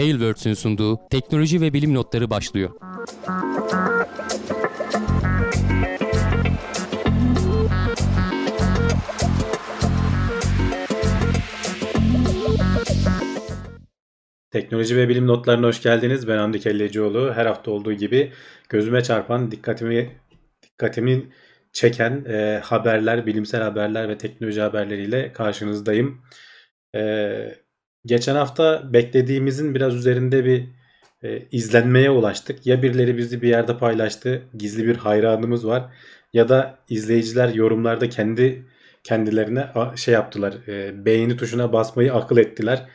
Tailwords'ün sunduğu teknoloji ve bilim notları başlıyor. Teknoloji ve bilim notlarına hoş geldiniz. Ben Hamdi Kellecioğlu. Her hafta olduğu gibi gözüme çarpan, dikkatimi dikkatimin çeken e, haberler, bilimsel haberler ve teknoloji haberleriyle karşınızdayım. E, geçen hafta beklediğimizin biraz üzerinde bir e, izlenmeye ulaştık. Ya birileri bizi bir yerde paylaştı, gizli bir hayranımız var ya da izleyiciler yorumlarda kendi kendilerine şey yaptılar, e, beğeni tuşuna basmayı akıl ettiler.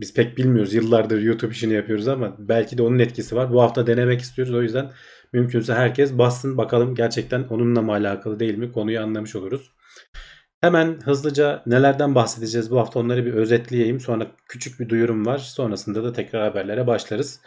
Biz pek bilmiyoruz. Yıllardır YouTube işini yapıyoruz ama belki de onun etkisi var. Bu hafta denemek istiyoruz. O yüzden mümkünse herkes bassın bakalım gerçekten onunla mı alakalı değil mi konuyu anlamış oluruz. Hemen hızlıca nelerden bahsedeceğiz bu hafta onları bir özetleyeyim. Sonra küçük bir duyurum var. Sonrasında da tekrar haberlere başlarız.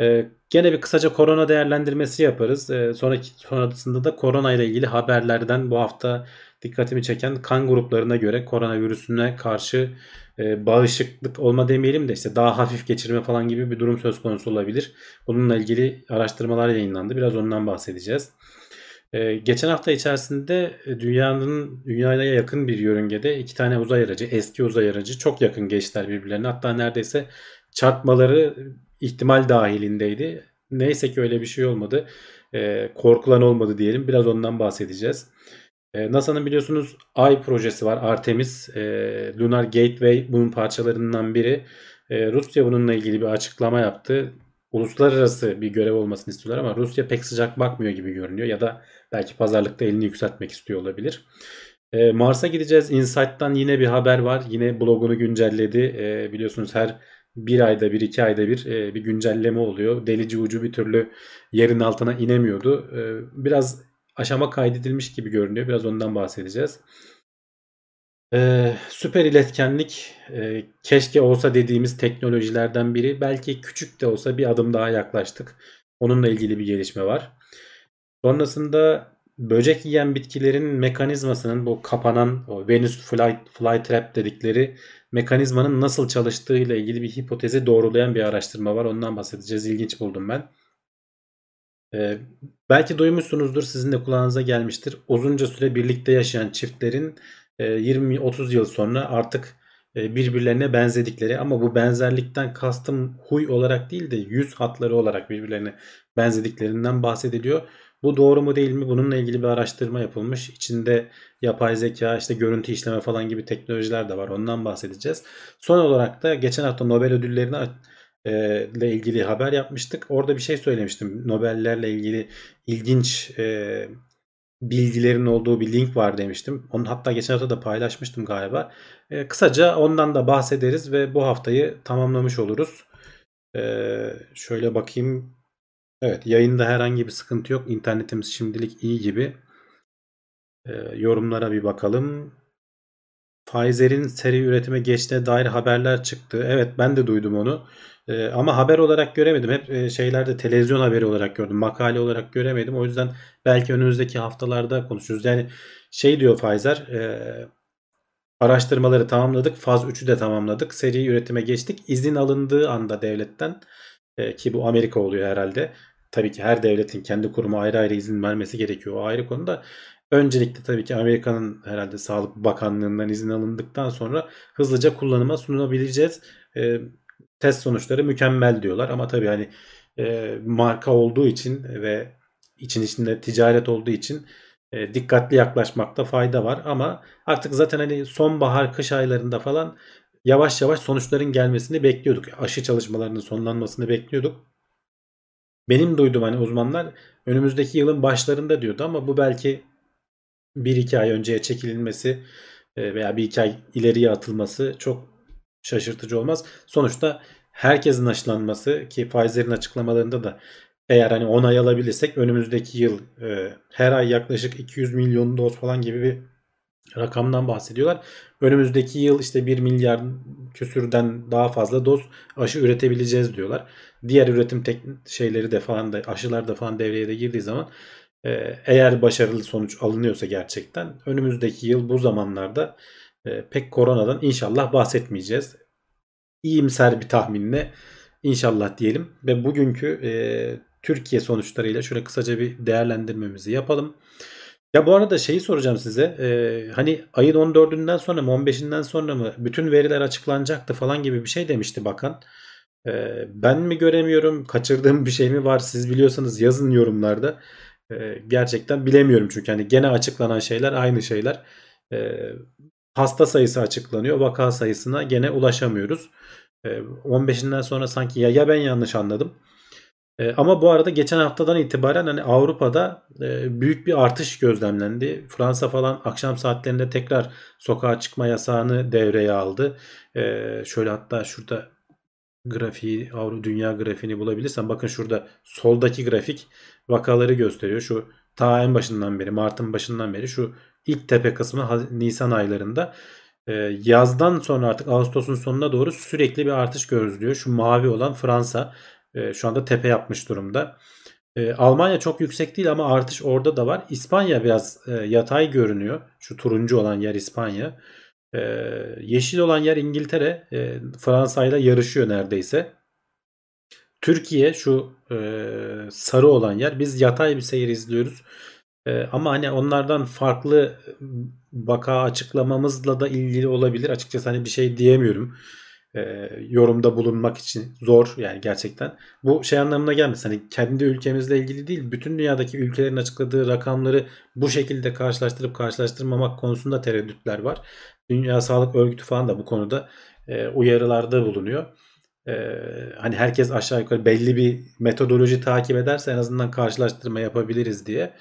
Ee, gene bir kısaca korona değerlendirmesi yaparız. Ee, sonraki sonrasında da korona ile ilgili haberlerden bu hafta dikkatimi çeken kan gruplarına göre koronavirüsüne karşı e, bağışıklık olma demeyelim de işte daha hafif geçirme falan gibi bir durum söz konusu olabilir. Bununla ilgili araştırmalar yayınlandı. Biraz ondan bahsedeceğiz. Ee, geçen hafta içerisinde dünyanın dünyaya yakın bir yörüngede iki tane uzay aracı, eski uzay aracı çok yakın geçtiler birbirlerine. Hatta neredeyse çarpmaları ihtimal dahilindeydi. Neyse ki öyle bir şey olmadı. Ee, korkulan olmadı diyelim. Biraz ondan bahsedeceğiz. Ee, NASA'nın biliyorsunuz Ay projesi var. Artemis, e, Lunar Gateway bunun parçalarından biri. E, Rusya bununla ilgili bir açıklama yaptı. Uluslararası bir görev olmasını istiyorlar ama Rusya pek sıcak bakmıyor gibi görünüyor. Ya da belki pazarlıkta elini yükseltmek istiyor olabilir. E, Mars'a gideceğiz. Insight'tan yine bir haber var. Yine blogunu güncelledi. E, biliyorsunuz her bir ayda bir iki ayda bir e, bir güncelleme oluyor. Delici ucu bir türlü yerin altına inemiyordu. E, biraz aşama kaydedilmiş gibi görünüyor. Biraz ondan bahsedeceğiz. Ee, süper iletkenlik e, keşke olsa dediğimiz teknolojilerden biri. Belki küçük de olsa bir adım daha yaklaştık. Onunla ilgili bir gelişme var. Sonrasında böcek yiyen bitkilerin mekanizmasının bu kapanan o Venus fly, flytrap dedikleri mekanizmanın nasıl çalıştığı ile ilgili bir hipotezi doğrulayan bir araştırma var. Ondan bahsedeceğiz. İlginç buldum ben. Ee, belki duymuşsunuzdur sizin de kulağınıza gelmiştir. Uzunca süre birlikte yaşayan çiftlerin 20-30 yıl sonra artık birbirlerine benzedikleri ama bu benzerlikten kastım huy olarak değil de yüz hatları olarak birbirlerine benzediklerinden bahsediliyor. Bu doğru mu değil mi? Bununla ilgili bir araştırma yapılmış. İçinde yapay zeka, işte görüntü işleme falan gibi teknolojiler de var. Ondan bahsedeceğiz. Son olarak da geçen hafta Nobel ödüllerini ile ilgili haber yapmıştık. Orada bir şey söylemiştim. Nobellerle ilgili ilginç e, bilgilerin olduğu bir link var demiştim. Onu hatta geçen hafta da paylaşmıştım galiba. E, kısaca ondan da bahsederiz ve bu haftayı tamamlamış oluruz. E, şöyle bakayım. Evet yayında herhangi bir sıkıntı yok. İnternetimiz şimdilik iyi gibi. E, yorumlara bir bakalım. Pfizer'in seri üretime geçtiğine dair haberler çıktı. Evet ben de duydum onu. Ee, ama haber olarak göremedim. Hep e, şeylerde televizyon haberi olarak gördüm. Makale olarak göremedim. O yüzden belki önümüzdeki haftalarda konuşuruz. Yani şey diyor Pfizer e, araştırmaları tamamladık. Faz 3'ü de tamamladık. Seri üretime geçtik. İzin alındığı anda devletten e, ki bu Amerika oluyor herhalde. Tabii ki her devletin kendi kurumu ayrı ayrı izin vermesi gerekiyor. O ayrı konuda. Öncelikle tabii ki Amerika'nın herhalde Sağlık Bakanlığı'ndan izin alındıktan sonra hızlıca kullanıma sunulabileceğiz. E, test sonuçları mükemmel diyorlar ama tabii hani e, marka olduğu için ve için içinde ticaret olduğu için e, dikkatli yaklaşmakta fayda var ama artık zaten hani sonbahar kış aylarında falan yavaş yavaş sonuçların gelmesini bekliyorduk. Aşı çalışmalarının sonlanmasını bekliyorduk. Benim duyduğum hani uzmanlar önümüzdeki yılın başlarında diyordu ama bu belki 1-2 ay önceye çekilmesi e, veya bir iki ay ileriye atılması çok şaşırtıcı olmaz. Sonuçta herkesin aşılanması ki Pfizer'in açıklamalarında da eğer hani onay alabilirsek önümüzdeki yıl e, her ay yaklaşık 200 milyon doz falan gibi bir rakamdan bahsediyorlar. Önümüzdeki yıl işte 1 milyar küsürden daha fazla doz aşı üretebileceğiz diyorlar. Diğer üretim tek şeyleri de falan da aşılar da falan devreye de girdiği zaman e, eğer başarılı sonuç alınıyorsa gerçekten önümüzdeki yıl bu zamanlarda e, pek koronadan inşallah bahsetmeyeceğiz. İyimser bir tahminle İnşallah diyelim ve bugünkü e, Türkiye sonuçlarıyla şöyle kısaca bir değerlendirmemizi yapalım. Ya bu arada şeyi soracağım size. E, hani ayın 14'ünden sonra mı 15'inden sonra mı bütün veriler açıklanacaktı falan gibi bir şey demişti bakan. E, ben mi göremiyorum? Kaçırdığım bir şey mi var? Siz biliyorsanız yazın yorumlarda. E, gerçekten bilemiyorum çünkü hani gene açıklanan şeyler aynı şeyler. E, hasta sayısı açıklanıyor. Vaka sayısına gene ulaşamıyoruz. 15'inden sonra sanki ya, ya ben yanlış anladım. Ama bu arada geçen haftadan itibaren hani Avrupa'da büyük bir artış gözlemlendi. Fransa falan akşam saatlerinde tekrar sokağa çıkma yasağını devreye aldı. Şöyle hatta şurada grafiği, Dünya grafiğini bulabilirsem bakın şurada soldaki grafik vakaları gösteriyor. Şu ta en başından beri Mart'ın başından beri şu ilk tepe kısmı Nisan aylarında ee, yazdan sonra artık Ağustos'un sonuna doğru sürekli bir artış gözlüyor. Şu mavi olan Fransa e, şu anda tepe yapmış durumda. E, Almanya çok yüksek değil ama artış orada da var. İspanya biraz e, yatay görünüyor. Şu turuncu olan yer İspanya. Yeşil olan yer İngiltere. Fransa ile yarışıyor neredeyse. Türkiye şu sarı olan yer. Biz yatay bir seyir izliyoruz. Ama hani onlardan farklı vaka açıklamamızla da ilgili olabilir. Açıkçası hani bir şey diyemiyorum. E, yorumda bulunmak için zor yani gerçekten. Bu şey anlamına gelmez. Hani kendi ülkemizle ilgili değil, bütün dünyadaki ülkelerin açıkladığı rakamları bu şekilde karşılaştırıp karşılaştırmamak konusunda tereddütler var. Dünya Sağlık Örgütü falan da bu konuda e, uyarılarda bulunuyor. E, hani herkes aşağı yukarı belli bir metodoloji takip ederse en azından karşılaştırma yapabiliriz diye.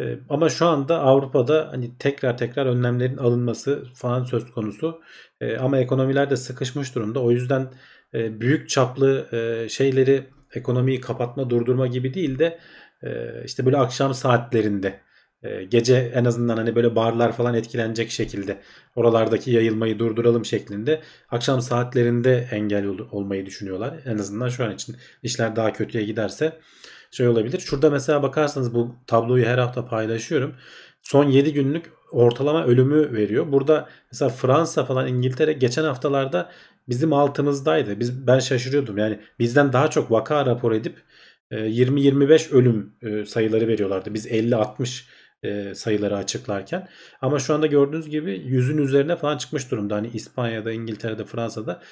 Ee, ama şu anda Avrupa'da hani tekrar tekrar önlemlerin alınması falan söz konusu. Ee, ama ekonomiler de sıkışmış durumda. O yüzden e, büyük çaplı e, şeyleri ekonomiyi kapatma, durdurma gibi değil de e, işte böyle akşam saatlerinde gece en azından hani böyle barlar falan etkilenecek şekilde oralardaki yayılmayı durduralım şeklinde akşam saatlerinde engel olmayı düşünüyorlar. En azından şu an için işler daha kötüye giderse şey olabilir. Şurada mesela bakarsanız bu tabloyu her hafta paylaşıyorum. Son 7 günlük ortalama ölümü veriyor. Burada mesela Fransa falan İngiltere geçen haftalarda bizim altımızdaydı. Biz ben şaşırıyordum. Yani bizden daha çok vaka rapor edip 20-25 e, ölüm e, sayıları veriyorlardı. Biz 50-60 e, sayıları açıklarken. Ama şu anda gördüğünüz gibi yüzün üzerine falan çıkmış durumda. Hani İspanya'da, İngiltere'de, Fransa'da.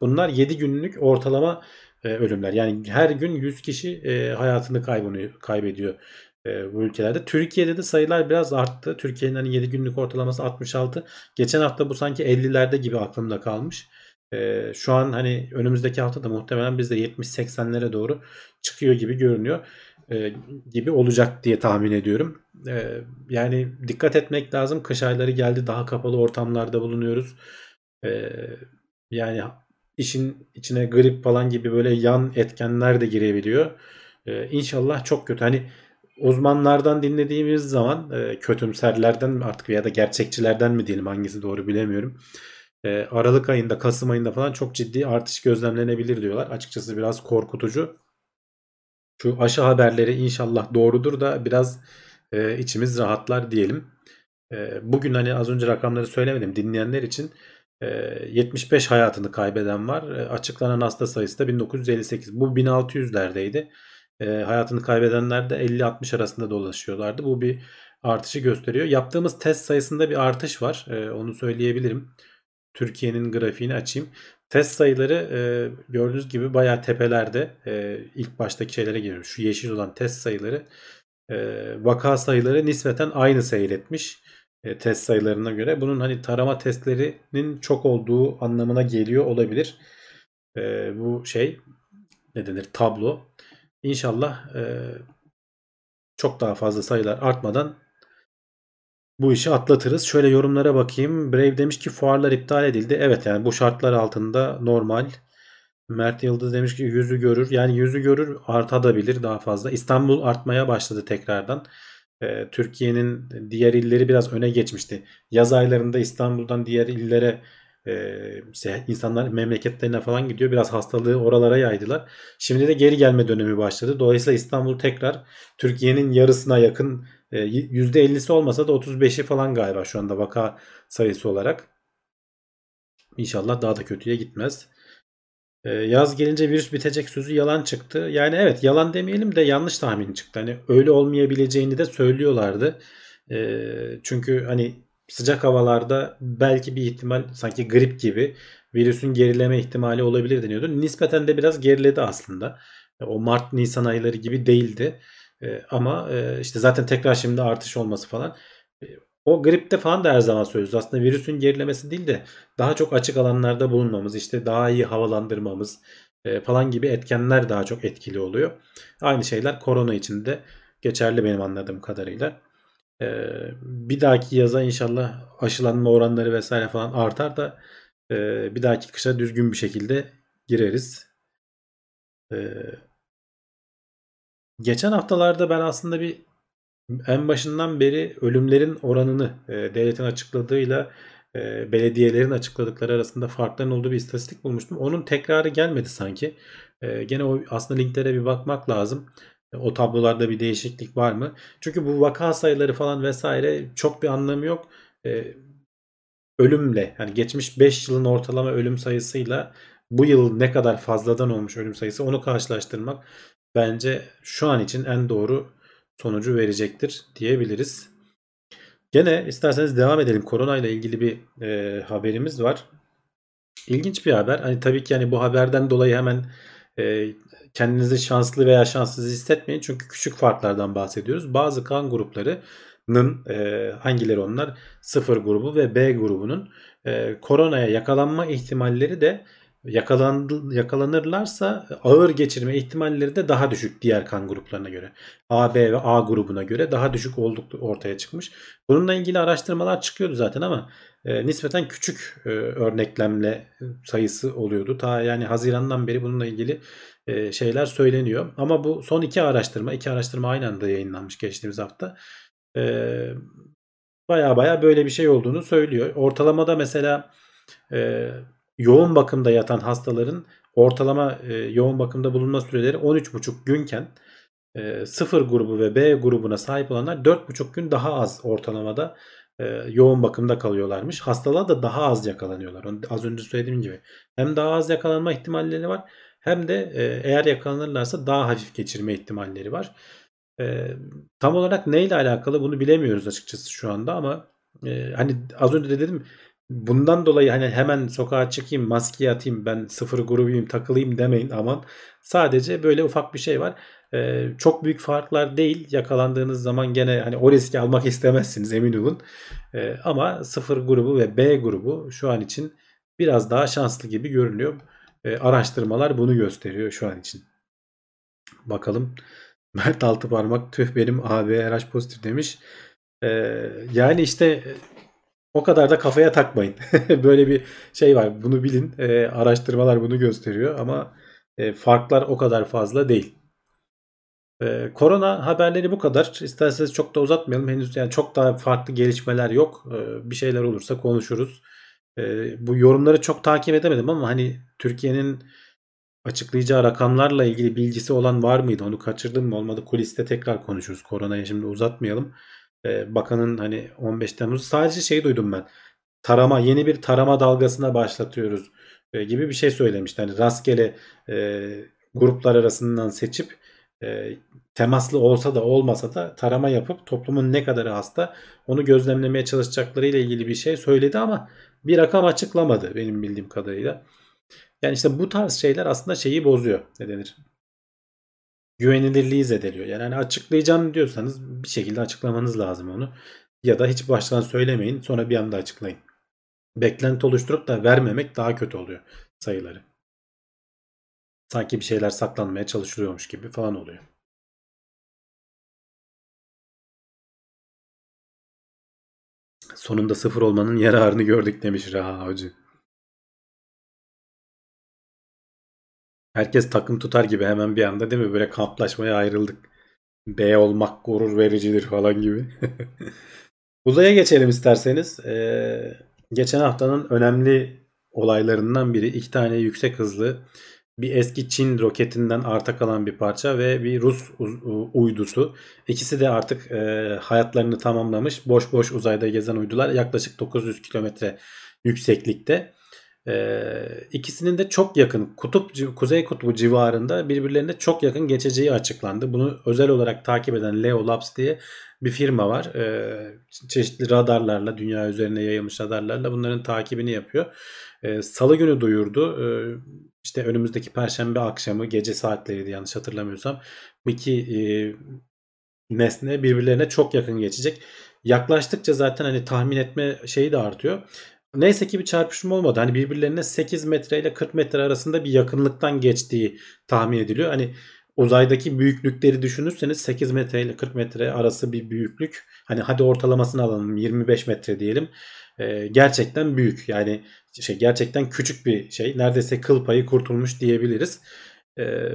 Bunlar 7 günlük ortalama e, ölümler. Yani her gün 100 kişi e, hayatını kaybediyor e, bu ülkelerde. Türkiye'de de sayılar biraz arttı. Türkiye'nin hani 7 günlük ortalaması 66. Geçen hafta bu sanki 50'lerde gibi aklımda kalmış. şu an hani önümüzdeki hafta da muhtemelen biz de 70-80'lere doğru çıkıyor gibi görünüyor. gibi olacak diye tahmin ediyorum. yani dikkat etmek lazım. Kış ayları geldi. Daha kapalı ortamlarda bulunuyoruz. yani işin içine grip falan gibi böyle yan etkenler de girebiliyor. Ee, inşallah çok kötü. Hani uzmanlardan dinlediğimiz zaman e, kötümserlerden artık ya da gerçekçilerden mi diyelim hangisi doğru bilemiyorum. E, Aralık ayında, Kasım ayında falan çok ciddi artış gözlemlenebilir diyorlar. Açıkçası biraz korkutucu. Şu aşı haberleri inşallah doğrudur da biraz e, içimiz rahatlar diyelim. E, bugün hani az önce rakamları söylemedim dinleyenler için 75 hayatını kaybeden var. Açıklanan hasta sayısı da 1958. Bu 1600'lerdeydi. Hayatını kaybedenler de 50-60 arasında dolaşıyorlardı. Bu bir artışı gösteriyor. Yaptığımız test sayısında bir artış var. Onu söyleyebilirim. Türkiye'nin grafiğini açayım. Test sayıları gördüğünüz gibi bayağı tepelerde. ilk baştaki şeylere giriyor. Şu yeşil olan test sayıları. Vaka sayıları nispeten aynı seyretmiş. E, test sayılarına göre. Bunun hani tarama testlerinin çok olduğu anlamına geliyor olabilir. E, bu şey ne denir tablo. İnşallah e, çok daha fazla sayılar artmadan bu işi atlatırız. Şöyle yorumlara bakayım. Brave demiş ki fuarlar iptal edildi. Evet yani bu şartlar altında normal. Mert Yıldız demiş ki yüzü görür. Yani yüzü görür artabilir daha fazla. İstanbul artmaya başladı tekrardan. Türkiye'nin diğer illeri biraz öne geçmişti. Yaz aylarında İstanbul'dan diğer illere işte insanlar memleketlerine falan gidiyor. Biraz hastalığı oralara yaydılar. Şimdi de geri gelme dönemi başladı. Dolayısıyla İstanbul tekrar Türkiye'nin yarısına yakın %50'si olmasa da 35'i falan galiba şu anda vaka sayısı olarak. İnşallah daha da kötüye gitmez. E, yaz gelince virüs bitecek sözü yalan çıktı. Yani evet yalan demeyelim de yanlış tahmin çıktı. Hani öyle olmayabileceğini de söylüyorlardı. E, çünkü hani sıcak havalarda belki bir ihtimal sanki grip gibi virüsün gerileme ihtimali olabilir deniyordu. Nispeten de biraz geriledi aslında. O Mart Nisan ayları gibi değildi. E, ama e, işte zaten tekrar şimdi artış olması falan. O gripte falan da her zaman söylüyoruz. Aslında virüsün gerilemesi değil de daha çok açık alanlarda bulunmamız, işte daha iyi havalandırmamız e, falan gibi etkenler daha çok etkili oluyor. Aynı şeyler korona için de geçerli benim anladığım kadarıyla. E, bir dahaki yaza inşallah aşılanma oranları vesaire falan artar da e, bir dahaki kışa düzgün bir şekilde gireriz. Geçen haftalarda ben aslında bir en başından beri ölümlerin oranını e, devletin açıkladığıyla e, belediyelerin açıkladıkları arasında farkların olduğu bir istatistik bulmuştum. Onun tekrarı gelmedi sanki. E, gene o aslında linklere bir bakmak lazım. E, o tablolarda bir değişiklik var mı? Çünkü bu vaka sayıları falan vesaire çok bir anlamı yok. E, ölümle yani geçmiş 5 yılın ortalama ölüm sayısıyla bu yıl ne kadar fazladan olmuş ölüm sayısı onu karşılaştırmak bence şu an için en doğru sonucu verecektir diyebiliriz. Gene isterseniz devam edelim. Korona ile ilgili bir e, haberimiz var. İlginç bir haber. Hani tabii ki yani bu haberden dolayı hemen e, kendinizi şanslı veya şanssız hissetmeyin. Çünkü küçük farklardan bahsediyoruz. Bazı kan gruplarının e, hangileri onlar? Sıfır grubu ve B grubunun e, koronaya yakalanma ihtimalleri de yakalandı, yakalanırlarsa ağır geçirme ihtimalleri de daha düşük diğer kan gruplarına göre. A, B ve A grubuna göre daha düşük olduk ortaya çıkmış. Bununla ilgili araştırmalar çıkıyordu zaten ama e, nispeten küçük e, örneklemle sayısı oluyordu. Ta yani Haziran'dan beri bununla ilgili e, şeyler söyleniyor. Ama bu son iki araştırma, iki araştırma aynı anda yayınlanmış geçtiğimiz hafta. E, baya baya böyle bir şey olduğunu söylüyor. Ortalamada mesela e, yoğun bakımda yatan hastaların ortalama e, yoğun bakımda bulunma süreleri 13,5 günken e, 0 grubu ve B grubuna sahip olanlar 4,5 gün daha az ortalamada e, yoğun bakımda kalıyorlarmış. Hastalığa da daha az yakalanıyorlar. Az önce söylediğim gibi. Hem daha az yakalanma ihtimalleri var hem de e, eğer yakalanırlarsa daha hafif geçirme ihtimalleri var. E, tam olarak neyle alakalı bunu bilemiyoruz açıkçası şu anda ama e, hani az önce de dedim bundan dolayı hani hemen sokağa çıkayım maskeyi atayım ben sıfır grubuyum takılayım demeyin aman. Sadece böyle ufak bir şey var. Ee, çok büyük farklar değil. Yakalandığınız zaman gene hani o riski almak istemezsiniz emin olun. Ee, ama sıfır grubu ve B grubu şu an için biraz daha şanslı gibi görünüyor. Ee, araştırmalar bunu gösteriyor şu an için. Bakalım. Mert Altıparmak tüh benim AB pozitif demiş. Ee, yani işte o kadar da kafaya takmayın. Böyle bir şey var. Bunu bilin. E, araştırmalar bunu gösteriyor ama e, farklar o kadar fazla değil. E, korona haberleri bu kadar. İsterseniz çok da uzatmayalım. Henüz yani çok daha farklı gelişmeler yok. E, bir şeyler olursa konuşuruz. E, bu yorumları çok takip edemedim ama hani Türkiye'nin açıklayacağı rakamlarla ilgili bilgisi olan var mıydı? Onu kaçırdım mı? Olmadı kuliste tekrar konuşuruz. Koronayı şimdi uzatmayalım. Ee, bakanın hani 15 Temmuz sadece şey duydum ben. Tarama yeni bir tarama dalgasına başlatıyoruz e, gibi bir şey söylemişti. Hani rastgele e, gruplar arasından seçip e, temaslı olsa da olmasa da tarama yapıp toplumun ne kadarı hasta onu gözlemlemeye çalışacakları ile ilgili bir şey söyledi ama bir rakam açıklamadı benim bildiğim kadarıyla. Yani işte bu tarz şeyler aslında şeyi bozuyor. Ne denir? Güvenilirliği zedeliyor. Yani hani açıklayacağım diyorsanız bir şekilde açıklamanız lazım onu. Ya da hiç baştan söylemeyin sonra bir anda açıklayın. Beklenti oluşturup da vermemek daha kötü oluyor sayıları. Sanki bir şeyler saklanmaya çalışılıyormuş gibi falan oluyor. Sonunda sıfır olmanın yararını gördük demiş Raha Hoca. Herkes takım tutar gibi hemen bir anda değil mi? Böyle kamplaşmaya ayrıldık. B olmak gurur vericidir falan gibi. Uzaya geçelim isterseniz. Ee, geçen haftanın önemli olaylarından biri iki tane yüksek hızlı bir eski Çin roketinden arta kalan bir parça ve bir Rus uydusu. İkisi de artık e, hayatlarını tamamlamış. Boş boş uzayda gezen uydular yaklaşık 900 kilometre yükseklikte. Ee, ikisinin de çok yakın kutup kuzey kutbu civarında birbirlerine çok yakın geçeceği açıklandı. Bunu özel olarak takip eden Leo Labs diye bir firma var. Ee, çeşitli radarlarla dünya üzerine yayılmış radarlarla bunların takibini yapıyor. Ee, Salı günü duyurdu. Ee, işte önümüzdeki perşembe akşamı gece saatleriydi yanlış hatırlamıyorsam. Bu e, nesne birbirlerine çok yakın geçecek. Yaklaştıkça zaten hani tahmin etme şeyi de artıyor. Neyse ki bir çarpışma olmadı. Hani birbirlerine 8 metre ile 40 metre arasında bir yakınlıktan geçtiği tahmin ediliyor. Hani uzaydaki büyüklükleri düşünürseniz 8 metre ile 40 metre arası bir büyüklük. Hani hadi ortalamasını alalım 25 metre diyelim. Ee, gerçekten büyük. Yani şey gerçekten küçük bir şey. Neredeyse kıl payı kurtulmuş diyebiliriz. Ee,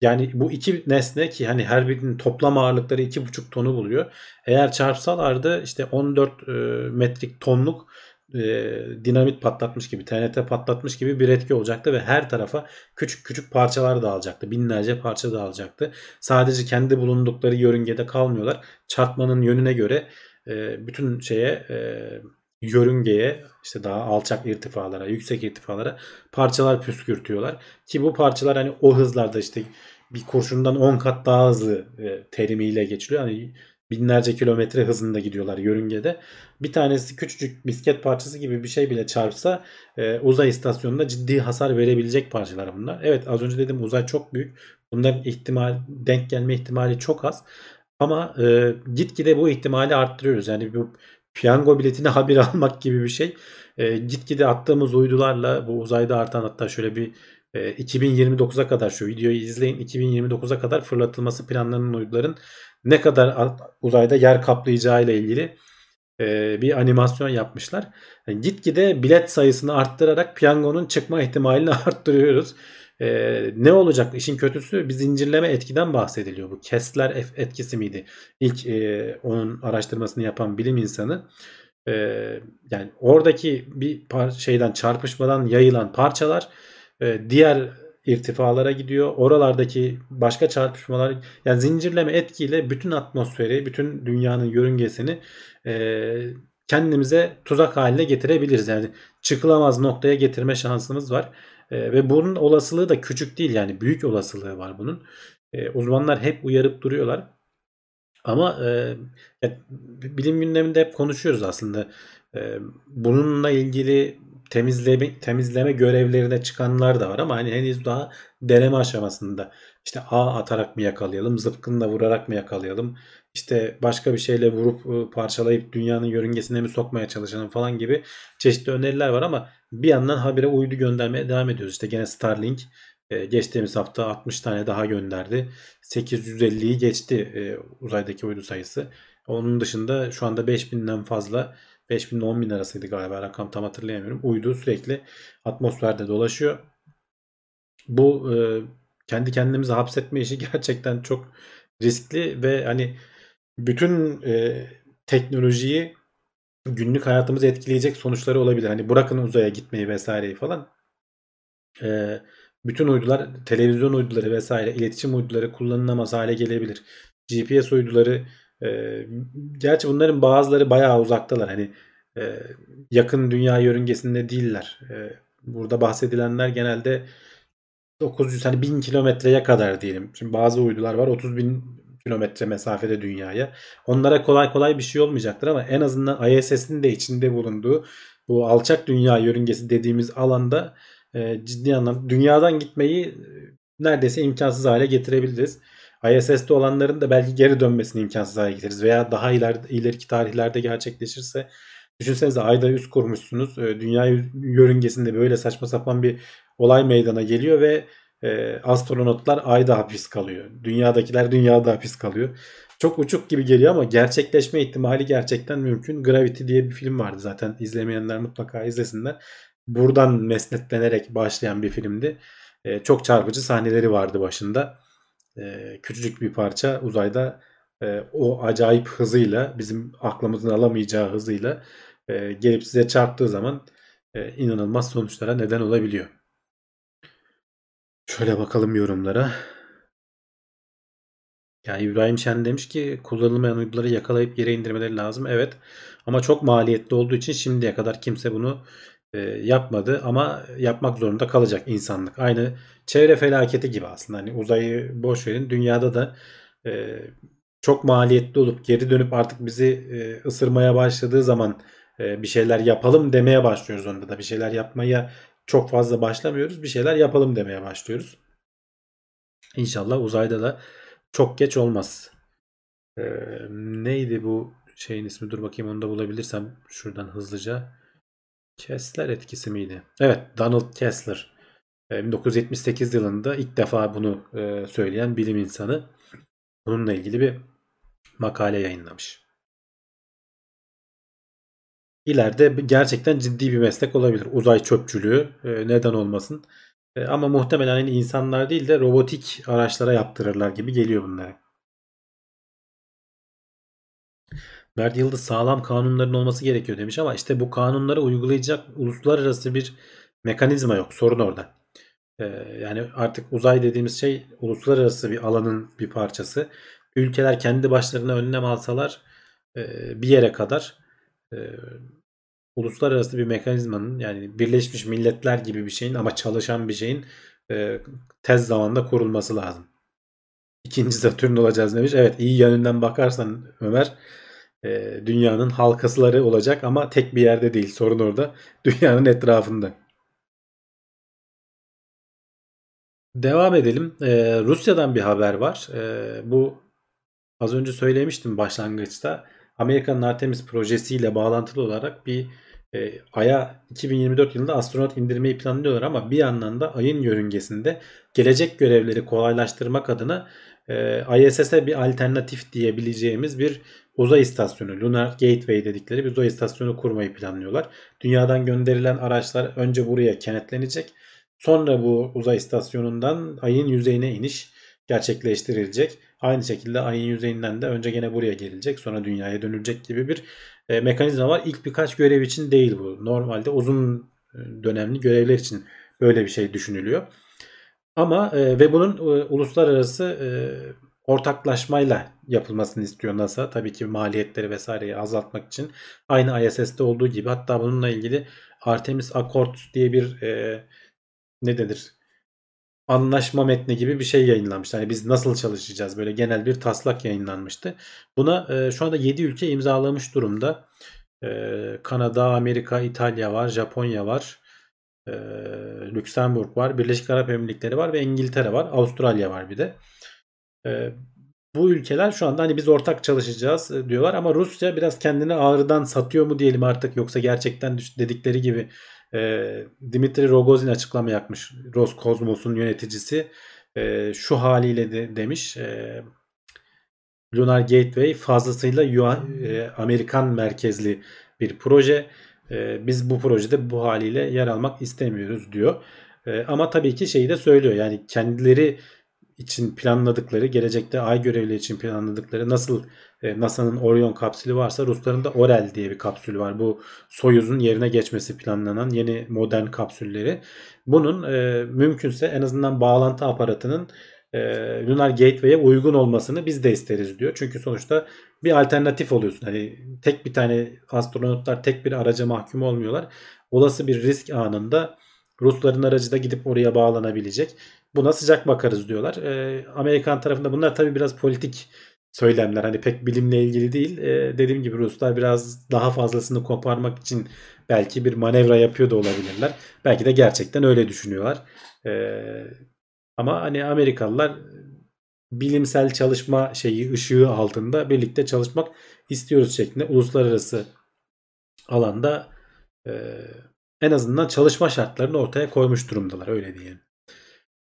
yani bu iki nesne ki hani her birinin toplam ağırlıkları 2,5 tonu buluyor. Eğer çarpsalardı işte 14 e, metrik tonluk e, dinamit patlatmış gibi, TNT patlatmış gibi bir etki olacaktı ve her tarafa küçük küçük parçalar dağılacaktı. Binlerce parça dağılacaktı. Sadece kendi bulundukları yörüngede kalmıyorlar. Çarpmanın yönüne göre e, bütün şeye e, yörüngeye işte daha alçak irtifalara, yüksek irtifalara parçalar püskürtüyorlar. Ki bu parçalar hani o hızlarda işte bir kurşundan 10 kat daha hızlı e, terimiyle geçiliyor. Hani binlerce kilometre hızında gidiyorlar yörüngede. Bir tanesi küçücük misket parçası gibi bir şey bile çarpsa e, uzay istasyonunda ciddi hasar verebilecek parçalar bunlar. Evet az önce dedim uzay çok büyük. Bunların ihtimal denk gelme ihtimali çok az. Ama e, gitgide bu ihtimali arttırıyoruz. Yani bu piyango biletini haber almak gibi bir şey. E, gitgide attığımız uydularla bu uzayda artan hatta şöyle bir 2029'a kadar şu videoyu izleyin. 2029'a kadar fırlatılması planlanan uyduların ne kadar uzayda yer kaplayacağı ile ilgili e, bir animasyon yapmışlar. Yani gitgide bilet sayısını arttırarak piyangonun çıkma ihtimalini arttırıyoruz. E, ne olacak? İşin kötüsü bir zincirleme etkiden bahsediliyor. Bu Kessler etkisi miydi? İlk e, onun araştırmasını yapan bilim insanı. E, yani oradaki bir şeyden çarpışmadan yayılan parçalar e, diğer irtifalara gidiyor. Oralardaki başka çarpışmalar yani zincirleme etkiyle bütün atmosferi, bütün dünyanın yörüngesini e, kendimize tuzak haline getirebiliriz. Yani çıkılamaz noktaya getirme şansımız var. E, ve bunun olasılığı da küçük değil yani büyük olasılığı var bunun. E, uzmanlar hep uyarıp duruyorlar. Ama e, bilim gündeminde hep konuşuyoruz aslında. E, bununla ilgili temizleme, temizleme görevlerine çıkanlar da var ama hani henüz daha deneme aşamasında. İşte A atarak mı yakalayalım, zıpkınla vurarak mı yakalayalım, işte başka bir şeyle vurup ıı, parçalayıp dünyanın yörüngesine mi sokmaya çalışalım falan gibi çeşitli öneriler var ama bir yandan habire uydu göndermeye devam ediyoruz. İşte gene Starlink e, geçtiğimiz hafta 60 tane daha gönderdi. 850'yi geçti e, uzaydaki uydu sayısı. Onun dışında şu anda 5000'den fazla 5000 ile 10 bin arasıydı galiba rakam tam hatırlayamıyorum. Uydu sürekli atmosferde dolaşıyor. Bu e, kendi kendimizi hapsetme işi gerçekten çok riskli ve hani bütün e, teknolojiyi günlük hayatımızı etkileyecek sonuçları olabilir. Hani bırakın uzaya gitmeyi vesaireyi falan. E, bütün uydular, televizyon uyduları vesaire, iletişim uyduları kullanılamaz hale gelebilir. GPS uyduları e, gerçi bunların bazıları bayağı uzaktalar. Hani e, yakın dünya yörüngesinde değiller. E, burada bahsedilenler genelde 900 hani 1000 kilometreye kadar diyelim. Şimdi bazı uydular var 30 bin kilometre mesafede dünyaya. Onlara kolay kolay bir şey olmayacaktır ama en azından ISS'in de içinde bulunduğu bu alçak dünya yörüngesi dediğimiz alanda e, ciddi anlamda dünyadan gitmeyi neredeyse imkansız hale getirebiliriz. ISS'te olanların da belki geri dönmesini imkansız hale getiririz veya daha iler, ileriki tarihlerde gerçekleşirse düşünsenize ayda üst kurmuşsunuz. E, dünya yörüngesinde böyle saçma sapan bir olay meydana geliyor ve e, astronotlar ayda hapis kalıyor. Dünyadakiler dünyada hapis kalıyor. Çok uçuk gibi geliyor ama gerçekleşme ihtimali gerçekten mümkün. Gravity diye bir film vardı zaten. izlemeyenler mutlaka izlesinler. Buradan mesnetlenerek başlayan bir filmdi. E, çok çarpıcı sahneleri vardı başında. E, küçücük bir parça uzayda e, o acayip hızıyla bizim aklımızın alamayacağı hızıyla e, gelip size çarptığı zaman e, inanılmaz sonuçlara neden olabiliyor. Şöyle bakalım yorumlara. Ya İbrahim Şen demiş ki kullanılmayan uyduları yakalayıp yere indirmeleri lazım. Evet ama çok maliyetli olduğu için şimdiye kadar kimse bunu e, yapmadı ama yapmak zorunda kalacak insanlık. Aynı çevre felaketi gibi aslında. Hani uzayı boş verin. Dünyada da e, çok maliyetli olup geri dönüp artık bizi e, ısırmaya başladığı zaman e, bir şeyler yapalım demeye başlıyoruz onda da. Bir şeyler yapmaya çok fazla başlamıyoruz. Bir şeyler yapalım demeye başlıyoruz. İnşallah uzayda da çok geç olmaz. Ee, neydi bu şeyin ismi? Dur bakayım onu da bulabilirsem şuradan hızlıca. Kessler etkisi miydi? Evet, Donald Kessler. Ee, 1978 yılında ilk defa bunu e, söyleyen bilim insanı. Bununla ilgili bir makale yayınlamış. İleride gerçekten ciddi bir meslek olabilir. Uzay çöpçülüğü e, neden olmasın. E, ama muhtemelen hani insanlar değil de robotik araçlara yaptırırlar gibi geliyor bunlara. Mert Yıldız sağlam kanunların olması gerekiyor demiş ama işte bu kanunları uygulayacak uluslararası bir mekanizma yok. Sorun orada. Ee, yani artık uzay dediğimiz şey uluslararası bir alanın bir parçası. Ülkeler kendi başlarına önlem alsalar e, bir yere kadar e, uluslararası bir mekanizmanın yani Birleşmiş Milletler gibi bir şeyin ama çalışan bir şeyin e, tez zamanda kurulması lazım. İkinci Satürn olacağız demiş. Evet iyi yönünden bakarsan Ömer e, dünyanın halkasıları olacak ama tek bir yerde değil. Sorun orada. Dünyanın etrafında. Devam edelim. E, Rusya'dan bir haber var. E, bu az önce söylemiştim başlangıçta. Amerika'nın Artemis projesiyle bağlantılı olarak bir e, Ay'a 2024 yılında astronot indirmeyi planlıyorlar ama bir yandan da Ay'ın yörüngesinde gelecek görevleri kolaylaştırmak adına e, ISS'e bir alternatif diyebileceğimiz bir uzay istasyonu, Lunar Gateway dedikleri bir uzay istasyonu kurmayı planlıyorlar. Dünyadan gönderilen araçlar önce buraya kenetlenecek. Sonra bu uzay istasyonundan ayın yüzeyine iniş gerçekleştirilecek. Aynı şekilde ayın yüzeyinden de önce gene buraya gelecek sonra dünyaya dönülecek gibi bir e, mekanizma var. İlk birkaç görev için değil bu. Normalde uzun e, dönemli görevler için böyle bir şey düşünülüyor. Ama e, ve bunun e, uluslararası e, ortaklaşmayla yapılmasını istiyor NASA. Tabii ki maliyetleri vesaireyi azaltmak için. Aynı ISS'te olduğu gibi hatta bununla ilgili Artemis Accords diye bir e, ne denir? Anlaşma metni gibi bir şey yayınlanmıştı. Hani biz nasıl çalışacağız? Böyle genel bir taslak yayınlanmıştı. Buna e, şu anda 7 ülke imzalamış durumda. E, Kanada, Amerika, İtalya var, Japonya var. E, Lüksemburg var, Birleşik Arap Emirlikleri var ve İngiltere var. Avustralya var bir de. E, bu ülkeler şu anda hani biz ortak çalışacağız e, diyorlar ama Rusya biraz kendini ağrıdan satıyor mu diyelim artık yoksa gerçekten dedikleri gibi e, Dimitri Rogozin açıklama yapmış Roskosmos'un yöneticisi e, şu haliyle de demiş e, Lunar Gateway fazlasıyla e, Amerikan merkezli bir proje. E, biz bu projede bu haliyle yer almak istemiyoruz diyor. E, ama tabii ki şeyi de söylüyor yani kendileri için planladıkları, gelecekte ay görevli için planladıkları nasıl e, NASA'nın Orion kapsülü varsa Rusların da Orel diye bir kapsül var. Bu Soyuz'un yerine geçmesi planlanan yeni modern kapsülleri. Bunun e, mümkünse en azından bağlantı aparatının e, Lunar Gateway'e uygun olmasını biz de isteriz diyor. Çünkü sonuçta bir alternatif oluyorsun. Hani tek bir tane astronotlar tek bir araca mahkum olmuyorlar. Olası bir risk anında Rusların aracı da gidip oraya bağlanabilecek. Buna sıcak bakarız diyorlar. E, Amerikan tarafında bunlar tabii biraz politik söylemler. Hani pek bilimle ilgili değil. E, dediğim gibi Ruslar biraz daha fazlasını koparmak için belki bir manevra yapıyor da olabilirler. Belki de gerçekten öyle düşünüyorlar. E, ama hani Amerikalılar bilimsel çalışma şeyi ışığı altında birlikte çalışmak istiyoruz şeklinde uluslararası alanda e, en azından çalışma şartlarını ortaya koymuş durumdalar öyle diyelim.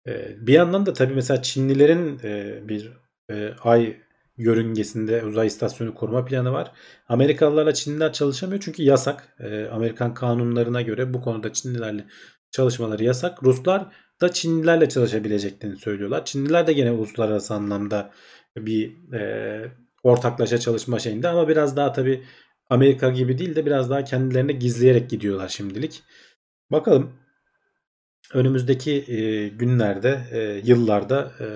Bir yandan da tabii mesela Çinlilerin bir ay yörüngesinde uzay istasyonu kurma planı var. Amerikalılarla Çinliler çalışamıyor çünkü yasak. Amerikan kanunlarına göre bu konuda Çinlilerle çalışmaları yasak. Ruslar da Çinlilerle çalışabileceklerini söylüyorlar. Çinliler de gene uluslararası anlamda bir ortaklaşa çalışma şeyinde ama biraz daha tabi Amerika gibi değil de biraz daha kendilerine gizleyerek gidiyorlar şimdilik. Bakalım önümüzdeki e, günlerde, e, yıllarda e,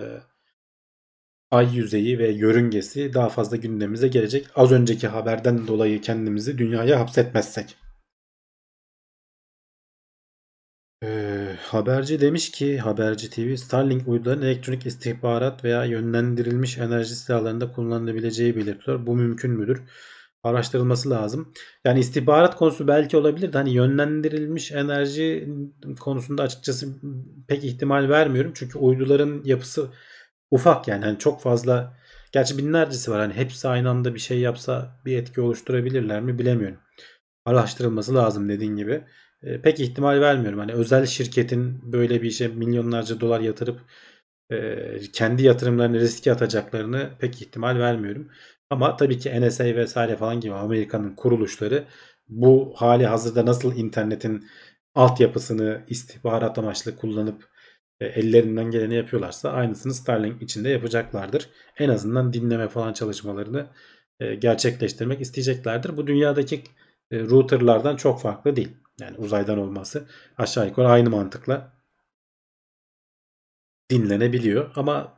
ay yüzeyi ve yörüngesi daha fazla gündemimize gelecek. Az önceki haberden dolayı kendimizi dünyaya hapsetmezsek. Ee, haberci demiş ki Haberci TV Starlink uyduların elektronik istihbarat veya yönlendirilmiş enerji silahlarında kullanılabileceği belirtiyor. Bu mümkün müdür? Araştırılması lazım. Yani istihbarat konusu belki olabilir de hani yönlendirilmiş enerji konusunda açıkçası pek ihtimal vermiyorum. Çünkü uyduların yapısı ufak yani hani çok fazla gerçi binlercesi var. Hani hepsi aynı anda bir şey yapsa bir etki oluşturabilirler mi bilemiyorum. Araştırılması lazım dediğin gibi. E, pek ihtimal vermiyorum. Hani özel şirketin böyle bir işe milyonlarca dolar yatırıp e, kendi yatırımlarını riske atacaklarını pek ihtimal vermiyorum. Ama tabii ki NSA vesaire falan gibi Amerika'nın kuruluşları bu hali hazırda nasıl internetin altyapısını istihbarat amaçlı kullanıp e, ellerinden geleni yapıyorlarsa aynısını Starlink içinde yapacaklardır. En azından dinleme falan çalışmalarını e, gerçekleştirmek isteyeceklerdir. Bu dünyadaki e, routerlardan çok farklı değil. Yani uzaydan olması aşağı yukarı aynı mantıkla dinlenebiliyor. Ama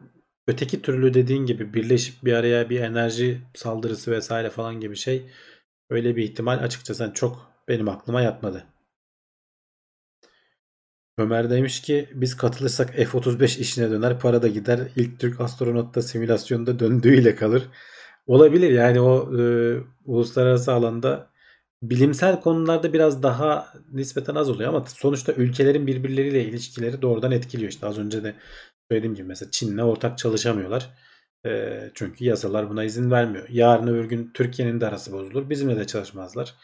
öteki türlü dediğin gibi birleşip bir araya bir enerji saldırısı vesaire falan gibi şey öyle bir ihtimal açıkçası çok benim aklıma yatmadı. Ömer demiş ki biz katılırsak F-35 işine döner para da gider. İlk Türk astronot da simülasyonda döndüğüyle kalır. Olabilir yani o e, uluslararası alanda bilimsel konularda biraz daha nispeten az oluyor ama sonuçta ülkelerin birbirleriyle ilişkileri doğrudan etkiliyor. İşte az önce de söylediğim gibi mesela Çin'le ortak çalışamıyorlar. E, çünkü yasalar buna izin vermiyor. Yarın öbür gün Türkiye'nin de arası bozulur. Bizimle de çalışmazlar.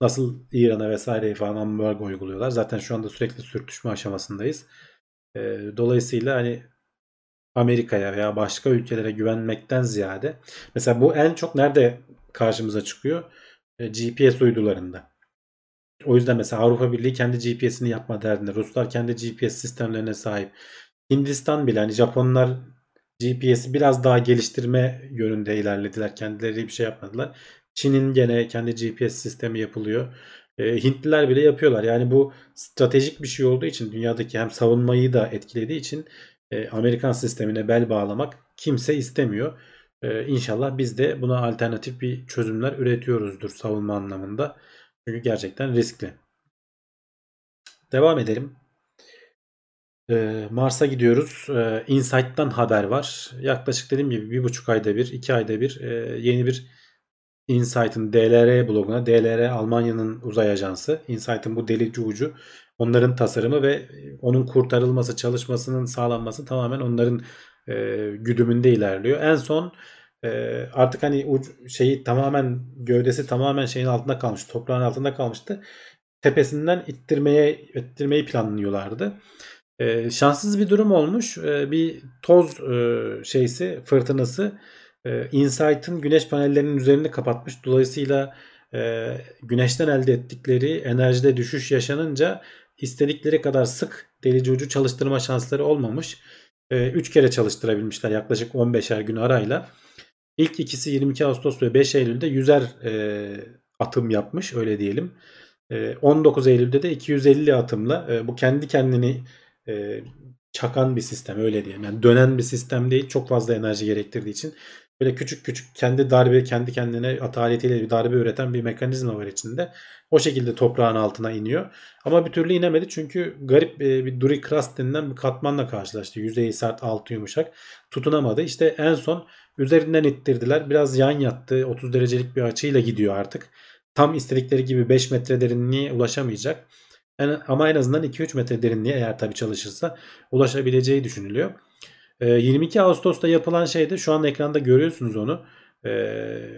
Nasıl İran'a vesaire falan ambargo uyguluyorlar. Zaten şu anda sürekli sürtüşme aşamasındayız. E, dolayısıyla hani Amerika'ya veya başka ülkelere güvenmekten ziyade mesela bu en çok nerede karşımıza çıkıyor? E, GPS uydularında. O yüzden mesela Avrupa Birliği kendi GPS'ini yapma derdinde. Ruslar kendi GPS sistemlerine sahip. Hindistan bile hani Japonlar GPS'i biraz daha geliştirme yönünde ilerlediler. Kendileri bir şey yapmadılar. Çin'in gene kendi GPS sistemi yapılıyor. E, Hintliler bile yapıyorlar. Yani bu stratejik bir şey olduğu için dünyadaki hem savunmayı da etkilediği için e, Amerikan sistemine bel bağlamak kimse istemiyor. Ee, inşallah biz de buna alternatif bir çözümler üretiyoruzdur savunma anlamında. Çünkü gerçekten riskli. Devam edelim. Ee, Mars'a gidiyoruz. Ee, Insight'tan haber var. Yaklaşık dediğim gibi bir buçuk ayda bir, iki ayda bir e, yeni bir Insight'ın DLR bloguna, DLR Almanya'nın uzay ajansı. Insight'ın bu delici ucu onların tasarımı ve onun kurtarılması, çalışmasının sağlanması tamamen onların e, güdümünde ilerliyor. En son e, artık hani uç, şeyi tamamen gövdesi tamamen şeyin altında kalmış, toprağın altında kalmıştı. Tepesinden ittirmeye ittirmeyi planlıyorlardı. E, şanssız bir durum olmuş. E, bir toz e, şeysi, fırtınası e, Insight'ın güneş panellerinin üzerini kapatmış. Dolayısıyla e, güneşten elde ettikleri enerjide düşüş yaşanınca istedikleri kadar sık delici ucu çalıştırma şansları olmamış. 3 e, kere çalıştırabilmişler yaklaşık 15'er gün arayla. İlk ikisi 22 Ağustos ve 5 Eylül'de 100'er e, atım yapmış öyle diyelim. E, 19 Eylül'de de 250 atımla e, bu kendi kendini e, çakan bir sistem öyle diyelim. Yani dönen bir sistem değil çok fazla enerji gerektirdiği için böyle küçük küçük kendi darbe kendi kendine ataletiyle bir darbe üreten bir mekanizma var içinde. O şekilde toprağın altına iniyor. Ama bir türlü inemedi çünkü garip e, bir Duri Crust denilen bir katmanla karşılaştı. Yüzeyi sert altı yumuşak. Tutunamadı. İşte en son üzerinden ittirdiler. Biraz yan yattı. 30 derecelik bir açıyla gidiyor artık. Tam istedikleri gibi 5 metre derinliğe ulaşamayacak. Yani ama en azından 2-3 metre derinliğe eğer tabi çalışırsa ulaşabileceği düşünülüyor. 22 ee, Ağustos'ta yapılan şeyde şu an ekranda görüyorsunuz onu. Ee,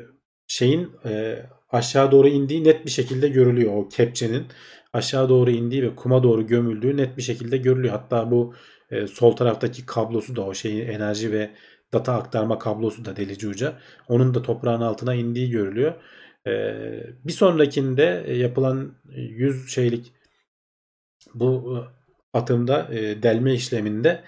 şeyin e, aşağı doğru indiği net bir şekilde görülüyor. O kepçenin aşağı doğru indiği ve kuma doğru gömüldüğü net bir şekilde görülüyor. Hatta bu e, sol taraftaki kablosu da o şeyin enerji ve data aktarma kablosu da delici uca. Onun da toprağın altına indiği görülüyor. Ee, bir sonrakinde yapılan 100 şeylik bu atımda e, delme işleminde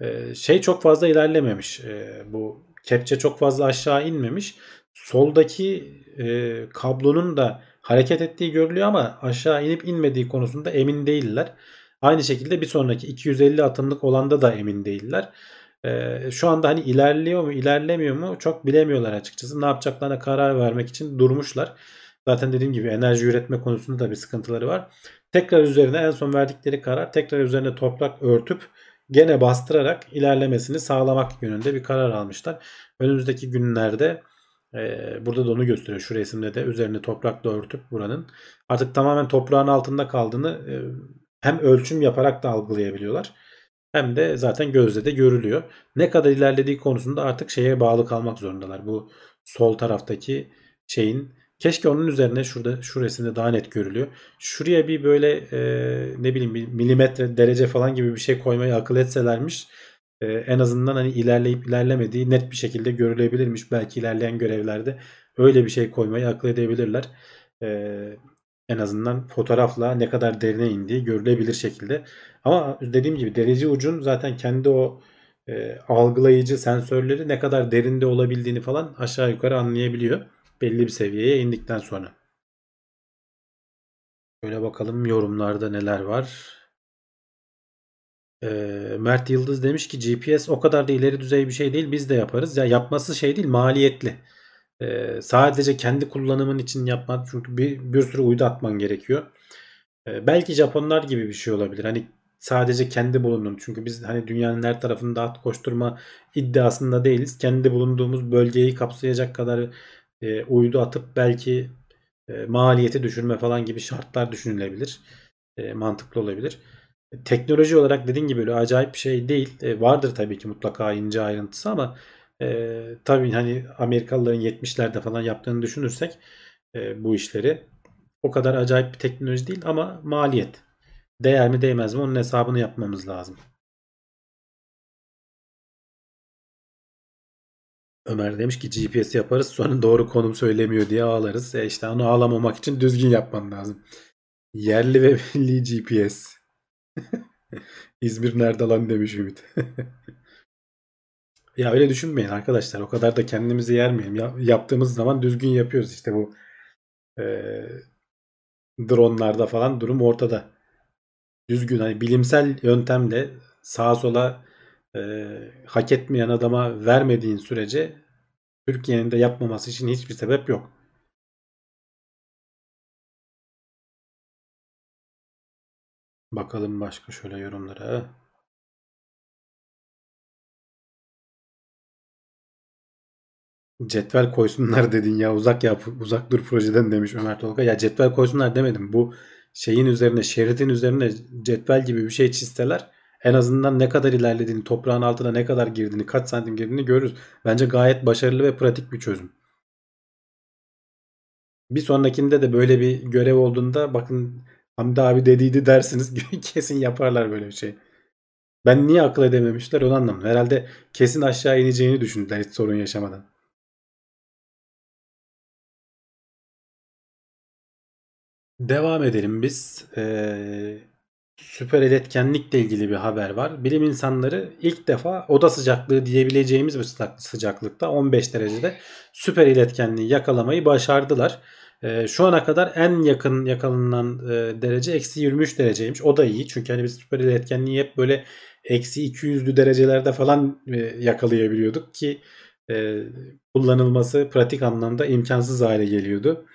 e, şey çok fazla ilerlememiş. E, bu kepçe çok fazla aşağı inmemiş. Soldaki e, kablonun da hareket ettiği görülüyor ama aşağı inip inmediği konusunda emin değiller. Aynı şekilde bir sonraki 250 atımlık olanda da emin değiller. E, şu anda hani ilerliyor mu ilerlemiyor mu çok bilemiyorlar açıkçası. Ne yapacaklarına karar vermek için durmuşlar. Zaten dediğim gibi enerji üretme konusunda da bir sıkıntıları var. Tekrar üzerine en son verdikleri karar tekrar üzerine toprak örtüp gene bastırarak ilerlemesini sağlamak yönünde bir karar almışlar. Önümüzdeki günlerde e, burada da onu gösteriyor şu resimde de üzerine toprakla örtüp buranın artık tamamen toprağın altında kaldığını e, hem ölçüm yaparak da algılayabiliyorlar hem de zaten gözle de görülüyor. Ne kadar ilerlediği konusunda artık şeye bağlı kalmak zorundalar. Bu sol taraftaki şeyin keşke onun üzerine şurada şu resimde daha net görülüyor. Şuraya bir böyle e, ne bileyim bir milimetre derece falan gibi bir şey koymayı akıl etselermiş e, en azından hani ilerleyip ilerlemediği net bir şekilde görülebilirmiş. Belki ilerleyen görevlerde öyle bir şey koymayı akıl edebilirler. E, en azından fotoğrafla ne kadar derine indiği görülebilir şekilde. Ama dediğim gibi derece ucun zaten kendi o e, algılayıcı sensörleri ne kadar derinde olabildiğini falan aşağı yukarı anlayabiliyor. Belli bir seviyeye indikten sonra. Şöyle bakalım yorumlarda neler var. E, Mert Yıldız demiş ki GPS o kadar da ileri düzey bir şey değil biz de yaparız. Ya yapması şey değil maliyetli. E, sadece kendi kullanımın için yapmak çünkü bir, bir sürü uydu atman gerekiyor. E, belki Japonlar gibi bir şey olabilir. Hani sadece kendi bulunduğum çünkü biz hani dünyanın her tarafında at koşturma iddiasında değiliz. Kendi bulunduğumuz bölgeyi kapsayacak kadar e, uydu atıp belki e, maliyeti düşürme falan gibi şartlar düşünülebilir. E, mantıklı olabilir. E, teknoloji olarak dediğim gibi öyle acayip bir şey değil. E, vardır tabii ki mutlaka ince ayrıntısı ama e, tabii hani Amerikalıların 70'lerde falan yaptığını düşünürsek e, bu işleri o kadar acayip bir teknoloji değil ama maliyet. Değer mi değmez mi onun hesabını yapmamız lazım. Ömer demiş ki GPS yaparız sonra doğru konum söylemiyor diye ağlarız. E işte onu ağlamamak için düzgün yapman lazım. Yerli ve milli GPS. İzmir nerede lan demiş Ümit. ya öyle düşünmeyin arkadaşlar. O kadar da kendimizi yermeyelim. Ya, yaptığımız zaman düzgün yapıyoruz. İşte bu e, dronlarda falan durum ortada. Düzgün hani bilimsel yöntemle sağa sola e, hak etmeyen adama vermediğin sürece Türkiye'nin de yapmaması için hiçbir sebep yok. Bakalım başka şöyle yorumlara. Cetvel koysunlar dedin ya uzak yap uzak dur projeden demiş Ömer Tolga. Ya cetvel koysunlar demedim. Bu şeyin üzerine şeridin üzerine cetvel gibi bir şey çizseler en azından ne kadar ilerlediğini, toprağın altına ne kadar girdiğini, kaç santim girdiğini görürüz. Bence gayet başarılı ve pratik bir çözüm. Bir sonrakinde de böyle bir görev olduğunda bakın Hamdi abi dediydi dersiniz kesin yaparlar böyle bir şey. Ben niye akıl edememişler onu anlamadım. Herhalde kesin aşağı ineceğini düşündüler hiç sorun yaşamadan. Devam edelim biz. Ee, süper iletkenlikle ilgili bir haber var. Bilim insanları ilk defa oda sıcaklığı diyebileceğimiz bir sıcaklıkta 15 derecede süper iletkenliği yakalamayı başardılar. E, şu ana kadar en yakın yakalanan e, derece eksi 23 dereceymiş. O da iyi çünkü hani biz süper iletkenliği hep böyle eksi 200'lü derecelerde falan e, yakalayabiliyorduk ki e, kullanılması pratik anlamda imkansız hale geliyordu.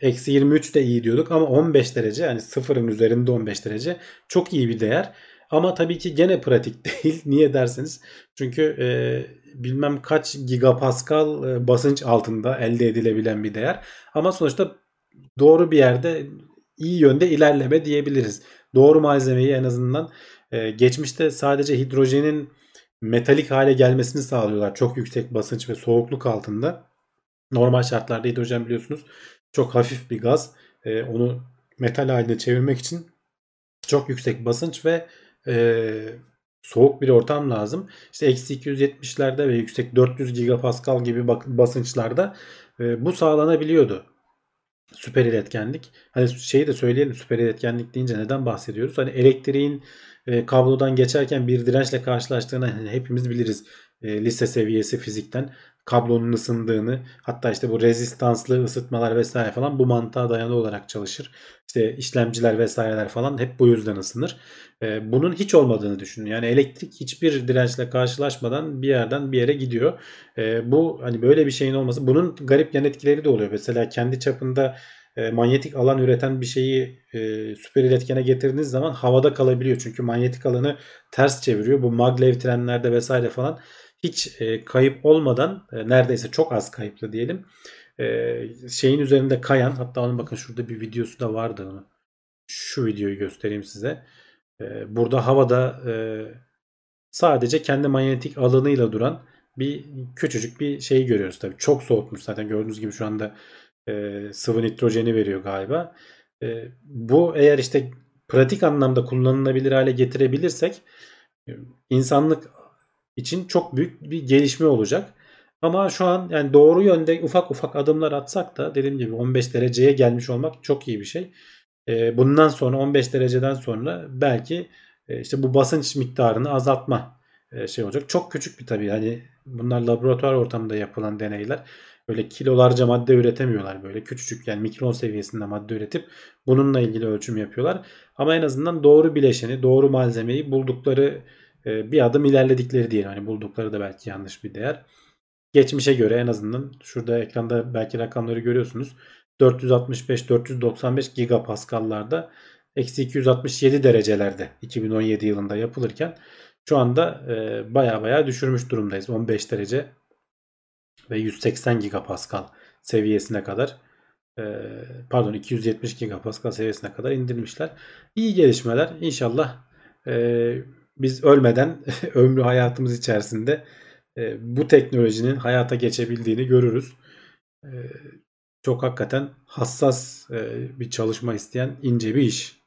Eksi 23 de iyi diyorduk ama 15 derece yani sıfırın üzerinde 15 derece çok iyi bir değer. Ama tabii ki gene pratik değil. Niye derseniz çünkü e, bilmem kaç gigapascal e, basınç altında elde edilebilen bir değer. Ama sonuçta doğru bir yerde iyi yönde ilerleme diyebiliriz. Doğru malzemeyi en azından e, geçmişte sadece hidrojenin metalik hale gelmesini sağlıyorlar. Çok yüksek basınç ve soğukluk altında. Normal şartlarda hidrojen biliyorsunuz çok hafif bir gaz. E, onu metal haline çevirmek için çok yüksek basınç ve e, soğuk bir ortam lazım. İşte eksi 270'lerde ve yüksek 400 gigapascal gibi basınçlarda e, bu sağlanabiliyordu. Süper iletkenlik. Hani şeyi de söyleyelim süper iletkenlik deyince neden bahsediyoruz? Hani elektriğin e, kablodan geçerken bir dirençle karşılaştığını hani hepimiz biliriz. E, lise seviyesi fizikten. Kablonun ısındığını hatta işte bu rezistanslı ısıtmalar vesaire falan bu mantığa dayalı olarak çalışır. İşte işlemciler vesaireler falan hep bu yüzden ısınır. E, bunun hiç olmadığını düşünün. Yani elektrik hiçbir dirençle karşılaşmadan bir yerden bir yere gidiyor. E, bu hani böyle bir şeyin olması bunun garip yan etkileri de oluyor. Mesela kendi çapında e, manyetik alan üreten bir şeyi e, süper iletkene getirdiğiniz zaman havada kalabiliyor. Çünkü manyetik alanı ters çeviriyor. Bu maglev trenlerde vesaire falan hiç e, kayıp olmadan e, neredeyse çok az kayıplı diyelim. E, şeyin üzerinde kayan hatta onun bakın şurada bir videosu da vardı onu. Şu videoyu göstereyim size. E, burada havada e, sadece kendi manyetik alanıyla duran bir küçücük bir şey görüyoruz tabii. Çok soğutmuş zaten gördüğünüz gibi şu anda e, sıvı nitrojeni veriyor galiba. E, bu eğer işte pratik anlamda kullanılabilir hale getirebilirsek e, insanlık için çok büyük bir gelişme olacak. Ama şu an yani doğru yönde ufak ufak adımlar atsak da dediğim gibi 15 dereceye gelmiş olmak çok iyi bir şey. E, bundan sonra 15 dereceden sonra belki e, işte bu basınç miktarını azaltma e, şey olacak. Çok küçük bir tabii hani bunlar laboratuvar ortamında yapılan deneyler. Böyle kilolarca madde üretemiyorlar böyle küçücük yani mikron seviyesinde madde üretip bununla ilgili ölçüm yapıyorlar. Ama en azından doğru bileşeni, doğru malzemeyi buldukları bir adım ilerledikleri diyelim. Hani buldukları da belki yanlış bir değer. Geçmişe göre en azından şurada ekranda belki rakamları görüyorsunuz. 465-495 gigapaskallarda eksi 267 derecelerde 2017 yılında yapılırken şu anda e, baya baya düşürmüş durumdayız. 15 derece ve 180 gigapascal seviyesine kadar e, pardon 270 gigapascal seviyesine kadar indirmişler. İyi gelişmeler. İnşallah e, biz ölmeden ömrü hayatımız içerisinde e, bu teknolojinin hayata geçebildiğini görürüz. E, çok hakikaten hassas e, bir çalışma isteyen ince bir iş.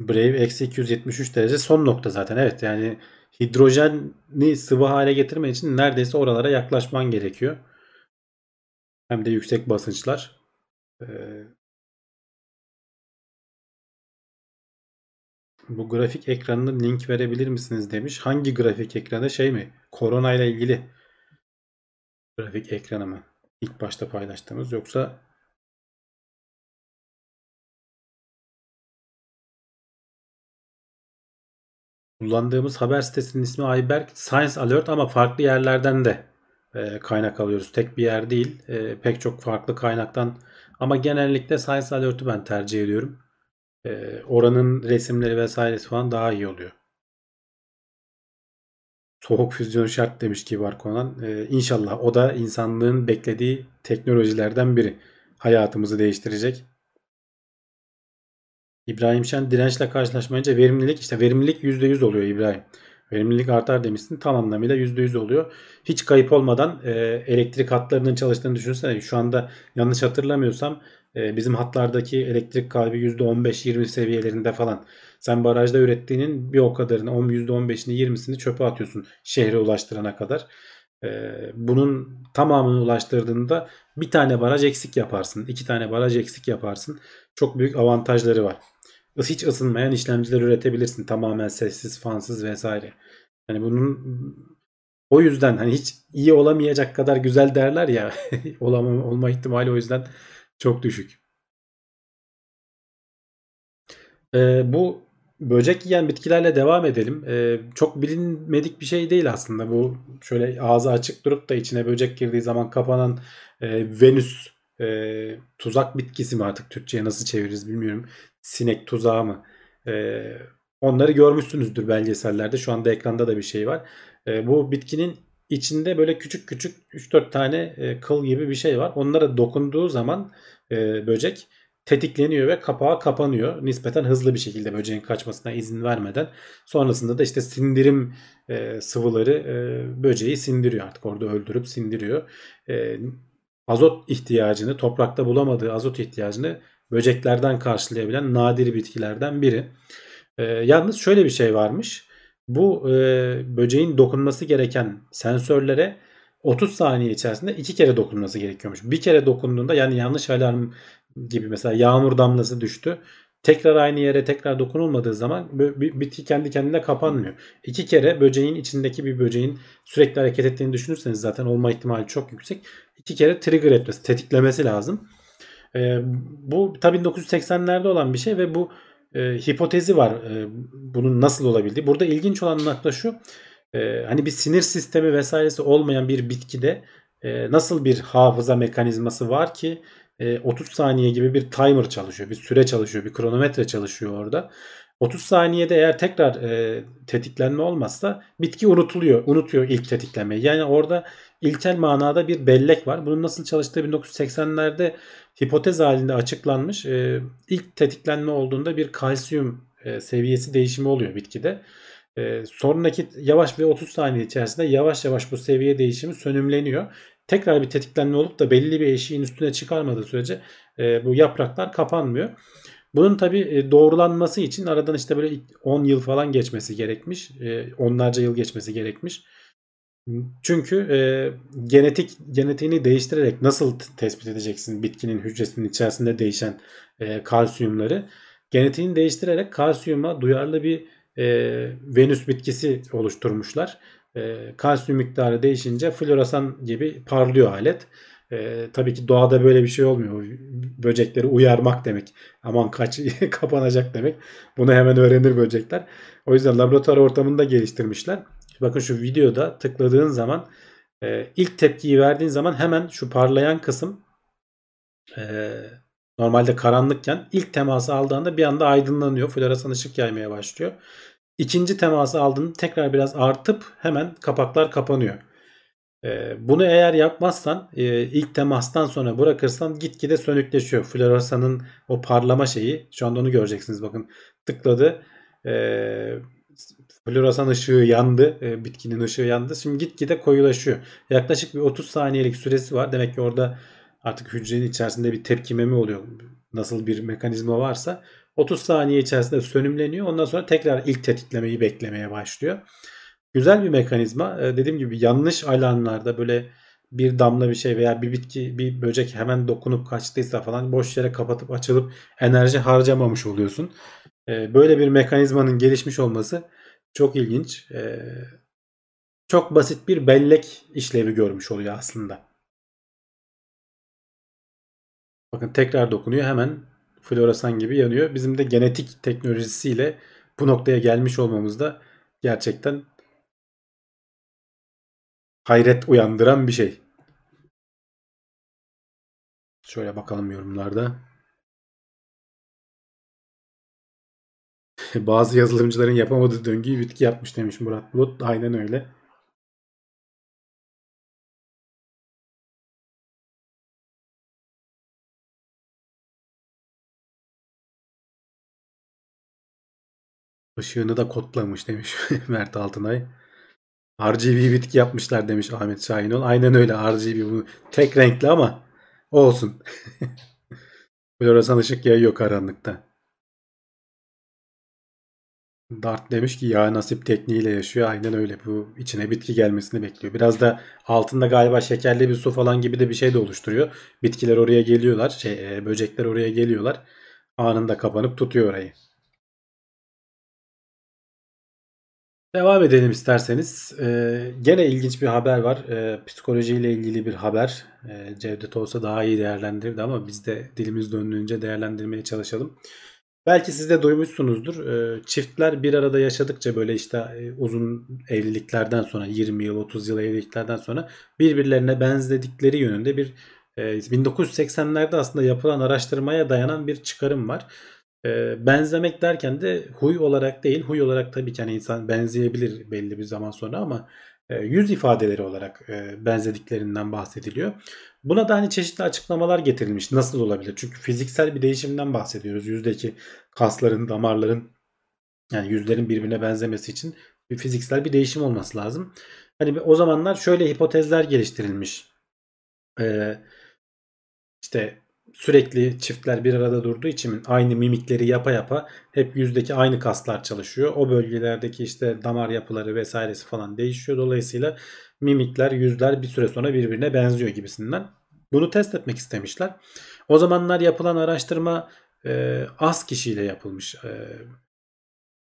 Brave eksi 273 derece son nokta zaten. Evet yani hidrojeni sıvı hale getirmen için neredeyse oralara yaklaşman gerekiyor. Hem de yüksek basınçlar. Ee, bu grafik ekranını link verebilir misiniz demiş. Hangi grafik ekranı şey mi? Korona ile ilgili grafik ekranı mı? İlk başta paylaştığımız yoksa Kullandığımız haber sitesinin ismi Ayberk Science Alert ama farklı yerlerden de e, kaynak alıyoruz. Tek bir yer değil. E, pek çok farklı kaynaktan ama genellikle Science Alert'ü ben tercih ediyorum. E, oranın resimleri vesairesi falan daha iyi oluyor. Soğuk füzyon şart demiş ki var konan. E, inşallah o da insanlığın beklediği teknolojilerden biri. Hayatımızı değiştirecek. İbrahim Şen dirençle karşılaşmayınca verimlilik işte verimlilik %100 oluyor İbrahim. Verimlilik artar demişsin tam anlamıyla %100 oluyor. Hiç kayıp olmadan e, elektrik hatlarının çalıştığını düşünsene. Şu anda yanlış hatırlamıyorsam bizim hatlardaki elektrik kaybı %15-20 seviyelerinde falan. Sen barajda ürettiğinin bir o kadarını %15'ini 20'sini çöpe atıyorsun şehre ulaştırana kadar. E, bunun tamamını ulaştırdığında bir tane baraj eksik yaparsın. iki tane baraj eksik yaparsın. Çok büyük avantajları var hiç ısınmayan işlemciler üretebilirsin. Tamamen sessiz, fansız vesaire. Hani bunun o yüzden hani hiç iyi olamayacak kadar güzel derler ya olama, olma ihtimali o yüzden çok düşük. Ee, bu böcek yiyen bitkilerle devam edelim. Ee, çok bilinmedik bir şey değil aslında. Bu şöyle ağzı açık durup da içine böcek girdiği zaman kapanan e, Venüs e, tuzak bitkisi mi artık Türkçe'ye nasıl çeviririz bilmiyorum sinek tuzağı mı? E, onları görmüşsünüzdür belgesellerde. Şu anda ekranda da bir şey var. E, bu bitkinin içinde böyle küçük küçük 3-4 tane e, kıl gibi bir şey var. Onlara dokunduğu zaman e, böcek tetikleniyor ve kapağı kapanıyor. Nispeten hızlı bir şekilde böceğin kaçmasına izin vermeden. Sonrasında da işte sindirim e, sıvıları e, böceği sindiriyor artık orada öldürüp sindiriyor. E, azot ihtiyacını toprakta bulamadığı azot ihtiyacını böceklerden karşılayabilen nadir bitkilerden biri. E, yalnız şöyle bir şey varmış. Bu e, böceğin dokunması gereken sensörlere 30 saniye içerisinde iki kere dokunması gerekiyormuş. Bir kere dokunduğunda yani yanlış alarm gibi mesela yağmur damlası düştü. tekrar aynı yere tekrar dokunulmadığı zaman bitki kendi kendine kapanmıyor. İki kere böceğin içindeki bir böceğin sürekli hareket ettiğini düşünürseniz zaten olma ihtimali çok yüksek. İki kere trigger etmesi, tetiklemesi lazım. Ee, bu tabii 1980'lerde olan bir şey ve bu e, hipotezi var e, bunun nasıl olabildiği. Burada ilginç olan nokta şu. e, hani bir sinir sistemi vesairesi olmayan bir bitkide e, nasıl bir hafıza mekanizması var ki e, 30 saniye gibi bir timer çalışıyor, bir süre çalışıyor, bir kronometre çalışıyor orada. 30 saniyede eğer tekrar e, tetiklenme olmazsa bitki unutuluyor, unutuyor ilk tetiklemeyi. Yani orada ilkel manada bir bellek var. Bunun nasıl çalıştığı 1980'lerde hipotez halinde açıklanmış. E, ilk tetiklenme olduğunda bir kalsiyum e, seviyesi değişimi oluyor bitkide. E, sonraki yavaş ve 30 saniye içerisinde yavaş yavaş bu seviye değişimi sönümleniyor. Tekrar bir tetiklenme olup da belli bir eşiğin üstüne çıkarmadığı sürece e, bu yapraklar kapanmıyor. Bunun tabi doğrulanması için aradan işte böyle 10 yıl falan geçmesi gerekmiş. E, onlarca yıl geçmesi gerekmiş. Çünkü e, genetik genetiğini değiştirerek nasıl tespit edeceksin bitkinin hücresinin içerisinde değişen e, kalsiyumları? Genetiğini değiştirerek kalsiyuma duyarlı bir e, Venüs bitkisi oluşturmuşlar. E, kalsiyum miktarı değişince floresan gibi parlıyor alet. E, tabii ki doğada böyle bir şey olmuyor. Böcekleri uyarmak demek. Aman kaç kapanacak demek. Bunu hemen öğrenir böcekler. O yüzden laboratuvar ortamında geliştirmişler. Bakın şu videoda tıkladığın zaman e, ilk tepkiyi verdiğin zaman hemen şu parlayan kısım e, normalde karanlıkken ilk teması aldığında bir anda aydınlanıyor. Floresan ışık yaymaya başlıyor. İkinci teması aldığında tekrar biraz artıp hemen kapaklar kapanıyor. E, bunu eğer yapmazsan e, ilk temastan sonra bırakırsan gitgide sönükleşiyor. Floresanın o parlama şeyi şu anda onu göreceksiniz bakın tıkladı. E, floresan ışığı yandı. e, bitkinin ışığı yandı. Şimdi gitgide koyulaşıyor. Yaklaşık bir 30 saniyelik süresi var. Demek ki orada artık hücrenin içerisinde bir tepkimeme oluyor. Nasıl bir mekanizma varsa 30 saniye içerisinde sönümleniyor. Ondan sonra tekrar ilk tetiklemeyi beklemeye başlıyor. Güzel bir mekanizma. E, dediğim gibi yanlış alanlarda böyle bir damla bir şey veya bir bitki bir böcek hemen dokunup kaçtıysa falan boş yere kapatıp açılıp enerji harcamamış oluyorsun. E, böyle bir mekanizmanın gelişmiş olması çok ilginç. E, çok basit bir bellek işlevi görmüş oluyor aslında. Bakın tekrar dokunuyor hemen floresan gibi yanıyor. Bizim de genetik teknolojisiyle bu noktaya gelmiş olmamız da gerçekten hayret uyandıran bir şey. Şöyle bakalım yorumlarda. Bazı yazılımcıların yapamadığı döngüyü bitki yapmış demiş Murat Bulut. Aynen öyle. Işığını da kodlamış demiş Mert Altınay. RGB bitki yapmışlar demiş Ahmet Şahinol. Aynen öyle RGB bu tek renkli ama olsun. Floresan ışık yayıyor karanlıkta. Dart demiş ki ya nasip tekniğiyle yaşıyor. Aynen öyle. Bu içine bitki gelmesini bekliyor. Biraz da altında galiba şekerli bir su falan gibi de bir şey de oluşturuyor. Bitkiler oraya geliyorlar. Şey, e, böcekler oraya geliyorlar. Anında kapanıp tutuyor orayı. Devam edelim isterseniz. Ee, gene ilginç bir haber var. Ee, psikolojiyle ilgili bir haber. Ee, Cevdet olsa daha iyi değerlendirirdi ama biz de dilimiz döndüğünce değerlendirmeye çalışalım. Belki siz de duymuşsunuzdur. Ee, çiftler bir arada yaşadıkça böyle işte e, uzun evliliklerden sonra 20 yıl 30 yıl evliliklerden sonra birbirlerine benzedikleri yönünde bir e, 1980'lerde aslında yapılan araştırmaya dayanan bir çıkarım var. E, benzemek derken de huy olarak değil, huy olarak tabii ki hani insan benzeyebilir belli bir zaman sonra ama e, yüz ifadeleri olarak e, benzediklerinden bahsediliyor. Buna da hani çeşitli açıklamalar getirilmiş. Nasıl olabilir? Çünkü fiziksel bir değişimden bahsediyoruz. Yüzdeki kasların, damarların yani yüzlerin birbirine benzemesi için bir fiziksel bir değişim olması lazım. Hani o zamanlar şöyle hipotezler geliştirilmiş. Ee, işte sürekli çiftler bir arada durduğu için aynı mimikleri yapa yapa hep yüzdeki aynı kaslar çalışıyor. O bölgelerdeki işte damar yapıları vesairesi falan değişiyor. Dolayısıyla mimikler, yüzler bir süre sonra birbirine benziyor gibisinden. Bunu test etmek istemişler. O zamanlar yapılan araştırma e, az kişiyle yapılmış. E,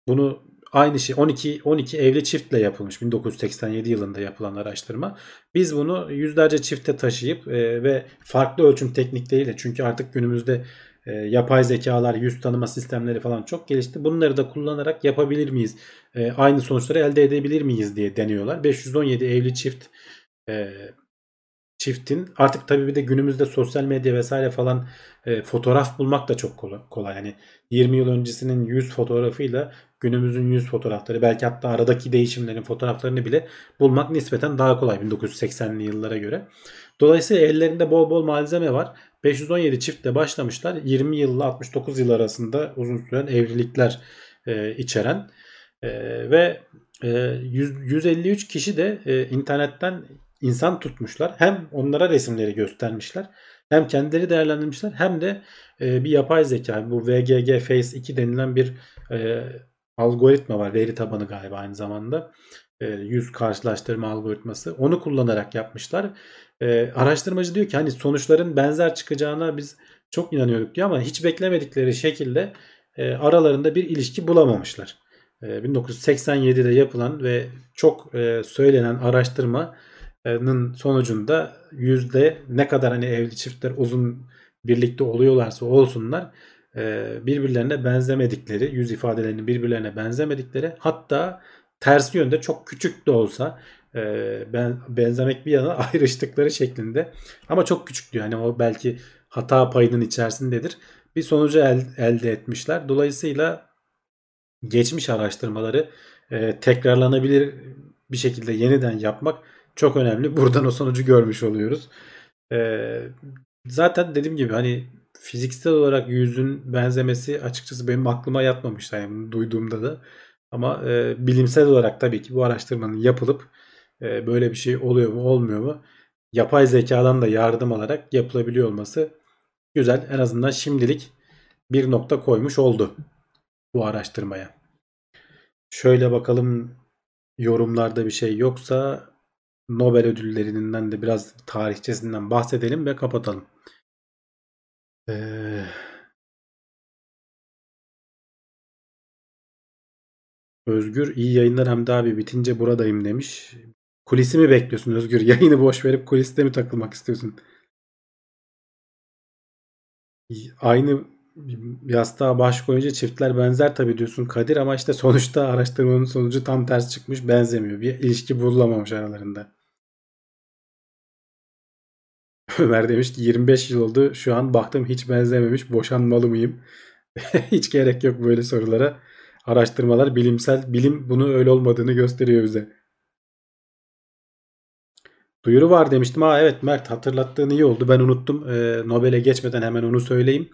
bunu aynı şey 12 12 evli çiftle yapılmış 1987 yılında yapılan araştırma. Biz bunu yüzlerce çifte taşıyıp e, ve farklı ölçüm teknikleriyle çünkü artık günümüzde e, yapay zekalar, yüz tanıma sistemleri falan çok gelişti. Bunları da kullanarak yapabilir miyiz? E, aynı sonuçları elde edebilir miyiz diye deniyorlar. 517 evli çift e, çiftin artık tabii bir de günümüzde sosyal medya vesaire falan e, fotoğraf bulmak da çok kolay. Yani 20 yıl öncesinin yüz fotoğrafıyla günümüzün yüz fotoğrafları belki hatta aradaki değişimlerin fotoğraflarını bile bulmak nispeten daha kolay 1980'li yıllara göre. Dolayısıyla ellerinde bol bol malzeme var. 517 çiftle başlamışlar. 20 yılla 69 yıl arasında uzun süren evlilikler e, içeren e, ve e, 100, 153 kişi de e, internetten insan tutmuşlar. Hem onlara resimleri göstermişler. Hem kendileri değerlendirmişler hem de e, bir yapay zeka bu VGG Face 2 denilen bir e, algoritma var. Veri tabanı galiba aynı zamanda. E, yüz karşılaştırma algoritması. Onu kullanarak yapmışlar. E, araştırmacı diyor ki hani sonuçların benzer çıkacağına biz çok inanıyorduk diyor ama hiç beklemedikleri şekilde e, aralarında bir ilişki bulamamışlar. E, 1987'de yapılan ve çok e, söylenen araştırmanın sonucunda yüzde ne kadar hani evli çiftler uzun birlikte oluyorlarsa olsunlar birbirlerine benzemedikleri, yüz ifadelerinin birbirlerine benzemedikleri hatta tersi yönde çok küçük de olsa ben benzemek bir yana ayrıştıkları şeklinde ama çok küçük diyor. Hani o belki hata payının içerisindedir. Bir sonucu el, elde etmişler. Dolayısıyla geçmiş araştırmaları e, tekrarlanabilir bir şekilde yeniden yapmak çok önemli. Buradan o sonucu görmüş oluyoruz. E, zaten dediğim gibi hani fiziksel olarak yüzün benzemesi açıkçası benim aklıma yatmamıştı yani duyduğumda da. Ama e, bilimsel olarak tabii ki bu araştırmanın yapılıp e, böyle bir şey oluyor mu olmuyor mu yapay zekadan da yardım alarak yapılabiliyor olması güzel. En azından şimdilik bir nokta koymuş oldu bu araştırmaya. Şöyle bakalım yorumlarda bir şey yoksa Nobel ödüllerinden de biraz tarihçesinden bahsedelim ve kapatalım. Ee, Özgür iyi yayınlar Hamdi abi bitince buradayım demiş. Kulisi mi bekliyorsun Özgür? Yayını boş verip kuliste mi takılmak istiyorsun? Aynı yastığa baş koyunca çiftler benzer tabii diyorsun Kadir ama işte sonuçta araştırmanın sonucu tam ters çıkmış benzemiyor. Bir ilişki bulunamamış aralarında. Ömer demiş ki 25 yıl oldu şu an baktım hiç benzememiş boşanmalı mıyım? hiç gerek yok böyle sorulara. Araştırmalar bilimsel bilim bunu öyle olmadığını gösteriyor bize. Duyuru var demiştim. Ha evet Mert hatırlattığın iyi oldu. Ben unuttum. Ee, Nobel'e geçmeden hemen onu söyleyeyim.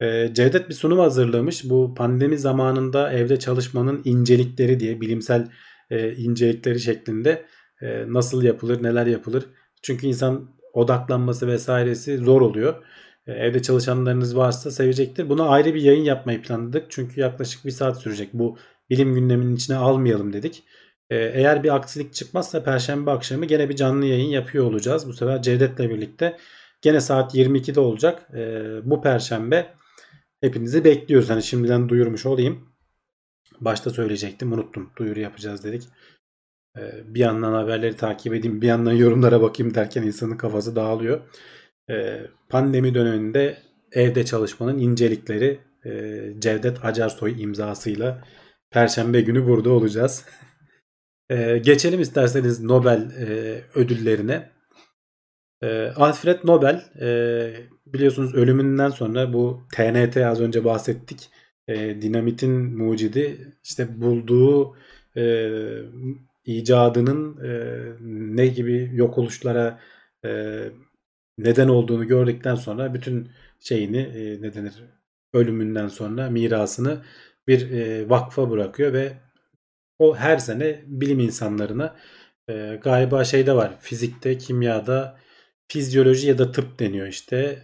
Ee, Cevdet bir sunum hazırlamış. Bu pandemi zamanında evde çalışmanın incelikleri diye bilimsel e, incelikleri şeklinde e, nasıl yapılır, neler yapılır. Çünkü insan odaklanması vesairesi zor oluyor. E, evde çalışanlarınız varsa sevecektir. Buna ayrı bir yayın yapmayı planladık. Çünkü yaklaşık bir saat sürecek. Bu bilim gündeminin içine almayalım dedik. Eğer bir aksilik çıkmazsa Perşembe akşamı gene bir canlı yayın yapıyor olacağız. Bu sefer Cevdet'le birlikte. Gene saat 22'de olacak. Bu Perşembe hepinizi bekliyoruz. Hani şimdiden duyurmuş olayım. Başta söyleyecektim. Unuttum. Duyuru yapacağız dedik. Ee, bir yandan haberleri takip edeyim bir yandan yorumlara bakayım derken insanın kafası dağılıyor. Ee, pandemi döneminde evde çalışmanın incelikleri e, Cevdet Acarsoy imzasıyla Perşembe günü burada olacağız. Geçelim isterseniz Nobel ödüllerine. Alfred Nobel e, biliyorsunuz ölümünden sonra bu TNT az önce bahsettik. dinamitin mucidi işte bulduğu icadının e, ne gibi yok oluşlara e, neden olduğunu gördükten sonra bütün şeyini e, ne denir ölümünden sonra mirasını bir e, vakfa bırakıyor ve o her sene bilim insanlarına e, galiba şeyde var fizikte, kimyada, fizyoloji ya da tıp deniyor işte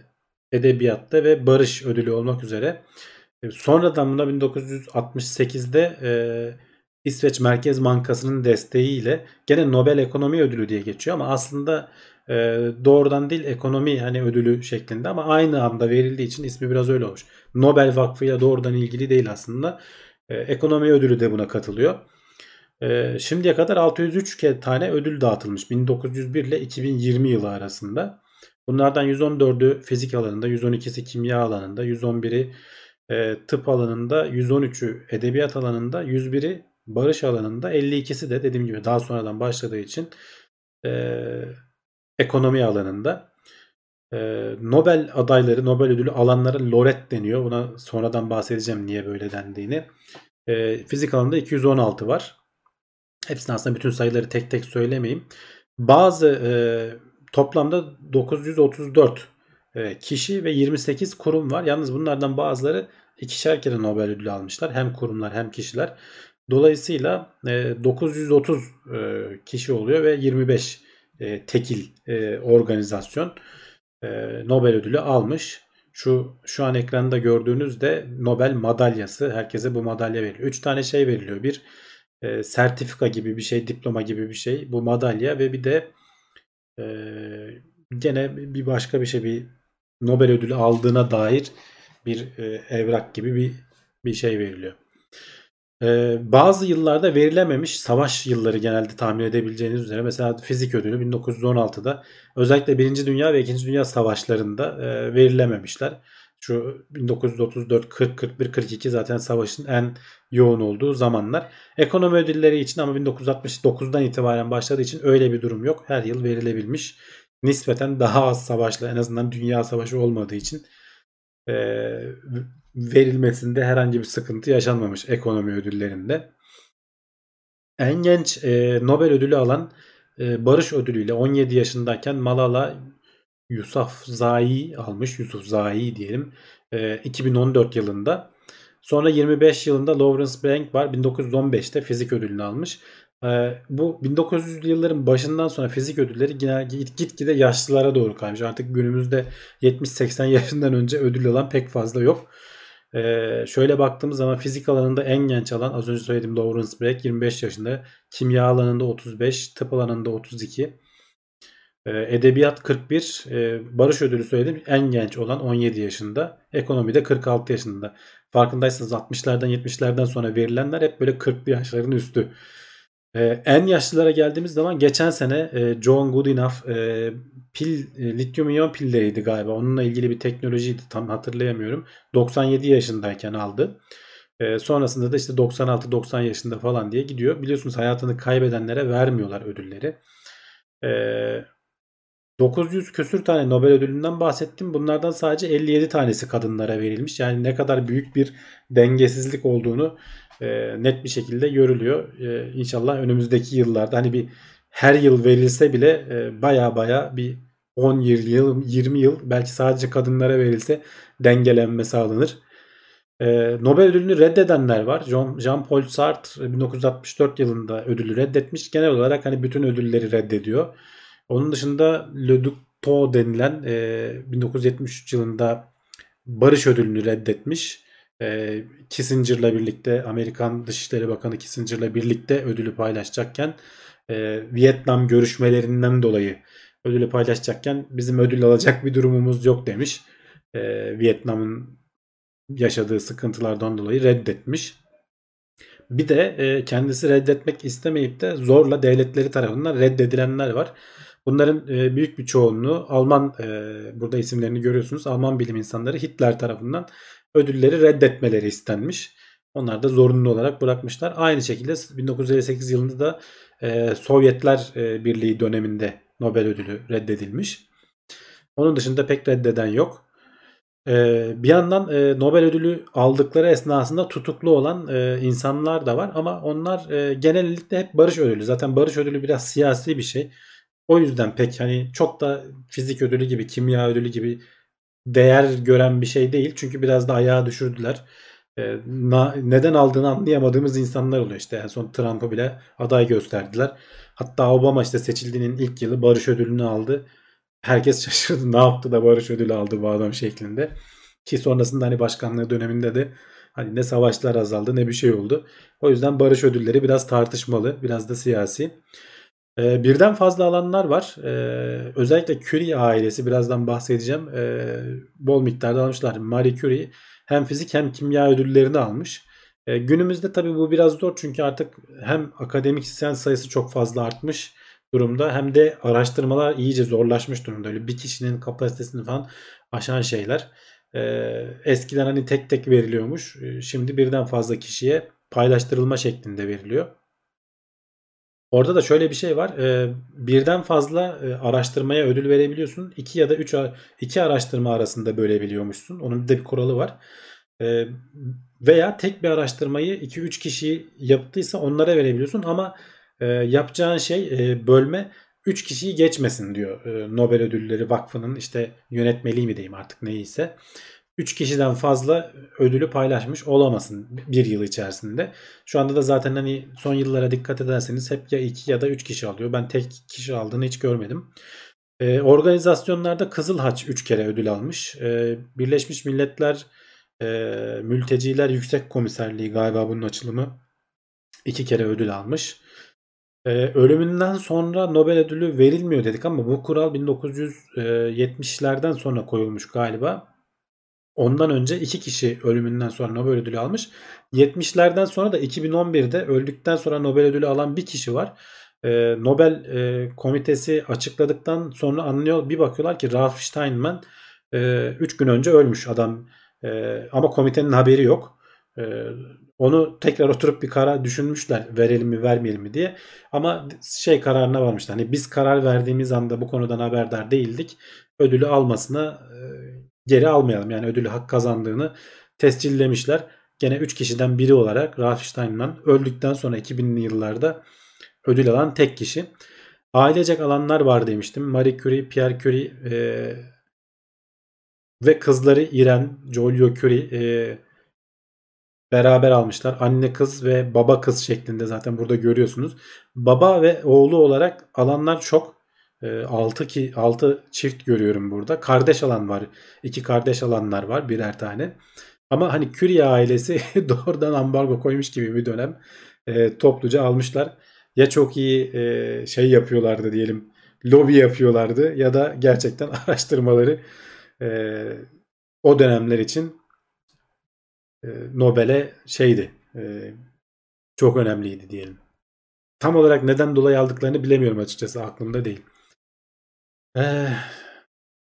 edebiyatta ve barış ödülü olmak üzere. E, sonradan buna 1968'de e, İsveç Merkez Bankası'nın desteğiyle gene Nobel Ekonomi Ödülü diye geçiyor ama aslında e, doğrudan değil ekonomi hani ödülü şeklinde ama aynı anda verildiği için ismi biraz öyle olmuş. Nobel Vakfı ile doğrudan ilgili değil aslında. E, ekonomi ödülü de buna katılıyor. E, şimdiye kadar 603 tane ödül dağıtılmış 1901 ile 2020 yılı arasında. Bunlardan 114'ü fizik alanında, 112'si kimya alanında, 111'i e, tıp alanında, 113'ü edebiyat alanında, 101'i barış alanında, 52'si de dediğim gibi daha sonradan başladığı için e, ekonomi alanında. E, Nobel adayları, Nobel ödülü alanlara loret deniyor. Buna sonradan bahsedeceğim niye böyle dendiğini. Fizik alanında 216 var. Hepsini aslında bütün sayıları tek tek söylemeyeyim. Bazı e, toplamda 934 e, kişi ve 28 kurum var. Yalnız bunlardan bazıları ikişer kere Nobel ödülü almışlar. Hem kurumlar hem kişiler. Dolayısıyla e, 930 e, kişi oluyor ve 25 e, tekil e, organizasyon e, Nobel ödülü almış. Şu şu an ekranda gördüğünüz de Nobel madalyası. Herkese bu madalya veriliyor. 3 tane şey veriliyor. Bir e, sertifika gibi bir şey, diploma gibi bir şey. Bu madalya ve bir de e, gene bir başka bir şey bir Nobel ödülü aldığına dair bir e, evrak gibi bir bir şey veriliyor. Ee, bazı yıllarda verilememiş savaş yılları genelde tahmin edebileceğiniz üzere mesela fizik ödülü 1916'da özellikle 1. Dünya ve 2. Dünya Savaşlarında e, verilememişler. Şu 1934, 40, 41, 42 zaten savaşın en yoğun olduğu zamanlar. Ekonomi ödülleri için ama 1969'dan itibaren başladığı için öyle bir durum yok. Her yıl verilebilmiş. Nispeten daha az savaşla en azından dünya savaşı olmadığı için e, verilmesinde herhangi bir sıkıntı yaşanmamış ekonomi ödüllerinde. En genç e, Nobel ödülü alan e, Barış ödülüyle 17 yaşındayken Malala Yousafzai almış. Yusuf Zai diyelim. E, 2014 yılında. Sonra 25 yılında Lawrence Blank var. 1915'te fizik ödülünü almış. E, bu 1900'lü yılların başından sonra fizik ödülleri gitgide yaşlılara doğru kaymış. Artık günümüzde 70-80 yaşından önce ödül alan pek fazla yok. Ee, şöyle baktığımız zaman fizik alanında en genç alan az önce söylediğim Lawrence Bragg 25 yaşında. Kimya alanında 35, tıp alanında 32. Ee, edebiyat 41, e, barış ödülü söyledim en genç olan 17 yaşında. Ekonomide 46 yaşında. Farkındaysanız 60'lardan 70'lerden sonra verilenler hep böyle 40'lı yaşların üstü. Ee, en yaşlılara geldiğimiz zaman geçen sene e, John Goodenough e, pil e, lityum iyon pilleriydi galiba. Onunla ilgili bir teknolojiydi tam hatırlayamıyorum. 97 yaşındayken aldı. Sonrasında da işte 96-90 yaşında falan diye gidiyor. Biliyorsunuz hayatını kaybedenlere vermiyorlar ödülleri. E, 900 küsür tane Nobel ödülünden bahsettim. Bunlardan sadece 57 tanesi kadınlara verilmiş. Yani ne kadar büyük bir dengesizlik olduğunu e, net bir şekilde görülüyor. E, inşallah önümüzdeki yıllarda hani bir her yıl verilse bile e, baya baya bir 10 yıl, 20 yıl belki sadece kadınlara verilse dengelenme sağlanır. Ee, Nobel ödülünü reddedenler var. Jean-Paul Sartre 1964 yılında ödülü reddetmiş. Genel olarak hani bütün ödülleri reddediyor. Onun dışında Le Duc Tau denilen e, 1973 yılında barış ödülünü reddetmiş. E, Kissinger'la birlikte Amerikan Dışişleri Bakanı Kissinger'la birlikte ödülü paylaşacakken e, Vietnam görüşmelerinden dolayı ödülü paylaşacakken bizim ödül alacak bir durumumuz yok demiş. E, Vietnam'ın yaşadığı sıkıntılardan dolayı reddetmiş. Bir de e, kendisi reddetmek istemeyip de zorla devletleri tarafından reddedilenler var. Bunların e, büyük bir çoğunluğu Alman e, burada isimlerini görüyorsunuz. Alman bilim insanları Hitler tarafından ödülleri reddetmeleri istenmiş. Onlar da zorunlu olarak bırakmışlar. Aynı şekilde 1958 yılında da e, Sovyetler Birliği döneminde Nobel ödülü reddedilmiş. Onun dışında pek reddeden yok. Bir yandan Nobel ödülü aldıkları esnasında tutuklu olan insanlar da var ama onlar genellikle hep barış ödülü. Zaten barış ödülü biraz siyasi bir şey. O yüzden pek hani çok da fizik ödülü gibi, kimya ödülü gibi değer gören bir şey değil. Çünkü biraz da ayağa düşürdüler. E, na, neden aldığını anlayamadığımız insanlar oluyor. İşte en son Trump'ı bile aday gösterdiler. Hatta Obama işte seçildiğinin ilk yılı barış ödülünü aldı. Herkes şaşırdı ne yaptı da barış ödülü aldı bu adam şeklinde. Ki sonrasında hani başkanlığı döneminde de Hani ne savaşlar azaldı ne bir şey oldu. O yüzden barış ödülleri biraz tartışmalı, biraz da siyasi. Ee, birden fazla alanlar var. Ee, özellikle Curie ailesi birazdan bahsedeceğim. Ee, bol miktarda almışlar. Marie Curie hem fizik hem kimya ödüllerini almış. Ee, günümüzde tabii bu biraz zor çünkü artık hem akademisyen sayısı çok fazla artmış durumda hem de araştırmalar iyice zorlaşmış durumda. Öyle bir kişinin kapasitesini falan aşan şeyler. Ee, eskiden hani tek tek veriliyormuş. Şimdi birden fazla kişiye paylaştırılma şeklinde veriliyor. Orada da şöyle bir şey var. Ee, birden fazla e, araştırmaya ödül verebiliyorsun. İki ya da üç iki araştırma arasında bölebiliyormuşsun. Onun da bir kuralı var. Ee, veya tek bir araştırmayı 2-3 kişi yaptıysa onlara verebiliyorsun ama e, yapacağın şey e, bölme 3 kişiyi geçmesin diyor e, Nobel Ödülleri Vakfı'nın işte yönetmeliği mi diyeyim artık neyse. 3 kişiden fazla ödülü paylaşmış olamasın bir yıl içerisinde. Şu anda da zaten hani son yıllara dikkat ederseniz hep ya 2 ya da 3 kişi alıyor. Ben tek kişi aldığını hiç görmedim. Ee, organizasyonlarda Kızıl Haç 3 kere ödül almış. Ee, Birleşmiş Milletler e, Mülteciler Yüksek Komiserliği galiba bunun açılımı 2 kere ödül almış. Ee, ölümünden sonra Nobel ödülü verilmiyor dedik ama bu kural 1970'lerden sonra koyulmuş galiba. Ondan önce iki kişi ölümünden sonra Nobel ödülü almış. 70'lerden sonra da 2011'de öldükten sonra Nobel ödülü alan bir kişi var. Ee, Nobel e, komitesi açıkladıktan sonra anlıyor bir bakıyorlar ki Ralph Steinman 3 e, gün önce ölmüş adam. E, ama komitenin haberi yok. E, onu tekrar oturup bir karar düşünmüşler verelim mi vermeyelim mi diye. Ama şey kararına varmışlar. Hani biz karar verdiğimiz anda bu konudan haberdar değildik. Ödülü almasına e, geri almayalım. Yani ödülü hak kazandığını tescillemişler. Gene 3 kişiden biri olarak Ralph Steinman öldükten sonra 2000'li yıllarda ödül alan tek kişi. Ailecek alanlar var demiştim. Marie Curie, Pierre Curie e, ve kızları Irene, Joliot Curie e, beraber almışlar. Anne kız ve baba kız şeklinde zaten burada görüyorsunuz. Baba ve oğlu olarak alanlar çok. 6 ee, ki 6 çift görüyorum burada. Kardeş alan var. iki kardeş alanlar var birer tane. Ama hani Curie ailesi doğrudan ambargo koymuş gibi bir dönem e, topluca almışlar. Ya çok iyi e, şey yapıyorlardı diyelim. Lobi yapıyorlardı ya da gerçekten araştırmaları e, o dönemler için e, Nobel'e şeydi. E, çok önemliydi diyelim. Tam olarak neden dolayı aldıklarını bilemiyorum açıkçası aklımda değil. Ee,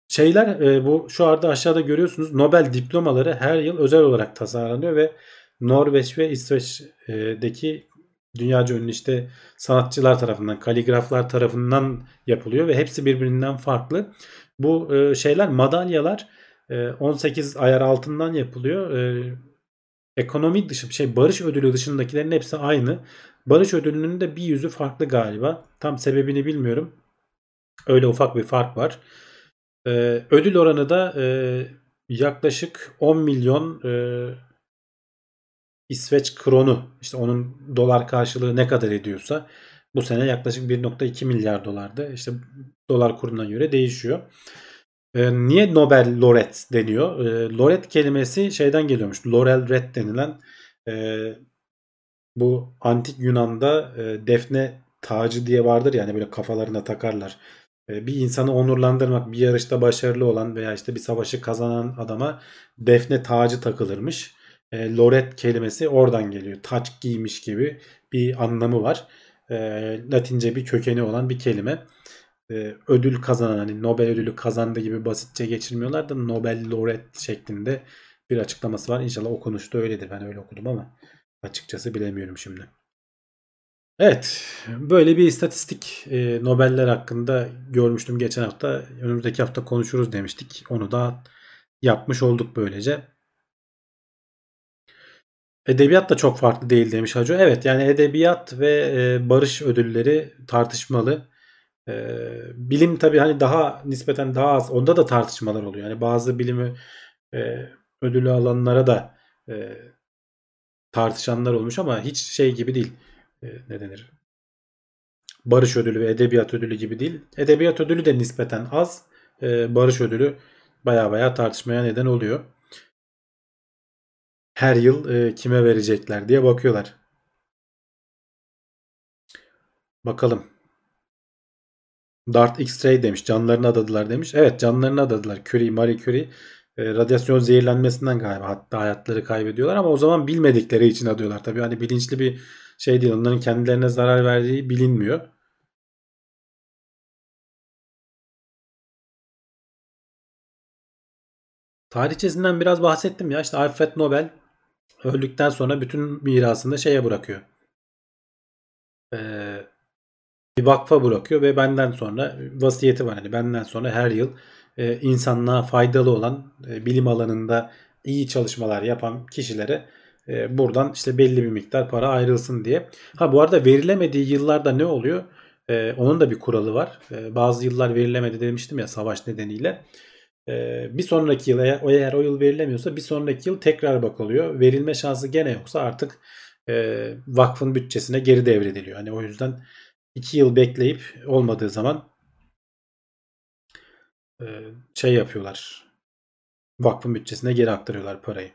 şeyler e, bu şu anda aşağıda görüyorsunuz Nobel diplomaları her yıl özel olarak tasarlanıyor ve Norveç ve İsveç'deki dünyaca ünlü işte sanatçılar tarafından, kaligraflar tarafından yapılıyor ve hepsi birbirinden farklı. Bu e, şeyler madalyalar 18 e, ayar altından yapılıyor. Ekonomi dışı şey barış ödülü dışındakilerin hepsi aynı. Barış ödülünün de bir yüzü farklı galiba. Tam sebebini bilmiyorum. Öyle ufak bir fark var. Ee, ödül oranı da e, yaklaşık 10 milyon e, İsveç kronu işte onun dolar karşılığı ne kadar ediyorsa bu sene yaklaşık 1.2 milyar dolardı. İşte dolar kuruna göre değişiyor. E, niye Nobel Laureate deniyor? E, laureate kelimesi şeyden geliyormuş. Laurel red denilen e, bu antik Yunan'da e, defne tacı diye vardır yani böyle kafalarına takarlar. E, bir insanı onurlandırmak, bir yarışta başarılı olan veya işte bir savaşı kazanan adama defne tacı takılırmış. E, loret kelimesi oradan geliyor. Taç giymiş gibi bir anlamı var. E, Latince bir kökeni olan bir kelime. E, ödül kazanan hani Nobel ödülü kazandı gibi basitçe geçirmiyorlar da Nobel Laureate şeklinde bir açıklaması var. İnşallah okunuşta öyledir. Ben öyle okudum ama açıkçası bilemiyorum şimdi. Evet, böyle bir istatistik e, Nobeller hakkında görmüştüm geçen hafta. Önümüzdeki hafta konuşuruz demiştik. Onu da yapmış olduk böylece. Edebiyat da çok farklı değil demiş Hacı. Evet yani edebiyat ve e, barış ödülleri tartışmalı. E, bilim tabii hani daha nispeten daha az. Onda da tartışmalar oluyor. Yani bazı bilimi e, ödülü alanlara da e, tartışanlar olmuş ama hiç şey gibi değil ne denir? Barış ödülü ve edebiyat ödülü gibi değil. Edebiyat ödülü de nispeten az. E, barış ödülü baya baya tartışmaya neden oluyor. her yıl e, kime verecekler diye bakıyorlar. Bakalım. Dart X-ray demiş. Canlarını adadılar demiş. Evet canlarını adadılar. Curie, Marie Curie e, radyasyon zehirlenmesinden galiba hatta hayatları kaybediyorlar ama o zaman bilmedikleri için adıyorlar. Tabii hani bilinçli bir şey değil. Onların kendilerine zarar verdiği bilinmiyor. Tarihçesinden biraz bahsettim ya. İşte Alfred Nobel öldükten sonra bütün mirasını şeye bırakıyor. Ee, bir vakfa bırakıyor ve benden sonra vasiyeti var. Yani benden sonra her yıl e, insanlığa faydalı olan e, bilim alanında iyi çalışmalar yapan kişilere e, buradan işte belli bir miktar para ayrılsın diye. Ha bu arada verilemediği yıllarda ne oluyor? E, onun da bir kuralı var. E, bazı yıllar verilemedi demiştim ya savaş nedeniyle. Bir sonraki yıl eğer, eğer o yıl verilemiyorsa bir sonraki yıl tekrar bakılıyor. Verilme şansı gene yoksa artık vakfın bütçesine geri devrediliyor. Hani o yüzden 2 yıl bekleyip olmadığı zaman şey yapıyorlar. Vakfın bütçesine geri aktarıyorlar parayı.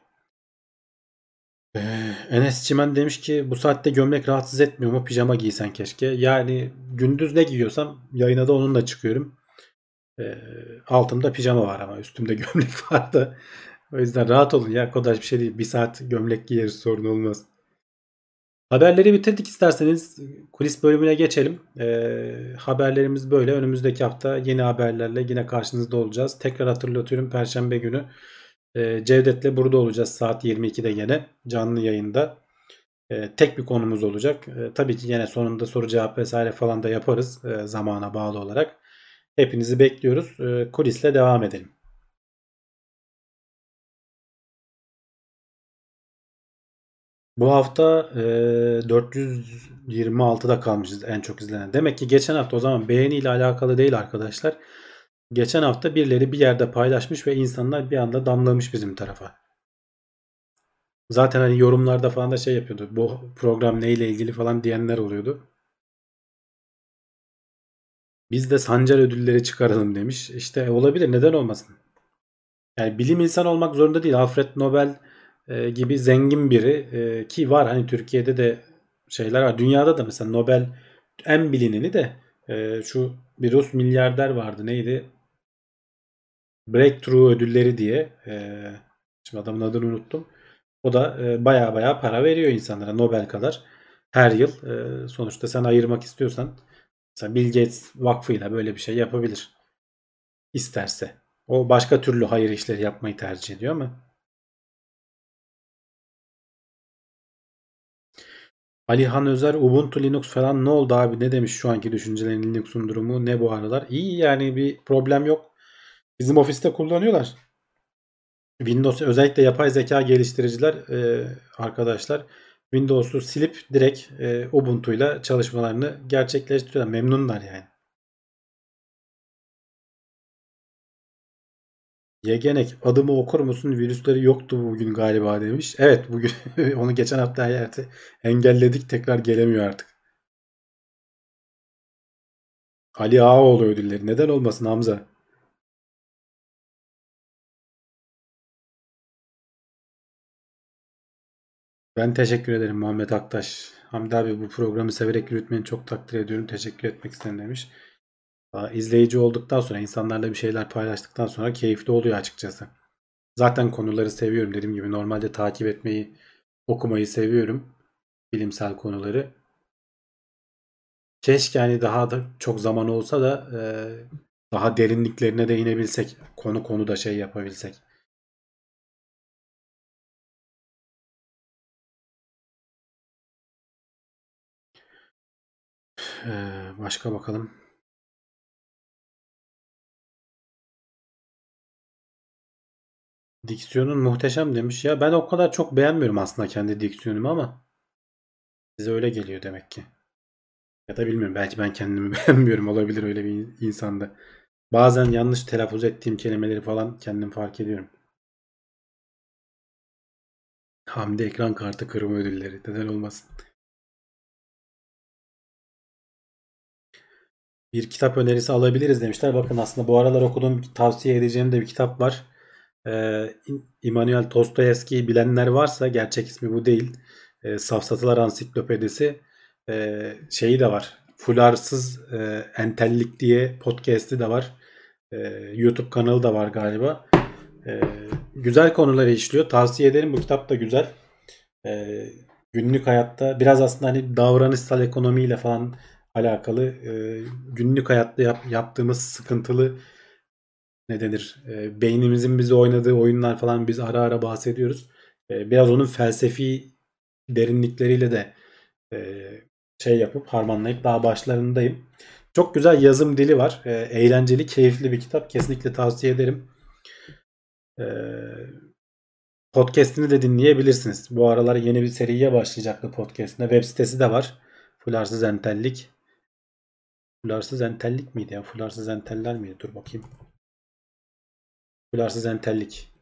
Ee, Enes Çimen demiş ki bu saatte gömlek rahatsız etmiyor mu? Pijama giysen keşke. Yani gündüz ne giyiyorsam yayına da onunla çıkıyorum. Ee, altımda pijama var ama üstümde gömlek var da. O yüzden rahat olun ya. Kodaj bir şey değil. Bir saat gömlek giyeriz sorun olmaz. Haberleri bitirdik isterseniz kulis bölümüne geçelim. Ee, haberlerimiz böyle. Önümüzdeki hafta yeni haberlerle yine karşınızda olacağız. Tekrar hatırlatıyorum Perşembe günü e, Cevdet'le burada olacağız saat 22'de yine canlı yayında. E, tek bir konumuz olacak. E, tabii ki yine sonunda soru cevap vesaire falan da yaparız e, zamana bağlı olarak. Hepinizi bekliyoruz. E, kulisle devam edelim. Bu hafta e, 426'da kalmışız en çok izlenen. Demek ki geçen hafta o zaman beğeni ile alakalı değil arkadaşlar. Geçen hafta birileri bir yerde paylaşmış ve insanlar bir anda damlamış bizim tarafa. Zaten hani yorumlarda falan da şey yapıyordu. Bu program neyle ilgili falan diyenler oluyordu. Biz de Sancar ödülleri çıkaralım demiş. İşte olabilir neden olmasın. Yani bilim insan olmak zorunda değil. Alfred Nobel e, gibi zengin biri e, ki var hani Türkiye'de de şeyler var. Dünyada da mesela Nobel en bilineni de e, şu bir Rus milyarder vardı. Neydi? Breakthrough ödülleri diye e, şimdi adamın adını unuttum. O da e, baya baya para veriyor insanlara Nobel kadar her yıl. E, sonuçta sen ayırmak istiyorsan mesela Bill Gates vakfıyla böyle bir şey yapabilir. isterse. O başka türlü hayır işleri yapmayı tercih ediyor ama Alihan Özer Ubuntu Linux falan ne oldu abi ne demiş şu anki düşüncelerin Linux'un durumu ne bu aralar? İyi yani bir problem yok. Bizim ofiste kullanıyorlar. Windows özellikle yapay zeka geliştiriciler e, arkadaşlar Windows'u silip direkt e, Ubuntu ile çalışmalarını gerçekleştiriyorlar. Memnunlar yani. Yegenek adımı okur musun? Virüsleri yoktu bugün galiba demiş. Evet bugün onu geçen hafta hayatı engelledik tekrar gelemiyor artık. Ali Ağaoğlu ödülleri. Neden olmasın Hamza? Ben teşekkür ederim Muhammed Aktaş. Hamdi abi bu programı severek yürütmeni çok takdir ediyorum. Teşekkür etmek istedim demiş. İzleyici olduktan sonra insanlarla bir şeyler paylaştıktan sonra keyifli oluyor açıkçası. Zaten konuları seviyorum dediğim gibi. Normalde takip etmeyi, okumayı seviyorum. Bilimsel konuları. Keşke yani daha da çok zaman olsa da daha derinliklerine de inebilsek. Konu konu da şey yapabilsek. Ee, başka bakalım. Diksiyonun muhteşem demiş. Ya ben o kadar çok beğenmiyorum aslında kendi diksiyonumu ama size öyle geliyor demek ki. Ya da bilmiyorum belki ben kendimi beğenmiyorum olabilir öyle bir insanda. Bazen yanlış telaffuz ettiğim kelimeleri falan kendim fark ediyorum. Hamdi ekran kartı kırma ödülleri. Neden olmasın? Bir kitap önerisi alabiliriz demişler. Bakın aslında bu aralar okuduğum tavsiye edeceğim de bir kitap var. Ee, İmanuel Dostoyevski'yi bilenler varsa gerçek ismi bu değil. Ee, Safsatılar Ansiklopedisi ee, şeyi de var. Fularsız e, Entellik diye podcast'i de var. Ee, YouTube kanalı da var galiba. Ee, güzel konuları işliyor. Tavsiye ederim. Bu kitap da güzel. Ee, günlük hayatta biraz aslında hani davranışsal ekonomiyle falan alakalı e, günlük hayatta yap, yaptığımız sıkıntılı ne denir e, beynimizin bize oynadığı oyunlar falan biz ara ara bahsediyoruz. E, biraz onun felsefi derinlikleriyle de e, şey yapıp harmanlayıp daha başlarındayım. Çok güzel yazım dili var. E, eğlenceli, keyifli bir kitap. Kesinlikle tavsiye ederim. E, podcast'ini de dinleyebilirsiniz. Bu aralar yeni bir seriye başlayacaktı podcast'ine. Web sitesi de var. Fularsız Entellik. Fularsız Entellik miydi ya? Fularsız Enteller miydi? Dur bakayım. Fularsız Entellik.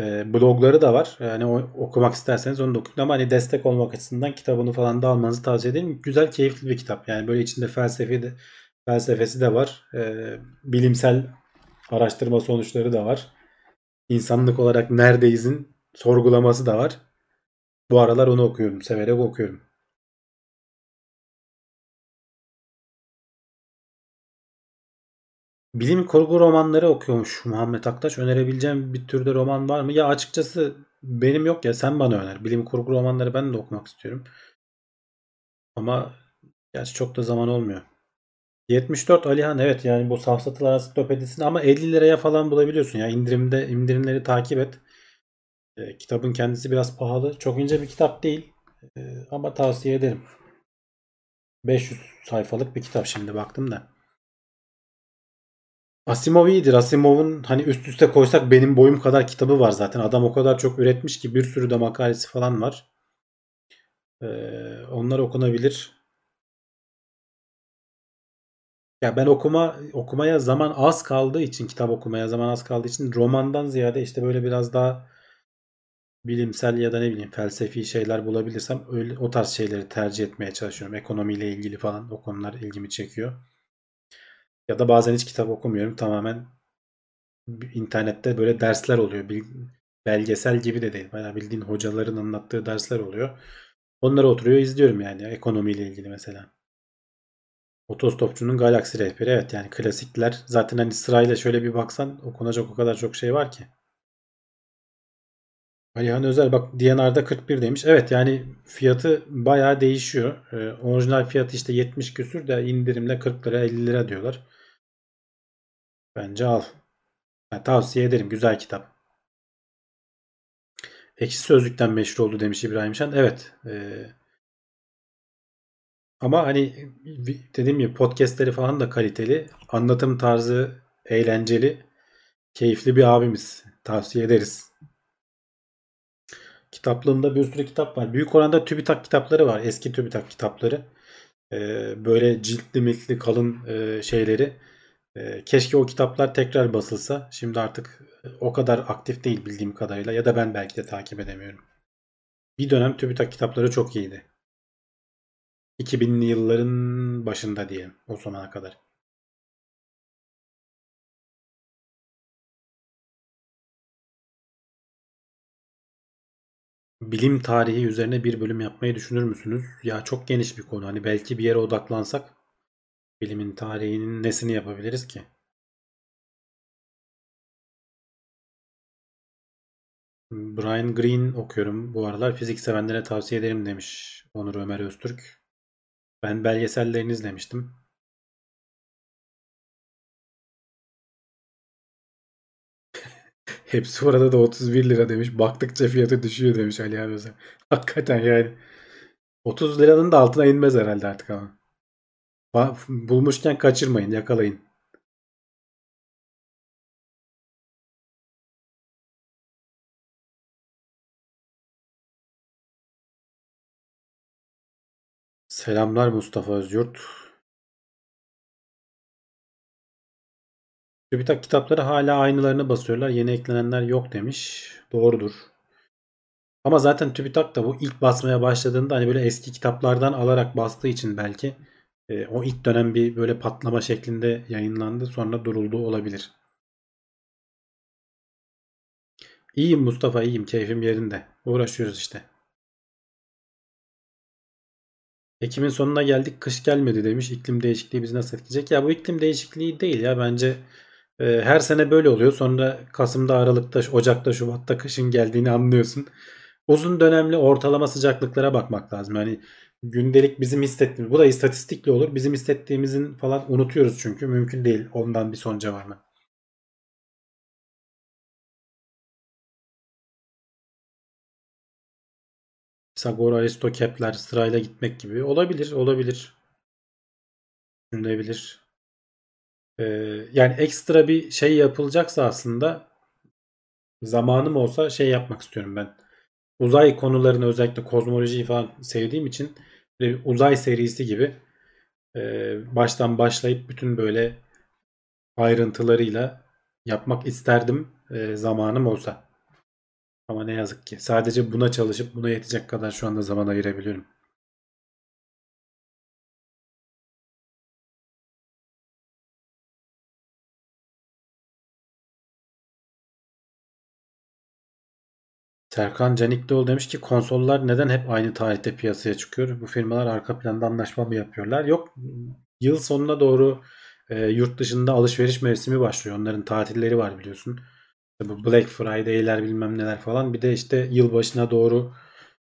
Ee, blogları da var. Yani okumak isterseniz onu da okuyun. Ama hani destek olmak açısından kitabını falan da almanızı tavsiye ederim. Güzel, keyifli bir kitap. Yani böyle içinde felsefi de, felsefesi de var. Ee, bilimsel araştırma sonuçları da var. İnsanlık olarak neredeyizin sorgulaması da var. Bu aralar onu okuyorum. Severek okuyorum. Bilim kurgu romanları okuyormuş Muhammed Aktaş. Önerebileceğim bir türde roman var mı? Ya açıkçası benim yok ya sen bana öner. Bilim kurgu romanları ben de okumak istiyorum. Ama gerçi çok da zaman olmuyor. 74 Alihan evet yani bu safsatılar ansiklopedisini ama 50 liraya falan bulabiliyorsun ya indirimde indirimleri takip et. E, kitabın kendisi biraz pahalı. Çok ince bir kitap değil. E, ama tavsiye ederim. 500 sayfalık bir kitap şimdi baktım da. Asimov iyidir. Asimov'un hani üst üste koysak benim boyum kadar kitabı var zaten. Adam o kadar çok üretmiş ki bir sürü de makalesi falan var. Ee, onlar okunabilir. Ya ben okuma okumaya zaman az kaldığı için kitap okumaya zaman az kaldığı için romandan ziyade işte böyle biraz daha bilimsel ya da ne bileyim felsefi şeyler bulabilirsem öyle o tarz şeyleri tercih etmeye çalışıyorum. Ekonomiyle ilgili falan o konular ilgimi çekiyor. Ya da bazen hiç kitap okumuyorum. Tamamen internette böyle dersler oluyor. Belgesel gibi de değil. Bayağı bildiğin hocaların anlattığı dersler oluyor. Onları oturuyor izliyorum yani ekonomiyle ilgili mesela. Otostopçunun galaksi rehberi evet yani klasikler. Zaten hani sırayla şöyle bir baksan okunacak o kadar çok şey var ki. Alihan Özel bak DNR'da 41 demiş. Evet yani fiyatı bayağı değişiyor. Ee, orijinal fiyatı işte 70 küsür de indirimle 40 lira 50 lira diyorlar. Bence al. Yani tavsiye ederim. Güzel kitap. Ekşi Sözlük'ten meşhur oldu demiş İbrahim Şen. Evet. E, ama hani dediğim gibi podcastleri falan da kaliteli. Anlatım tarzı eğlenceli. Keyifli bir abimiz. Tavsiye ederiz. Kitaplığımda bir sürü kitap var. Büyük oranda TÜBİTAK kitapları var. Eski TÜBİTAK kitapları. Ee, böyle ciltli miltli kalın e, şeyleri ee, keşke o kitaplar tekrar basılsa. Şimdi artık e, o kadar aktif değil bildiğim kadarıyla ya da ben belki de takip edemiyorum. Bir dönem TÜBİTAK kitapları çok iyiydi. 2000'li yılların başında diyelim o zamana kadar. Bilim tarihi üzerine bir bölüm yapmayı düşünür müsünüz? Ya çok geniş bir konu. Hani belki bir yere odaklansak Bilimin tarihinin nesini yapabiliriz ki? Brian Greene okuyorum bu aralar. Fizik sevenlere tavsiye ederim demiş Onur Ömer Öztürk. Ben belgesellerini izlemiştim. Hepsi orada da 31 lira demiş. Baktıkça fiyatı düşüyor demiş Ali abi. Hakikaten yani. 30 liranın da altına inmez herhalde artık ama. Bulmuşken kaçırmayın, yakalayın. Selamlar Mustafa Özyurt. TÜBİTAK kitapları hala aynılarını basıyorlar. Yeni eklenenler yok demiş. Doğrudur. Ama zaten TÜBİTAK da bu ilk basmaya başladığında hani böyle eski kitaplardan alarak bastığı için belki e, o ilk dönem bir böyle patlama şeklinde yayınlandı. Sonra duruldu olabilir. İyiyim Mustafa iyiyim. Keyfim yerinde. Uğraşıyoruz işte. Ekim'in sonuna geldik. Kış gelmedi demiş. İklim değişikliği bizi nasıl etkileyecek? Ya bu iklim değişikliği değil ya. Bence e, her sene böyle oluyor. Sonra Kasım'da, Aralık'ta, Ocak'ta, Şubat'ta kışın geldiğini anlıyorsun. Uzun dönemli ortalama sıcaklıklara bakmak lazım. Yani gündelik bizim hissettiğimiz, bu da istatistikli olur. Bizim hissettiğimizin falan unutuyoruz çünkü. Mümkün değil. Ondan bir sonuca varmak. Pisagor, Aristo, Kepler sırayla gitmek gibi. Olabilir, olabilir. Düşünülebilir. Ee, yani ekstra bir şey yapılacaksa aslında zamanım olsa şey yapmak istiyorum ben. Uzay konularını özellikle kozmolojiyi falan sevdiğim için uzay serisi gibi e, baştan başlayıp bütün böyle ayrıntılarıyla yapmak isterdim e, zamanım olsa. Ama ne yazık ki sadece buna çalışıp buna yetecek kadar şu anda zaman ayırabiliyorum. Serkan Caniklioğlu demiş ki konsollar neden hep aynı tarihte piyasaya çıkıyor? Bu firmalar arka planda anlaşma mı yapıyorlar? Yok yıl sonuna doğru e, yurt dışında alışveriş mevsimi başlıyor. Onların tatilleri var biliyorsun. Bu Black Friday'ler bilmem neler falan. Bir de işte yılbaşına doğru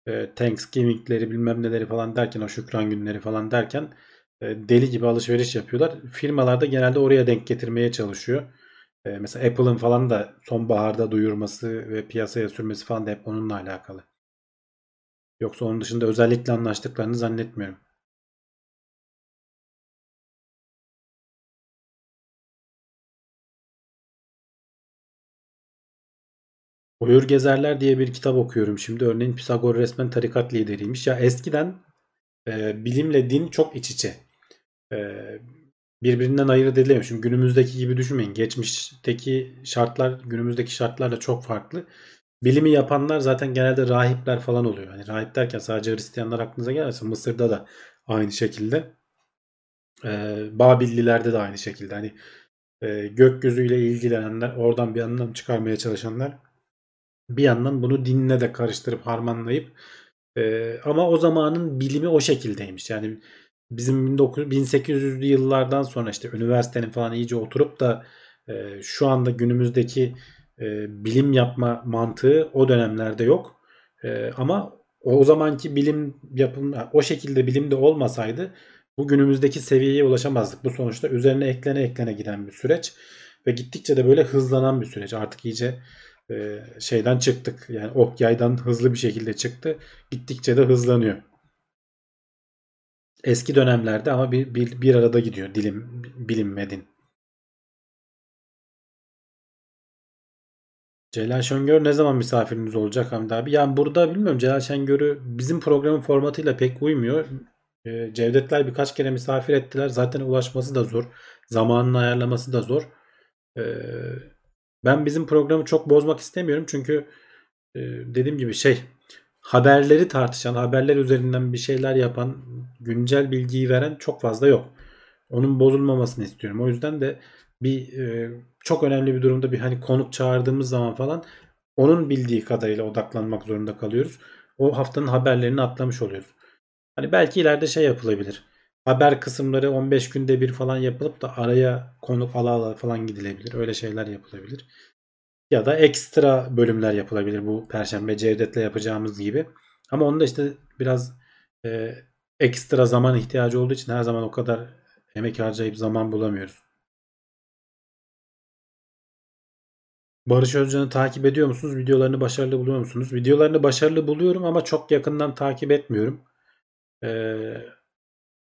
e, Thanksgiving'leri bilmem neleri falan derken o şükran günleri falan derken e, deli gibi alışveriş yapıyorlar. Firmalar da genelde oraya denk getirmeye çalışıyor. E, mesela Apple'ın falan da sonbaharda duyurması ve piyasaya sürmesi falan da hep onunla alakalı. Yoksa onun dışında özellikle anlaştıklarını zannetmiyorum. Uyur Gezerler diye bir kitap okuyorum şimdi. Örneğin Pisagor resmen tarikat lideriymiş. Ya eskiden e, bilimle din çok iç içe. E, birbirinden ayırt edilemiyor. Şimdi günümüzdeki gibi düşünmeyin. Geçmişteki şartlar günümüzdeki şartlarla çok farklı. Bilimi yapanlar zaten genelde rahipler falan oluyor. Hani rahip derken sadece Hristiyanlar aklınıza gelmesin. Mısır'da da aynı şekilde. E, Babillilerde de aynı şekilde. Hani e, gökyüzüyle ilgilenenler, oradan bir anlam çıkarmaya çalışanlar bir yandan bunu dinle de karıştırıp harmanlayıp e, ama o zamanın bilimi o şekildeymiş. Yani bizim 1800'lü yıllardan sonra işte üniversitenin falan iyice oturup da e, şu anda günümüzdeki e, bilim yapma mantığı o dönemlerde yok. E, ama o zamanki bilim yapım o şekilde bilimde olmasaydı bu günümüzdeki seviyeye ulaşamazdık. Bu sonuçta üzerine eklene eklene giden bir süreç ve gittikçe de böyle hızlanan bir süreç. Artık iyice e, şeyden çıktık. Yani ok yaydan hızlı bir şekilde çıktı. Gittikçe de hızlanıyor. Eski dönemlerde ama bir, bir, bir arada gidiyor dilim bilim medin. Celal Şengör ne zaman misafiriniz olacak Hamdi abi? Yani burada bilmiyorum Celal Şengör'ü bizim programın formatıyla pek uymuyor. Ee, Cevdetler birkaç kere misafir ettiler. Zaten ulaşması da zor. Zamanını ayarlaması da zor. Ee, ben bizim programı çok bozmak istemiyorum çünkü e, dediğim gibi şey haberleri tartışan, haberler üzerinden bir şeyler yapan, güncel bilgiyi veren çok fazla yok. Onun bozulmamasını istiyorum. O yüzden de bir e, çok önemli bir durumda bir hani konuk çağırdığımız zaman falan onun bildiği kadarıyla odaklanmak zorunda kalıyoruz. O haftanın haberlerini atlamış oluyoruz. Hani belki ileride şey yapılabilir. Haber kısımları 15 günde bir falan yapılıp da araya konuk ala ala falan gidilebilir. Öyle şeyler yapılabilir. Ya da ekstra bölümler yapılabilir bu Perşembe Cevdet'le yapacağımız gibi. Ama onda işte biraz e, ekstra zaman ihtiyacı olduğu için her zaman o kadar emek harcayıp zaman bulamıyoruz. Barış Özcan'ı takip ediyor musunuz? Videolarını başarılı buluyor musunuz? Videolarını başarılı buluyorum ama çok yakından takip etmiyorum. Ee,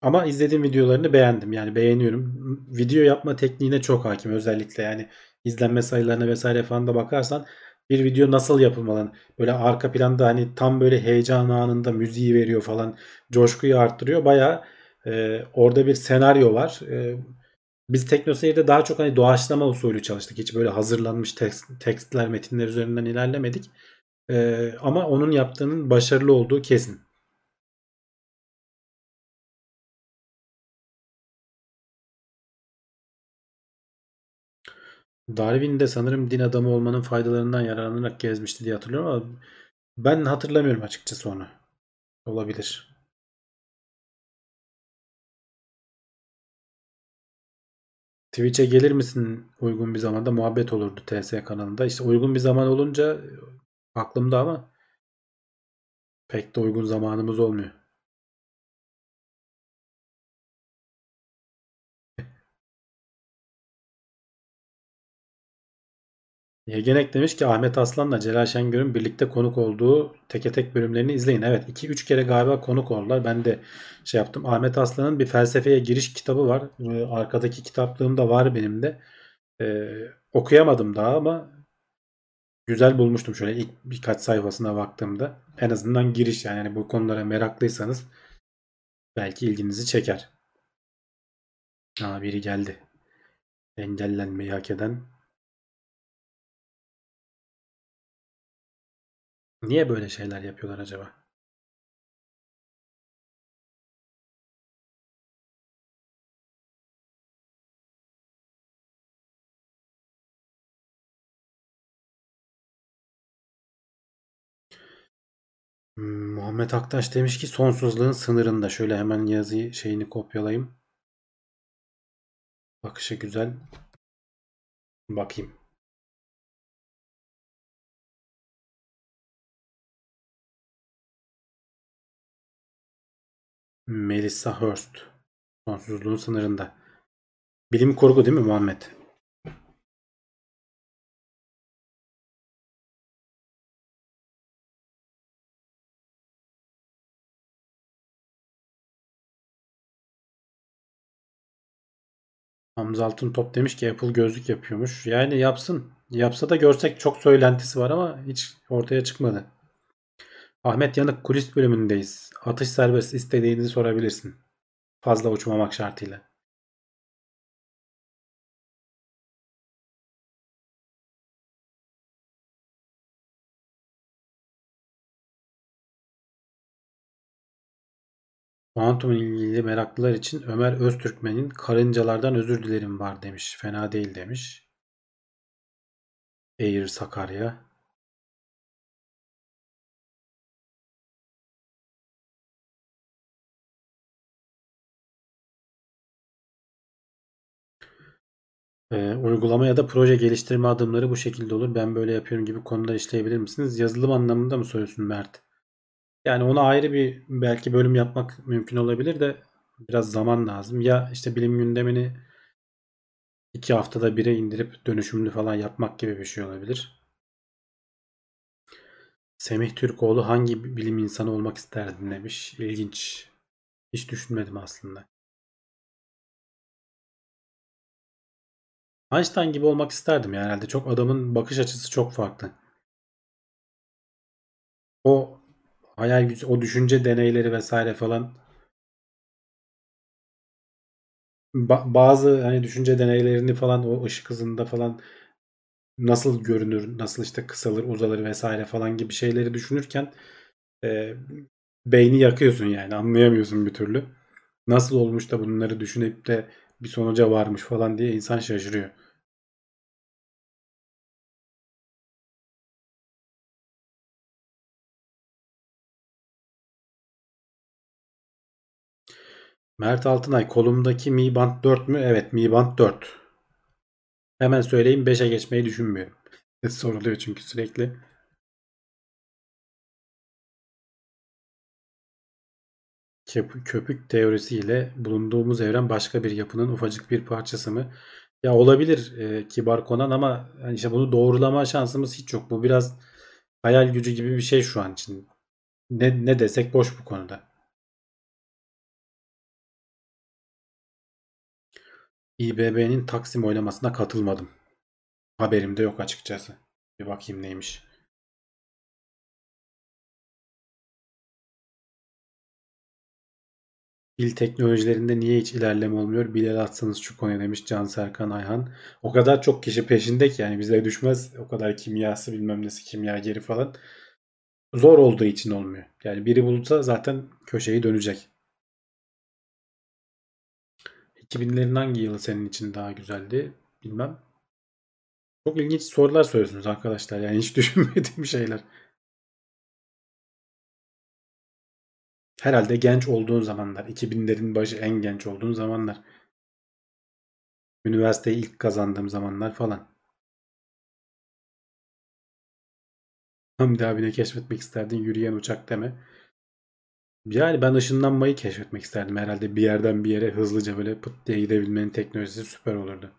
ama izlediğim videolarını beğendim. Yani beğeniyorum. Video yapma tekniğine çok hakim özellikle. Yani izlenme sayılarına vesaire falan da bakarsan bir video nasıl yapılmalı? Böyle arka planda hani tam böyle heyecan anında müziği veriyor falan. Coşkuyu arttırıyor. Baya e, orada bir senaryo var. E, biz TeknoSeyir'de daha çok hani doğaçlama usulü çalıştık. Hiç böyle hazırlanmış tekst, tekstler, metinler üzerinden ilerlemedik. E, ama onun yaptığının başarılı olduğu kesin. Darwin de sanırım din adamı olmanın faydalarından yararlanarak gezmişti diye hatırlıyorum ama ben hatırlamıyorum açıkçası onu. Olabilir. Twitch'e gelir misin uygun bir zamanda muhabbet olurdu TS kanalında. İşte uygun bir zaman olunca aklımda ama pek de uygun zamanımız olmuyor. Yegenek demiş ki Ahmet Aslan'la Celal Şengör'ün birlikte konuk olduğu teke tek bölümlerini izleyin. Evet 2-3 kere galiba konuk oldular. Ben de şey yaptım. Ahmet Aslan'ın bir felsefeye giriş kitabı var. Ee, Arkadaki kitaplığım da var benim de. Ee, okuyamadım daha ama güzel bulmuştum şöyle ilk birkaç sayfasına baktığımda. En azından giriş yani, yani bu konulara meraklıysanız belki ilginizi çeker. Aa, biri geldi. Engellenmeyi hak eden Niye böyle şeyler yapıyorlar acaba? Hmm, Muhammed Aktaş demiş ki sonsuzluğun sınırında. Şöyle hemen yazıyı şeyini kopyalayayım. Bakışı güzel. Bakayım. Melissa Hurst. Sonsuzluğun sınırında. Bilim kurgu değil mi Muhammed? Hamza Altın Top demiş ki Apple gözlük yapıyormuş. Yani yapsın. Yapsa da görsek çok söylentisi var ama hiç ortaya çıkmadı. Ahmet Yanık kulis bölümündeyiz. Atış serbest istediğini sorabilirsin. Fazla uçmamak şartıyla. Kuantumla ilgili meraklılar için Ömer Öztürkmen'in Karıncalardan Özür Dilerim var demiş. Fena değil demiş. Air Sakarya. Ee, uygulama ya da proje geliştirme adımları bu şekilde olur. Ben böyle yapıyorum gibi konular işleyebilir misiniz? Yazılım anlamında mı soruyorsun Mert? Yani ona ayrı bir belki bölüm yapmak mümkün olabilir de biraz zaman lazım. Ya işte bilim gündemini iki haftada bire indirip dönüşümlü falan yapmak gibi bir şey olabilir. Semih Türkoğlu hangi bilim insanı olmak isterdin demiş. İlginç. Hiç düşünmedim aslında. Einstein gibi olmak isterdim yani herhalde. Çok adamın bakış açısı çok farklı. O hayal gücü, o düşünce deneyleri vesaire falan ba- bazı hani düşünce deneylerini falan o ışık hızında falan nasıl görünür, nasıl işte kısalır, uzalır vesaire falan gibi şeyleri düşünürken e, beyni yakıyorsun yani anlayamıyorsun bir türlü. Nasıl olmuş da bunları düşünüp de bir sonuca varmış falan diye insan şaşırıyor. Mert Altınay kolumdaki Mi Band 4 mü? Evet Mi Band 4. Hemen söyleyeyim 5'e geçmeyi düşünmüyorum. Soruluyor çünkü sürekli. Köpük teorisiyle bulunduğumuz evren başka bir yapının ufacık bir parçası mı? Ya olabilir e, Kibar Konan ama yani işte bunu doğrulama şansımız hiç yok. Bu biraz hayal gücü gibi bir şey şu an için. Ne, ne desek boş bu konuda. İBB'nin Taksim oylamasına katılmadım. Haberim de yok açıkçası. Bir bakayım neymiş. Dil teknolojilerinde niye hiç ilerleme olmuyor? Bir el atsanız şu konuya demiş Can Serkan Ayhan. O kadar çok kişi peşinde ki yani bize düşmez. O kadar kimyası bilmem nesi kimya geri falan. Zor olduğu için olmuyor. Yani biri bulursa zaten köşeyi dönecek. 2000'lerin hangi yılı senin için daha güzeldi? Bilmem. Çok ilginç sorular soruyorsunuz arkadaşlar. Yani hiç düşünmediğim şeyler. Herhalde genç olduğun zamanlar. 2000'lerin başı en genç olduğun zamanlar. Üniversiteyi ilk kazandığım zamanlar falan. Hamdi abine keşfetmek isterdin yürüyen uçak deme. Yani ben ışınlanmayı keşfetmek isterdim herhalde. Bir yerden bir yere hızlıca böyle pıt diye gidebilmenin teknolojisi süper olurdu.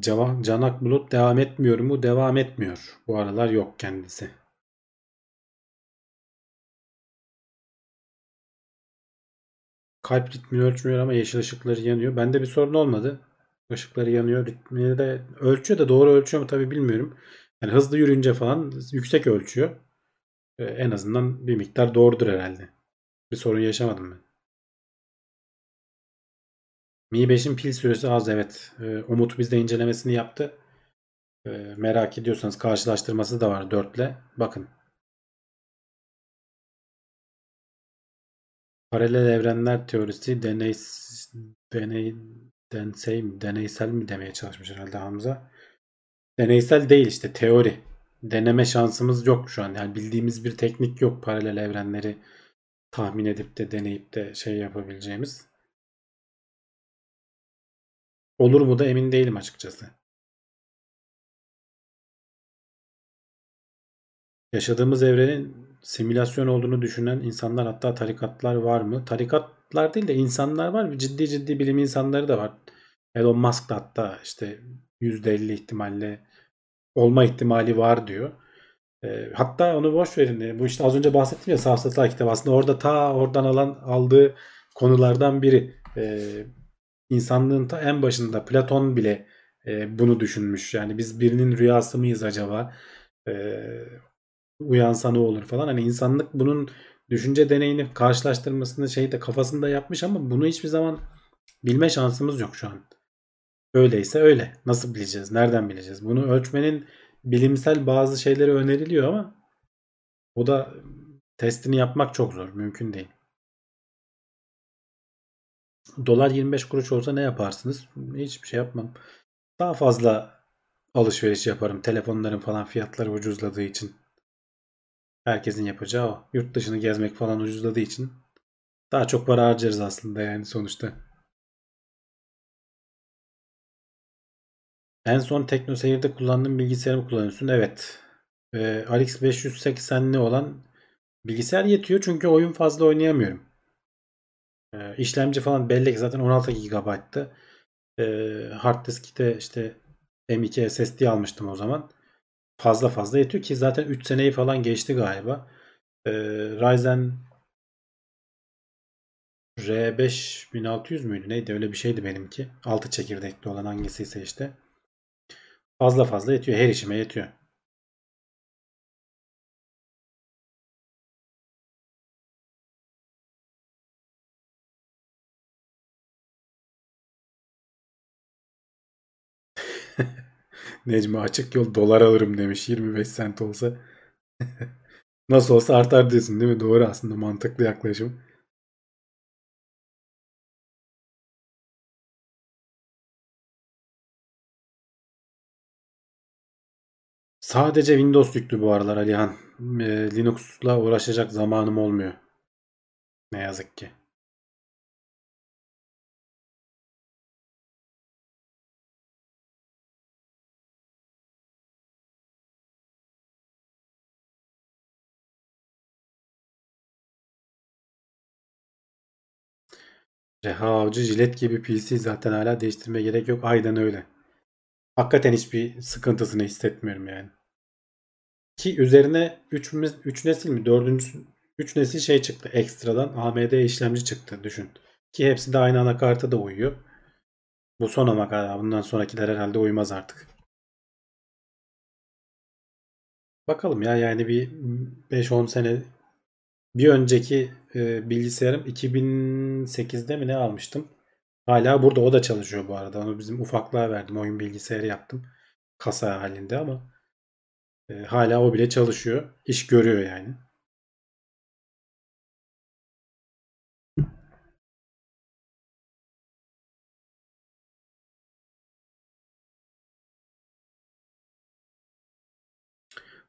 Cava- Canak Bulut devam etmiyor mu? Devam etmiyor. Bu aralar yok kendisi. Kalp ritmini ölçmüyor ama yeşil ışıkları yanıyor. Bende bir sorun olmadı. Işıkları yanıyor. Ritmini de ölçüyor da doğru ölçüyor mu tabii bilmiyorum. Yani hızlı yürüyünce falan yüksek ölçüyor. Ee, en azından bir miktar doğrudur herhalde. Bir sorun yaşamadım ben. Mi 5'in pil süresi az evet. Ee, Umut bizde incelemesini yaptı. Ee, merak ediyorsanız karşılaştırması da var 4 ile. Bakın. Paralel evrenler teorisi deney, deney densey mi, deneysel mi demeye çalışmış herhalde Hamza. Deneysel değil işte teori. Deneme şansımız yok şu an. Yani bildiğimiz bir teknik yok paralel evrenleri tahmin edip de deneyip de şey yapabileceğimiz. Olur mu da emin değilim açıkçası. Yaşadığımız evrenin simülasyon olduğunu düşünen insanlar hatta tarikatlar var mı? Tarikatlar değil de insanlar var. Ciddi ciddi bilim insanları da var. Elon Musk da hatta işte %50 ihtimalle olma ihtimali var diyor. E, hatta onu boş verin. Bu işte az önce bahsettim ya Safsatlar kitabı aslında orada ta oradan alan aldığı konulardan biri. E, insanlığın ta en başında Platon bile e, bunu düşünmüş. Yani biz birinin rüyası mıyız acaba? E, uyansa ne olur falan. Hani insanlık bunun düşünce deneyini karşılaştırmasını şey de kafasında yapmış ama bunu hiçbir zaman bilme şansımız yok şu an. Öyleyse öyle. Nasıl bileceğiz? Nereden bileceğiz? Bunu ölçmenin bilimsel bazı şeyleri öneriliyor ama o da testini yapmak çok zor. Mümkün değil. Dolar 25 kuruş olsa ne yaparsınız? Hiçbir şey yapmam. Daha fazla alışveriş yaparım. Telefonların falan fiyatları ucuzladığı için. Herkesin yapacağı o. Yurt dışını gezmek falan ucuzladığı için daha çok para harcarız aslında yani sonuçta. En son TeknoSeyir'de kullandığım bilgisayarımı kullanıyorsun. Evet. Ee, RX 580'li olan bilgisayar yetiyor çünkü oyun fazla oynayamıyorum. Ee, işlemci falan belli ki zaten 16 GB'tı. Ee, hard diskte işte M2 SSD almıştım o zaman. Fazla fazla yetiyor ki zaten 3 seneyi falan geçti galiba. Ee, Ryzen R5 1600 müydü neydi öyle bir şeydi benimki. 6 çekirdekli olan hangisiyse işte. Fazla fazla yetiyor. Her işime yetiyor. Necmi açık yol dolar alırım demiş 25 sent olsa. Nasıl olsa artar diyorsun değil mi? Doğru aslında mantıklı yaklaşım. Sadece Windows yüklü bu aralar Alihan. Linux'la uğraşacak zamanım olmuyor. Ne yazık ki. Reha Avcı jilet gibi PC zaten hala değiştirmeye gerek yok. Aynen öyle. Hakikaten hiçbir sıkıntısını hissetmiyorum yani. Ki üzerine 3 3 nesil mi 4. 3 nesil şey çıktı ekstradan AMD işlemci çıktı düşün. Ki hepsi de aynı anakarta da uyuyor. Bu son ama bundan sonrakiler herhalde uymaz artık. Bakalım ya yani bir 5-10 sene bir önceki e, bilgisayarım 2008'de mi ne almıştım. Hala burada o da çalışıyor bu arada. Onu bizim ufaklığa verdim. Oyun bilgisayarı yaptım. Kasa halinde ama e, hala o bile çalışıyor. İş görüyor yani.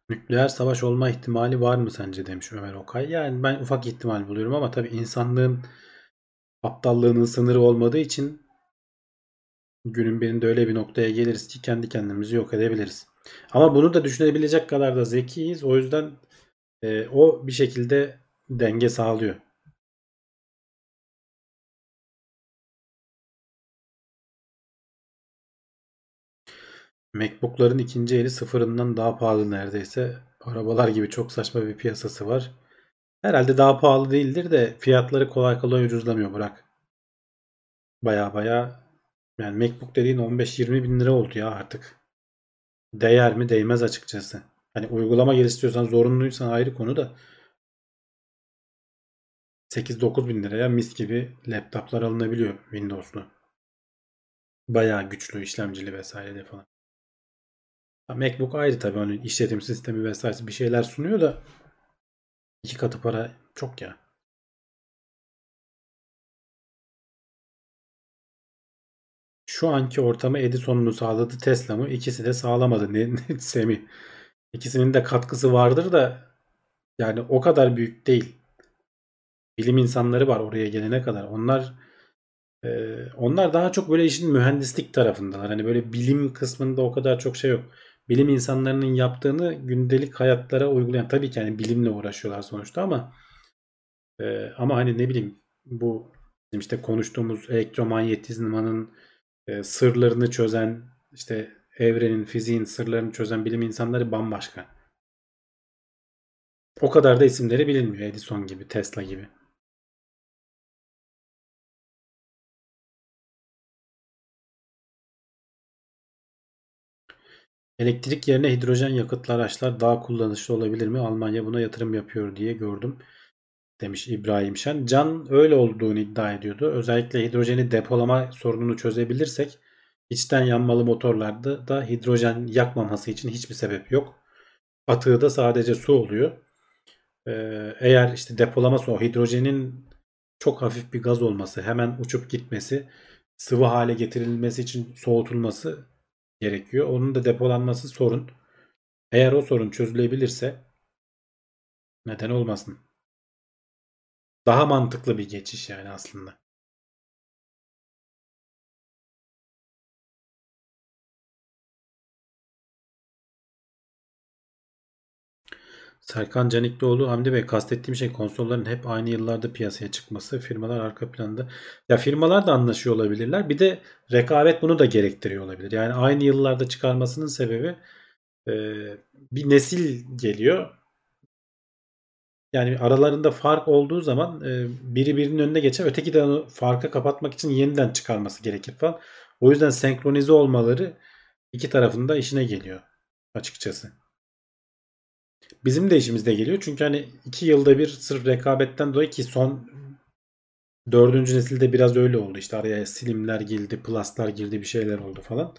Nükleer savaş olma ihtimali var mı sence demiş Ömer Okay. Yani ben ufak ihtimal buluyorum ama tabii insanlığın aptallığının sınırı olmadığı için günün birinde öyle bir noktaya geliriz ki kendi kendimizi yok edebiliriz. Ama bunu da düşünebilecek kadar da zekiyiz. O yüzden e, o bir şekilde denge sağlıyor. MacBook'ların ikinci eli sıfırından daha pahalı neredeyse. Arabalar gibi çok saçma bir piyasası var. Herhalde daha pahalı değildir de fiyatları kolay kolay ucuzlamıyor bırak. Baya baya yani MacBook dediğin 15-20 bin lira oldu ya artık. Değer mi değmez açıkçası. Hani uygulama geliştiriyorsan zorunluysan ayrı konu da 8-9 bin liraya mis gibi laptoplar alınabiliyor Windows'lu. Bayağı güçlü işlemcili vesaire falan. MacBook ayrı tabii onun işletim sistemi vesaire bir şeyler sunuyor da iki katı para çok ya. Şu anki ortamı Edison'un mu sağladı Tesla mı? İkisi de sağlamadı. Ne, ne Semih. İkisinin de katkısı vardır da yani o kadar büyük değil. Bilim insanları var oraya gelene kadar. Onlar e, onlar daha çok böyle işin mühendislik tarafındalar. Hani böyle bilim kısmında o kadar çok şey yok. Bilim insanlarının yaptığını gündelik hayatlara uygulayan tabii ki yani bilimle uğraşıyorlar sonuçta ama e, ama hani ne bileyim bu işte konuştuğumuz elektromanyetizmanın e, sırlarını çözen işte evrenin, fiziğin sırlarını çözen bilim insanları bambaşka. O kadar da isimleri bilinmiyor. Edison gibi, Tesla gibi. Elektrik yerine hidrojen yakıtlı araçlar daha kullanışlı olabilir mi? Almanya buna yatırım yapıyor diye gördüm. Demiş İbrahim Şen. Can öyle olduğunu iddia ediyordu. Özellikle hidrojeni depolama sorununu çözebilirsek içten yanmalı motorlarda da hidrojen yakmaması için hiçbir sebep yok. Atığı da sadece su oluyor. Ee, eğer işte depolaması o hidrojenin çok hafif bir gaz olması, hemen uçup gitmesi, sıvı hale getirilmesi için soğutulması gerekiyor. Onun da depolanması sorun. Eğer o sorun çözülebilirse neden olmasın? Daha mantıklı bir geçiş yani aslında. Serkan Caniklioğlu, Hamdi Bey kastettiğim şey konsolların hep aynı yıllarda piyasaya çıkması. Firmalar arka planda. Ya firmalar da anlaşıyor olabilirler. Bir de rekabet bunu da gerektiriyor olabilir. Yani aynı yıllarda çıkarmasının sebebi e, bir nesil geliyor. Yani aralarında fark olduğu zaman e, biri birinin önüne geçer. Öteki de onu farkı kapatmak için yeniden çıkarması gerekir falan. O yüzden senkronize olmaları iki tarafın da işine geliyor açıkçası. Bizim de işimizde geliyor. Çünkü hani iki yılda bir sırf rekabetten dolayı ki son dördüncü nesilde biraz öyle oldu. İşte araya Slim'ler girdi, Plus'lar girdi bir şeyler oldu falan.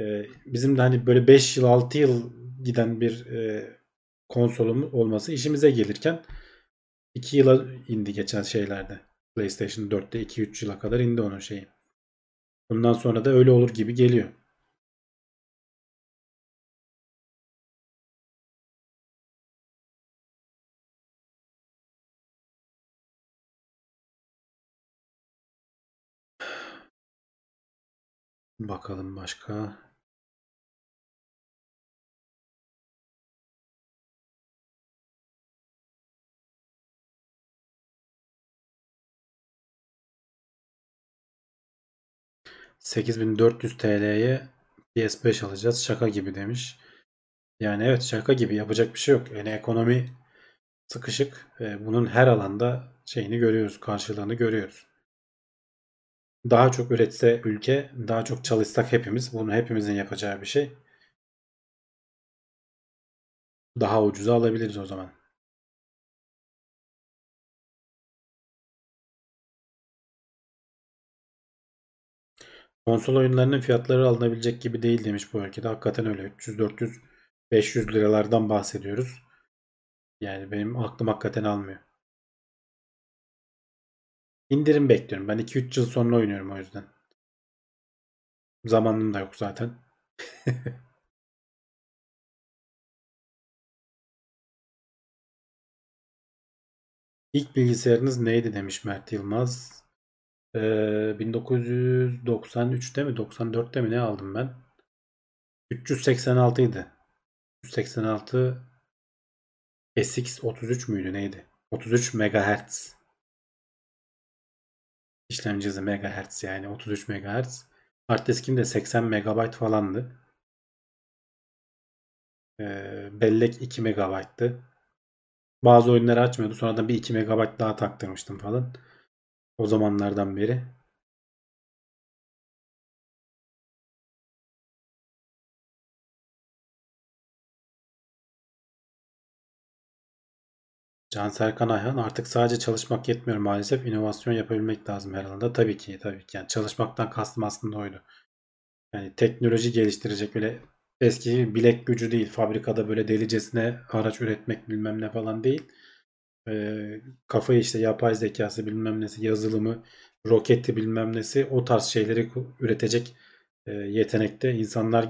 Ee, bizim de hani böyle 5 yıl 6 yıl giden bir e, konsolum olması işimize gelirken 2 yıla indi geçen şeylerde. PlayStation 4'te 2-3 yıla kadar indi onun şeyi. Bundan sonra da öyle olur gibi geliyor. Bakalım başka. ...8400 TL'ye PS5 alacağız. Şaka gibi demiş. Yani evet şaka gibi yapacak bir şey yok. Yani ekonomi sıkışık. Bunun her alanda şeyini görüyoruz. Karşılığını görüyoruz daha çok üretse ülke, daha çok çalışsak hepimiz, bunu hepimizin yapacağı bir şey. Daha ucuza alabiliriz o zaman. Konsol oyunlarının fiyatları alınabilecek gibi değil demiş bu ülkede. Hakikaten öyle. 300, 400, 500 liralardan bahsediyoruz. Yani benim aklım hakikaten almıyor. İndirim bekliyorum. Ben 2-3 yıl sonra oynuyorum o yüzden. Zamanım da yok zaten. İlk bilgisayarınız neydi demiş Mert Yılmaz. Ee, 1993'te mi 94'te mi ne aldım ben? 386 idi. 386 SX33 müydü neydi? 33 MHz. İşlemci hızı MHz yani 33 MHz. Hard diskim de 80 MB falandı. Ee, bellek 2 MB'tı. Bazı oyunları açmıyordu. Sonradan bir 2 MB daha taktırmıştım falan. O zamanlardan beri. Can Serkan Ayhan artık sadece çalışmak yetmiyor maalesef. İnovasyon yapabilmek lazım her alanda. Tabii ki tabii ki. Yani çalışmaktan kastım aslında oydu. Yani teknoloji geliştirecek öyle eski bilek gücü değil. Fabrikada böyle delicesine araç üretmek bilmem ne falan değil. Ee, kafayı işte yapay zekası bilmem nesi yazılımı roketi bilmem nesi o tarz şeyleri üretecek e, yetenekte insanlar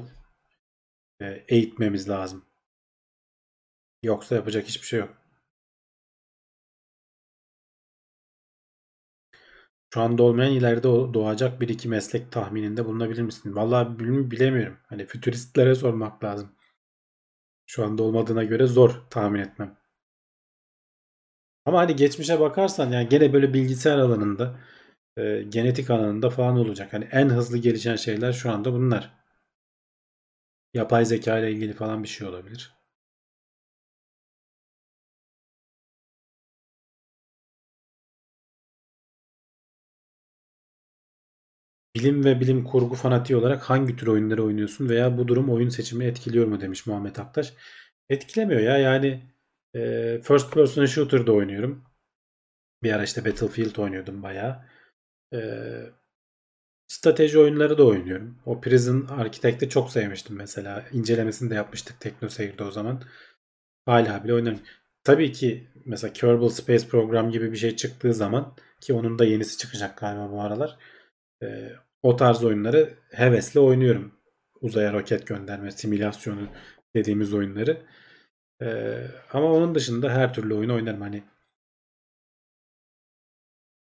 e, eğitmemiz lazım. Yoksa yapacak hiçbir şey yok. Şu anda olmayan ileride doğacak bir iki meslek tahmininde bulunabilir misin? Vallahi bilemiyorum. Hani fütüristlere sormak lazım. Şu anda olmadığına göre zor tahmin etmem. Ama hani geçmişe bakarsan yani gene böyle bilgisayar alanında e, genetik alanında falan olacak. Hani en hızlı gelişen şeyler şu anda bunlar. Yapay zeka ile ilgili falan bir şey olabilir. Bilim ve bilim kurgu fanatiği olarak hangi tür oyunları oynuyorsun veya bu durum oyun seçimi etkiliyor mu demiş Muhammed Aktaş. Etkilemiyor ya yani e, first person shooter'da oynuyorum. Bir ara işte Battlefield oynuyordum bayağı. E, strateji oyunları da oynuyorum. O Prison Architect'i çok sevmiştim mesela. İncelemesini de yapmıştık TeknoSeyir'de o zaman. Hala bile oynarım. Tabii ki mesela Kerbal Space Program gibi bir şey çıktığı zaman ki onun da yenisi çıkacak galiba bu aralar. E, o tarz oyunları hevesle oynuyorum. Uzaya roket gönderme, simülasyonu dediğimiz oyunları. Ee, ama onun dışında her türlü oyun oynarım. Hani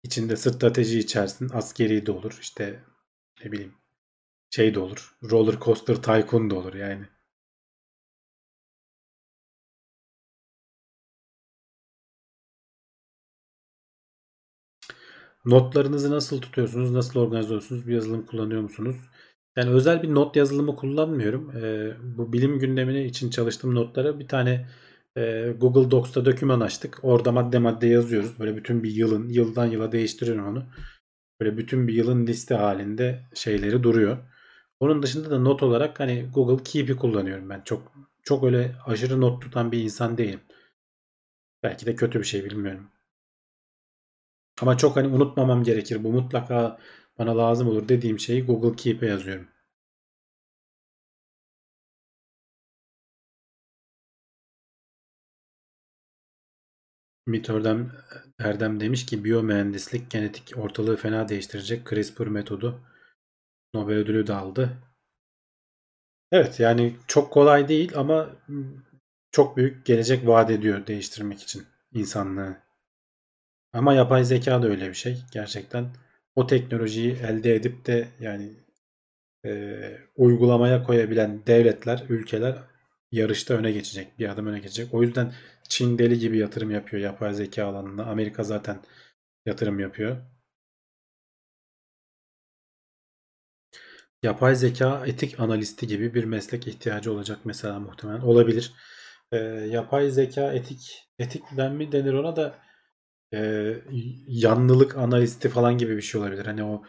içinde strateji içersin. Askeri de olur. İşte ne bileyim şey de olur. Roller Coaster Tycoon da olur yani. Notlarınızı nasıl tutuyorsunuz? Nasıl organize ediyorsunuz? Bir yazılım kullanıyor musunuz? Yani özel bir not yazılımı kullanmıyorum. E, bu bilim gündemine için çalıştığım notlara bir tane e, Google Docs'ta doküman açtık. Orada madde madde yazıyoruz. Böyle bütün bir yılın, yıldan yıla değiştiriyorum onu. Böyle bütün bir yılın liste halinde şeyleri duruyor. Onun dışında da not olarak hani Google Keep'i kullanıyorum ben. Çok çok öyle aşırı not tutan bir insan değilim. Belki de kötü bir şey bilmiyorum. Ama çok hani unutmamam gerekir. Bu mutlaka bana lazım olur dediğim şeyi Google Keep'e yazıyorum. Ümit Erdem, Erdem demiş ki biyomühendislik genetik ortalığı fena değiştirecek CRISPR metodu Nobel ödülü de aldı. Evet yani çok kolay değil ama çok büyük gelecek vaat ediyor değiştirmek için insanlığı. Ama yapay zeka da öyle bir şey. Gerçekten o teknolojiyi elde edip de yani e, uygulamaya koyabilen devletler, ülkeler yarışta öne geçecek. Bir adım öne geçecek. O yüzden Çin deli gibi yatırım yapıyor yapay zeka alanına. Amerika zaten yatırım yapıyor. Yapay zeka etik analisti gibi bir meslek ihtiyacı olacak mesela muhtemelen. Olabilir. E, yapay zeka etik etikten mi denir ona da e, yanlılık analisti falan gibi bir şey olabilir. Hani o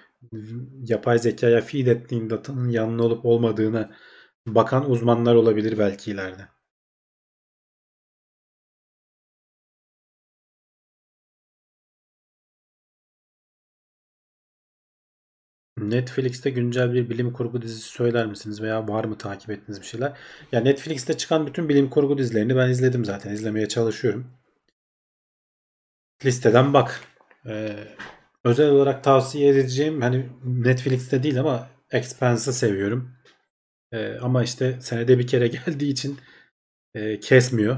yapay zekaya feed ettiğin datanın yanlı olup olmadığını bakan uzmanlar olabilir belki ileride. Netflix'te güncel bir bilim kurgu dizisi söyler misiniz veya var mı takip ettiğiniz bir şeyler? Ya Netflix'te çıkan bütün bilim kurgu dizilerini ben izledim zaten. izlemeye çalışıyorum. Listeden bak. Ee, özel olarak tavsiye edeceğim hani Netflix'te değil ama Expanse'ı seviyorum. Ee, ama işte senede bir kere geldiği için e, kesmiyor.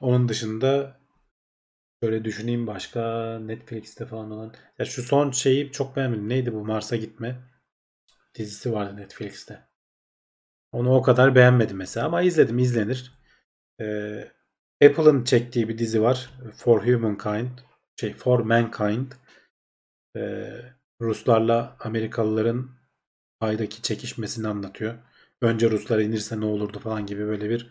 Onun dışında Şöyle düşüneyim başka Netflix'te falan olan. Ya şu son şeyi çok beğenmedim. Neydi bu Mars'a gitme dizisi vardı Netflix'te. Onu o kadar beğenmedim mesela ama izledim izlenir. Ee, Apple'ın çektiği bir dizi var. For Humankind. Şey For Mankind. Ee, Ruslarla Amerikalıların aydaki çekişmesini anlatıyor. Önce Ruslar inirse ne olurdu falan gibi böyle bir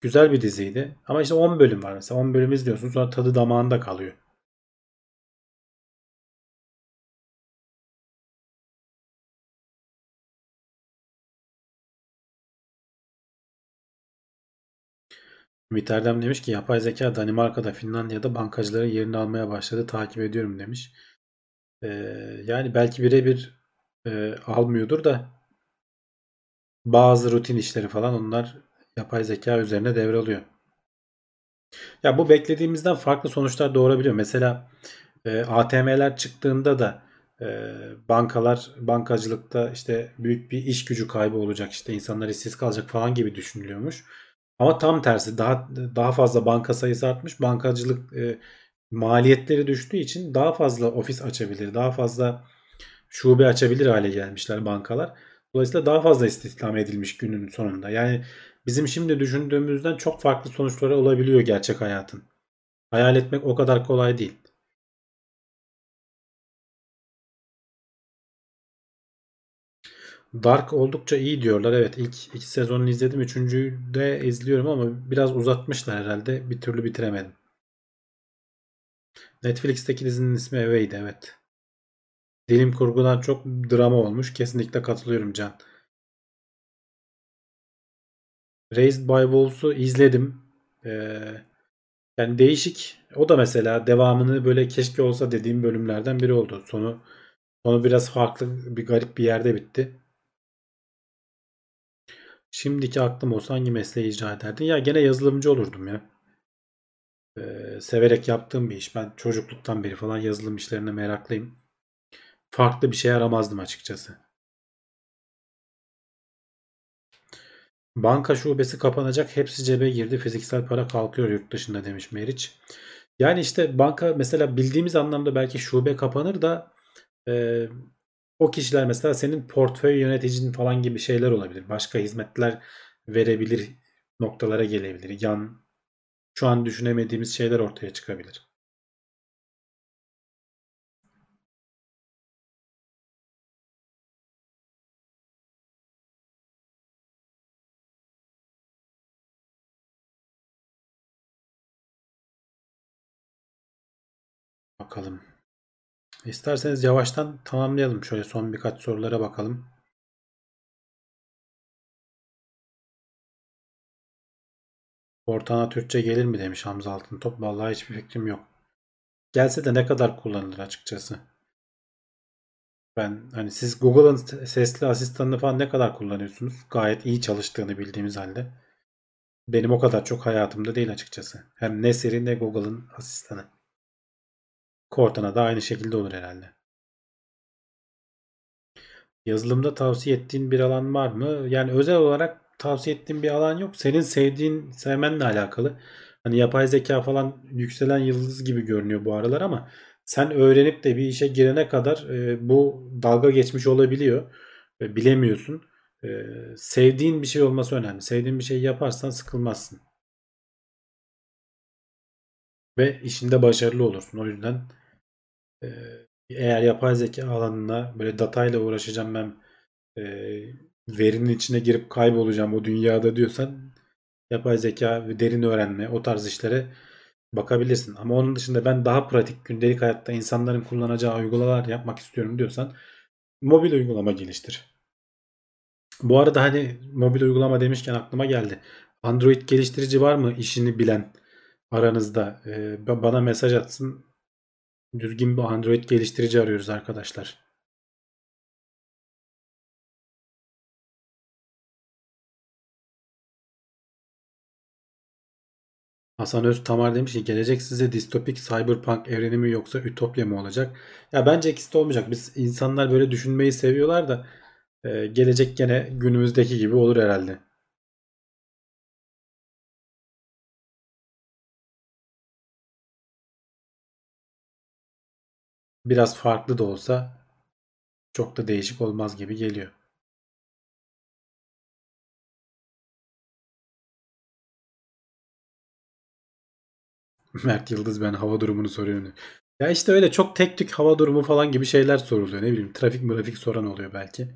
güzel bir diziydi. Ama işte 10 bölüm var mesela. 10 bölüm izliyorsun sonra tadı damağında kalıyor. Ümit demiş ki yapay zeka Danimarka'da, Finlandiya'da bankacıların yerini almaya başladı. Takip ediyorum demiş. Ee, yani belki birebir e, almıyordur da bazı rutin işleri falan onlar yapay zeka üzerine devralıyor. Ya bu beklediğimizden farklı sonuçlar doğurabiliyor. Mesela e, ATM'ler çıktığında da e, bankalar bankacılıkta işte büyük bir iş gücü kaybı olacak işte insanlar işsiz kalacak falan gibi düşünülüyormuş. Ama tam tersi daha daha fazla banka sayısı artmış. Bankacılık e, maliyetleri düştüğü için daha fazla ofis açabilir, daha fazla şube açabilir hale gelmişler bankalar. Dolayısıyla daha fazla istihdam edilmiş günün sonunda. Yani bizim şimdi düşündüğümüzden çok farklı sonuçları olabiliyor gerçek hayatın. Hayal etmek o kadar kolay değil. Dark oldukça iyi diyorlar. Evet ilk iki sezonunu izledim. Üçüncüyü de izliyorum ama biraz uzatmışlar herhalde. Bir türlü bitiremedim. Netflix'teki dizinin ismi Away'di evet. Dilim kurgudan çok drama olmuş. Kesinlikle katılıyorum Can. Raised by Wolves'u izledim. Ee, yani değişik. O da mesela devamını böyle keşke olsa dediğim bölümlerden biri oldu. Sonu sonu biraz farklı bir garip bir yerde bitti. Şimdiki aklım olsa hangi mesleği icra ederdin? Ya gene yazılımcı olurdum ya. Ee, severek yaptığım bir iş. Ben çocukluktan beri falan yazılım işlerine meraklıyım. Farklı bir şey aramazdım açıkçası. Banka şubesi kapanacak. Hepsi cebe girdi. Fiziksel para kalkıyor yurt dışında demiş Meriç. Yani işte banka mesela bildiğimiz anlamda belki şube kapanır da e, o kişiler mesela senin portföy yöneticin falan gibi şeyler olabilir. Başka hizmetler verebilir noktalara gelebilir. Yan şu an düşünemediğimiz şeyler ortaya çıkabilir. Bakalım. İsterseniz yavaştan tamamlayalım. Şöyle son birkaç sorulara bakalım. Ortana Türkçe gelir mi demiş Hamza Altıntop. Vallahi hiçbir fikrim yok. Gelse de ne kadar kullanılır açıkçası. Ben hani siz Google'ın sesli asistanını falan ne kadar kullanıyorsunuz? Gayet iyi çalıştığını bildiğimiz halde. Benim o kadar çok hayatımda değil açıkçası. Hem ne Siri ne Google'ın asistanı. Cortana da aynı şekilde olur herhalde. Yazılımda tavsiye ettiğin bir alan var mı? Yani özel olarak tavsiye ettiğin bir alan yok. Senin sevdiğin, sevmenle alakalı. Hani yapay zeka falan yükselen yıldız gibi görünüyor bu aralar ama sen öğrenip de bir işe girene kadar e, bu dalga geçmiş olabiliyor. E, bilemiyorsun. E, sevdiğin bir şey olması önemli. Sevdiğin bir şey yaparsan sıkılmazsın. Ve işinde başarılı olursun. O yüzden e, eğer yapay zeka alanına böyle datayla uğraşacağım ben e, verinin içine girip kaybolacağım o dünyada diyorsan yapay zeka ve derin öğrenme o tarz işlere bakabilirsin. Ama onun dışında ben daha pratik gündelik hayatta insanların kullanacağı uygulamalar yapmak istiyorum diyorsan mobil uygulama geliştir. Bu arada hani mobil uygulama demişken aklıma geldi. Android geliştirici var mı işini bilen aranızda? Ee, bana mesaj atsın. Düzgün bir Android geliştirici arıyoruz arkadaşlar. Hasan Öz Tamar demiş ki gelecek size distopik cyberpunk evreni mi yoksa ütopya mı olacak? Ya bence ikisi olmayacak. Biz insanlar böyle düşünmeyi seviyorlar da e, gelecek gene günümüzdeki gibi olur herhalde. Biraz farklı da olsa çok da değişik olmaz gibi geliyor. Mert Yıldız ben hava durumunu soruyorum. Ya işte öyle çok tek tük hava durumu falan gibi şeyler soruluyor. Ne bileyim trafik mırafik soran oluyor belki.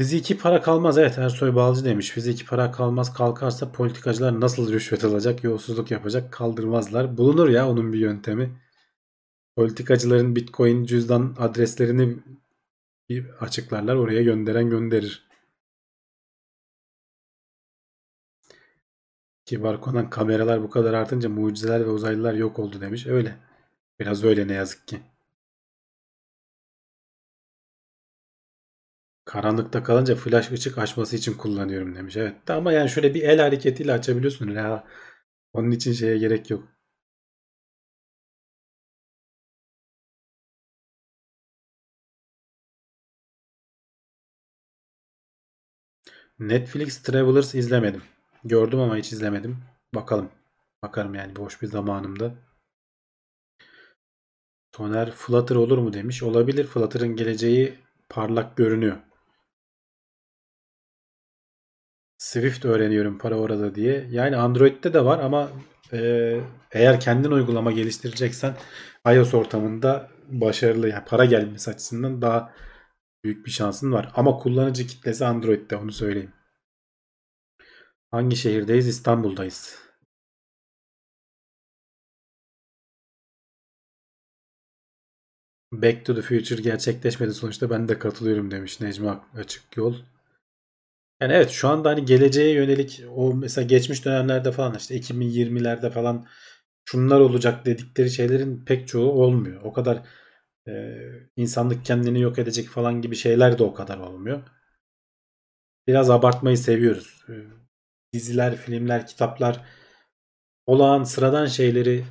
Fiziki para kalmaz. Evet Ersoy Balcı demiş. Fiziki para kalmaz kalkarsa politikacılar nasıl rüşvet alacak, yolsuzluk yapacak kaldırmazlar. Bulunur ya onun bir yöntemi. Politikacıların bitcoin cüzdan adreslerini bir açıklarlar. Oraya gönderen gönderir. Kibar Konan kameralar bu kadar artınca mucizeler ve uzaylılar yok oldu demiş. Öyle. Biraz öyle ne yazık ki. Karanlıkta kalınca flash ışık açması için kullanıyorum demiş. Evet ama yani şöyle bir el hareketiyle açabiliyorsun. Ya. Onun için şeye gerek yok. Netflix Travelers izlemedim. Gördüm ama hiç izlemedim. Bakalım. Bakarım yani boş bir zamanımda. Toner Flutter olur mu demiş. Olabilir. Flutter'ın geleceği parlak görünüyor. Swift öğreniyorum para orada diye. Yani Android'de de var ama e, eğer kendin uygulama geliştireceksen iOS ortamında başarılı yani para gelmesi açısından daha büyük bir şansın var. Ama kullanıcı kitlesi Android'de onu söyleyeyim. Hangi şehirdeyiz? İstanbul'dayız. Back to the Future gerçekleşmedi sonuçta ben de katılıyorum demiş Necmi Açık Yol. Yani evet şu anda hani geleceğe yönelik o mesela geçmiş dönemlerde falan işte 2020'lerde falan şunlar olacak dedikleri şeylerin pek çoğu olmuyor. O kadar e, insanlık kendini yok edecek falan gibi şeyler de o kadar olmuyor. Biraz abartmayı seviyoruz. Diziler, filmler, kitaplar olağan sıradan şeyleri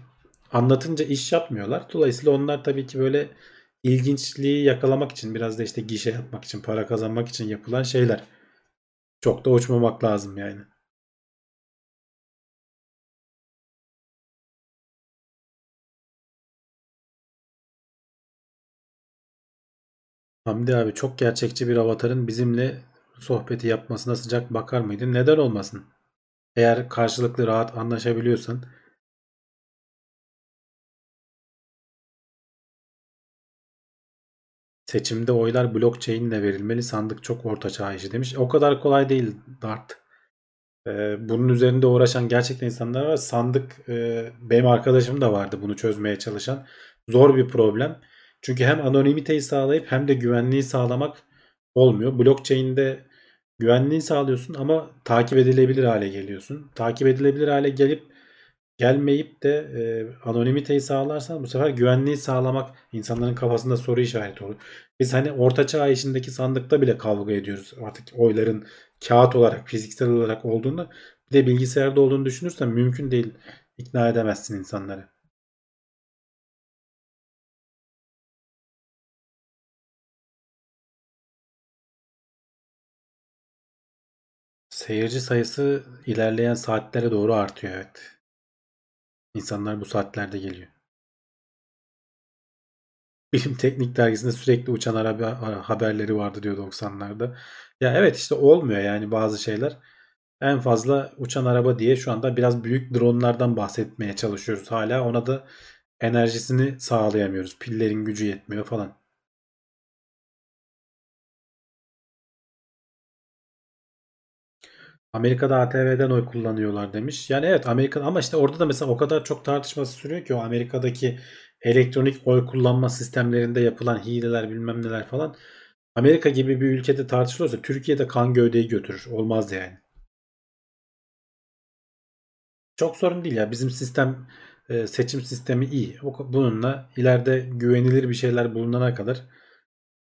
anlatınca iş yapmıyorlar. Dolayısıyla onlar tabii ki böyle ilginçliği yakalamak için biraz da işte gişe yapmak için, para kazanmak için yapılan şeyler. Çok da uçmamak lazım yani. Hamdi abi çok gerçekçi bir avatarın bizimle sohbeti yapmasına sıcak bakar mıydın? Neden olmasın? Eğer karşılıklı rahat anlaşabiliyorsan Seçimde oylar blockchain ile verilmeli. Sandık çok orta çağ işi demiş. O kadar kolay değil Dart. Ee, bunun üzerinde uğraşan gerçekten insanlar var. Sandık e, benim arkadaşım da vardı bunu çözmeye çalışan. Zor bir problem. Çünkü hem anonimiteyi sağlayıp hem de güvenliği sağlamak olmuyor. Blockchain'de güvenliği sağlıyorsun ama takip edilebilir hale geliyorsun. Takip edilebilir hale gelip gelmeyip de e, anonimiteyi sağlarsan bu sefer güvenliği sağlamak insanların kafasında soru işareti olur. Biz hani ortaçağ işindeki sandıkta bile kavga ediyoruz. Artık oyların kağıt olarak, fiziksel olarak olduğunda bir de bilgisayarda olduğunu düşünürsen mümkün değil. ikna edemezsin insanları. Seyirci sayısı ilerleyen saatlere doğru artıyor evet. İnsanlar bu saatlerde geliyor. Bilim Teknik Dergisi'nde sürekli uçan araba haberleri vardı diyor 90'larda. Ya evet işte olmuyor yani bazı şeyler. En fazla uçan araba diye şu anda biraz büyük dronlardan bahsetmeye çalışıyoruz. Hala ona da enerjisini sağlayamıyoruz. Pillerin gücü yetmiyor falan. Amerika'da ATV'den oy kullanıyorlar demiş. Yani evet Amerika ama işte orada da mesela o kadar çok tartışması sürüyor ki o Amerika'daki elektronik oy kullanma sistemlerinde yapılan hileler bilmem neler falan. Amerika gibi bir ülkede tartışılıyorsa Türkiye'de kan gövdeyi götürür. Olmaz yani. Çok sorun değil ya. Bizim sistem e, seçim sistemi iyi. Bununla ileride güvenilir bir şeyler bulunana kadar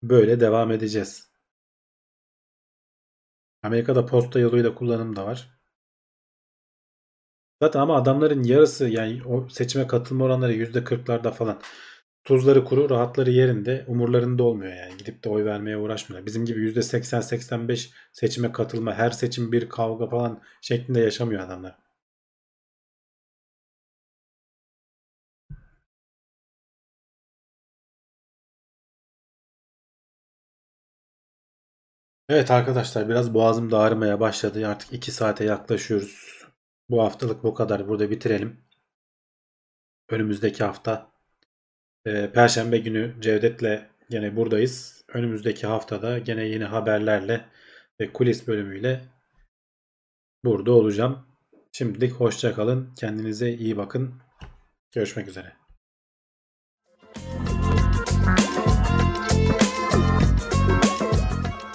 böyle devam edeceğiz. Amerika'da posta yoluyla kullanım da var. Zaten ama adamların yarısı yani o seçime katılma oranları %40'larda falan. Tuzları kuru, rahatları yerinde, umurlarında olmuyor yani. Gidip de oy vermeye uğraşmıyorlar. Bizim gibi %80-85 seçime katılma, her seçim bir kavga falan şeklinde yaşamıyor adamlar. Evet arkadaşlar biraz boğazım da ağrımaya başladı. Artık 2 saate yaklaşıyoruz. Bu haftalık bu kadar. Burada bitirelim. Önümüzdeki hafta e, Perşembe günü Cevdet'le gene buradayız. Önümüzdeki haftada gene yeni haberlerle ve kulis bölümüyle burada olacağım. Şimdilik hoşça kalın. Kendinize iyi bakın. Görüşmek üzere.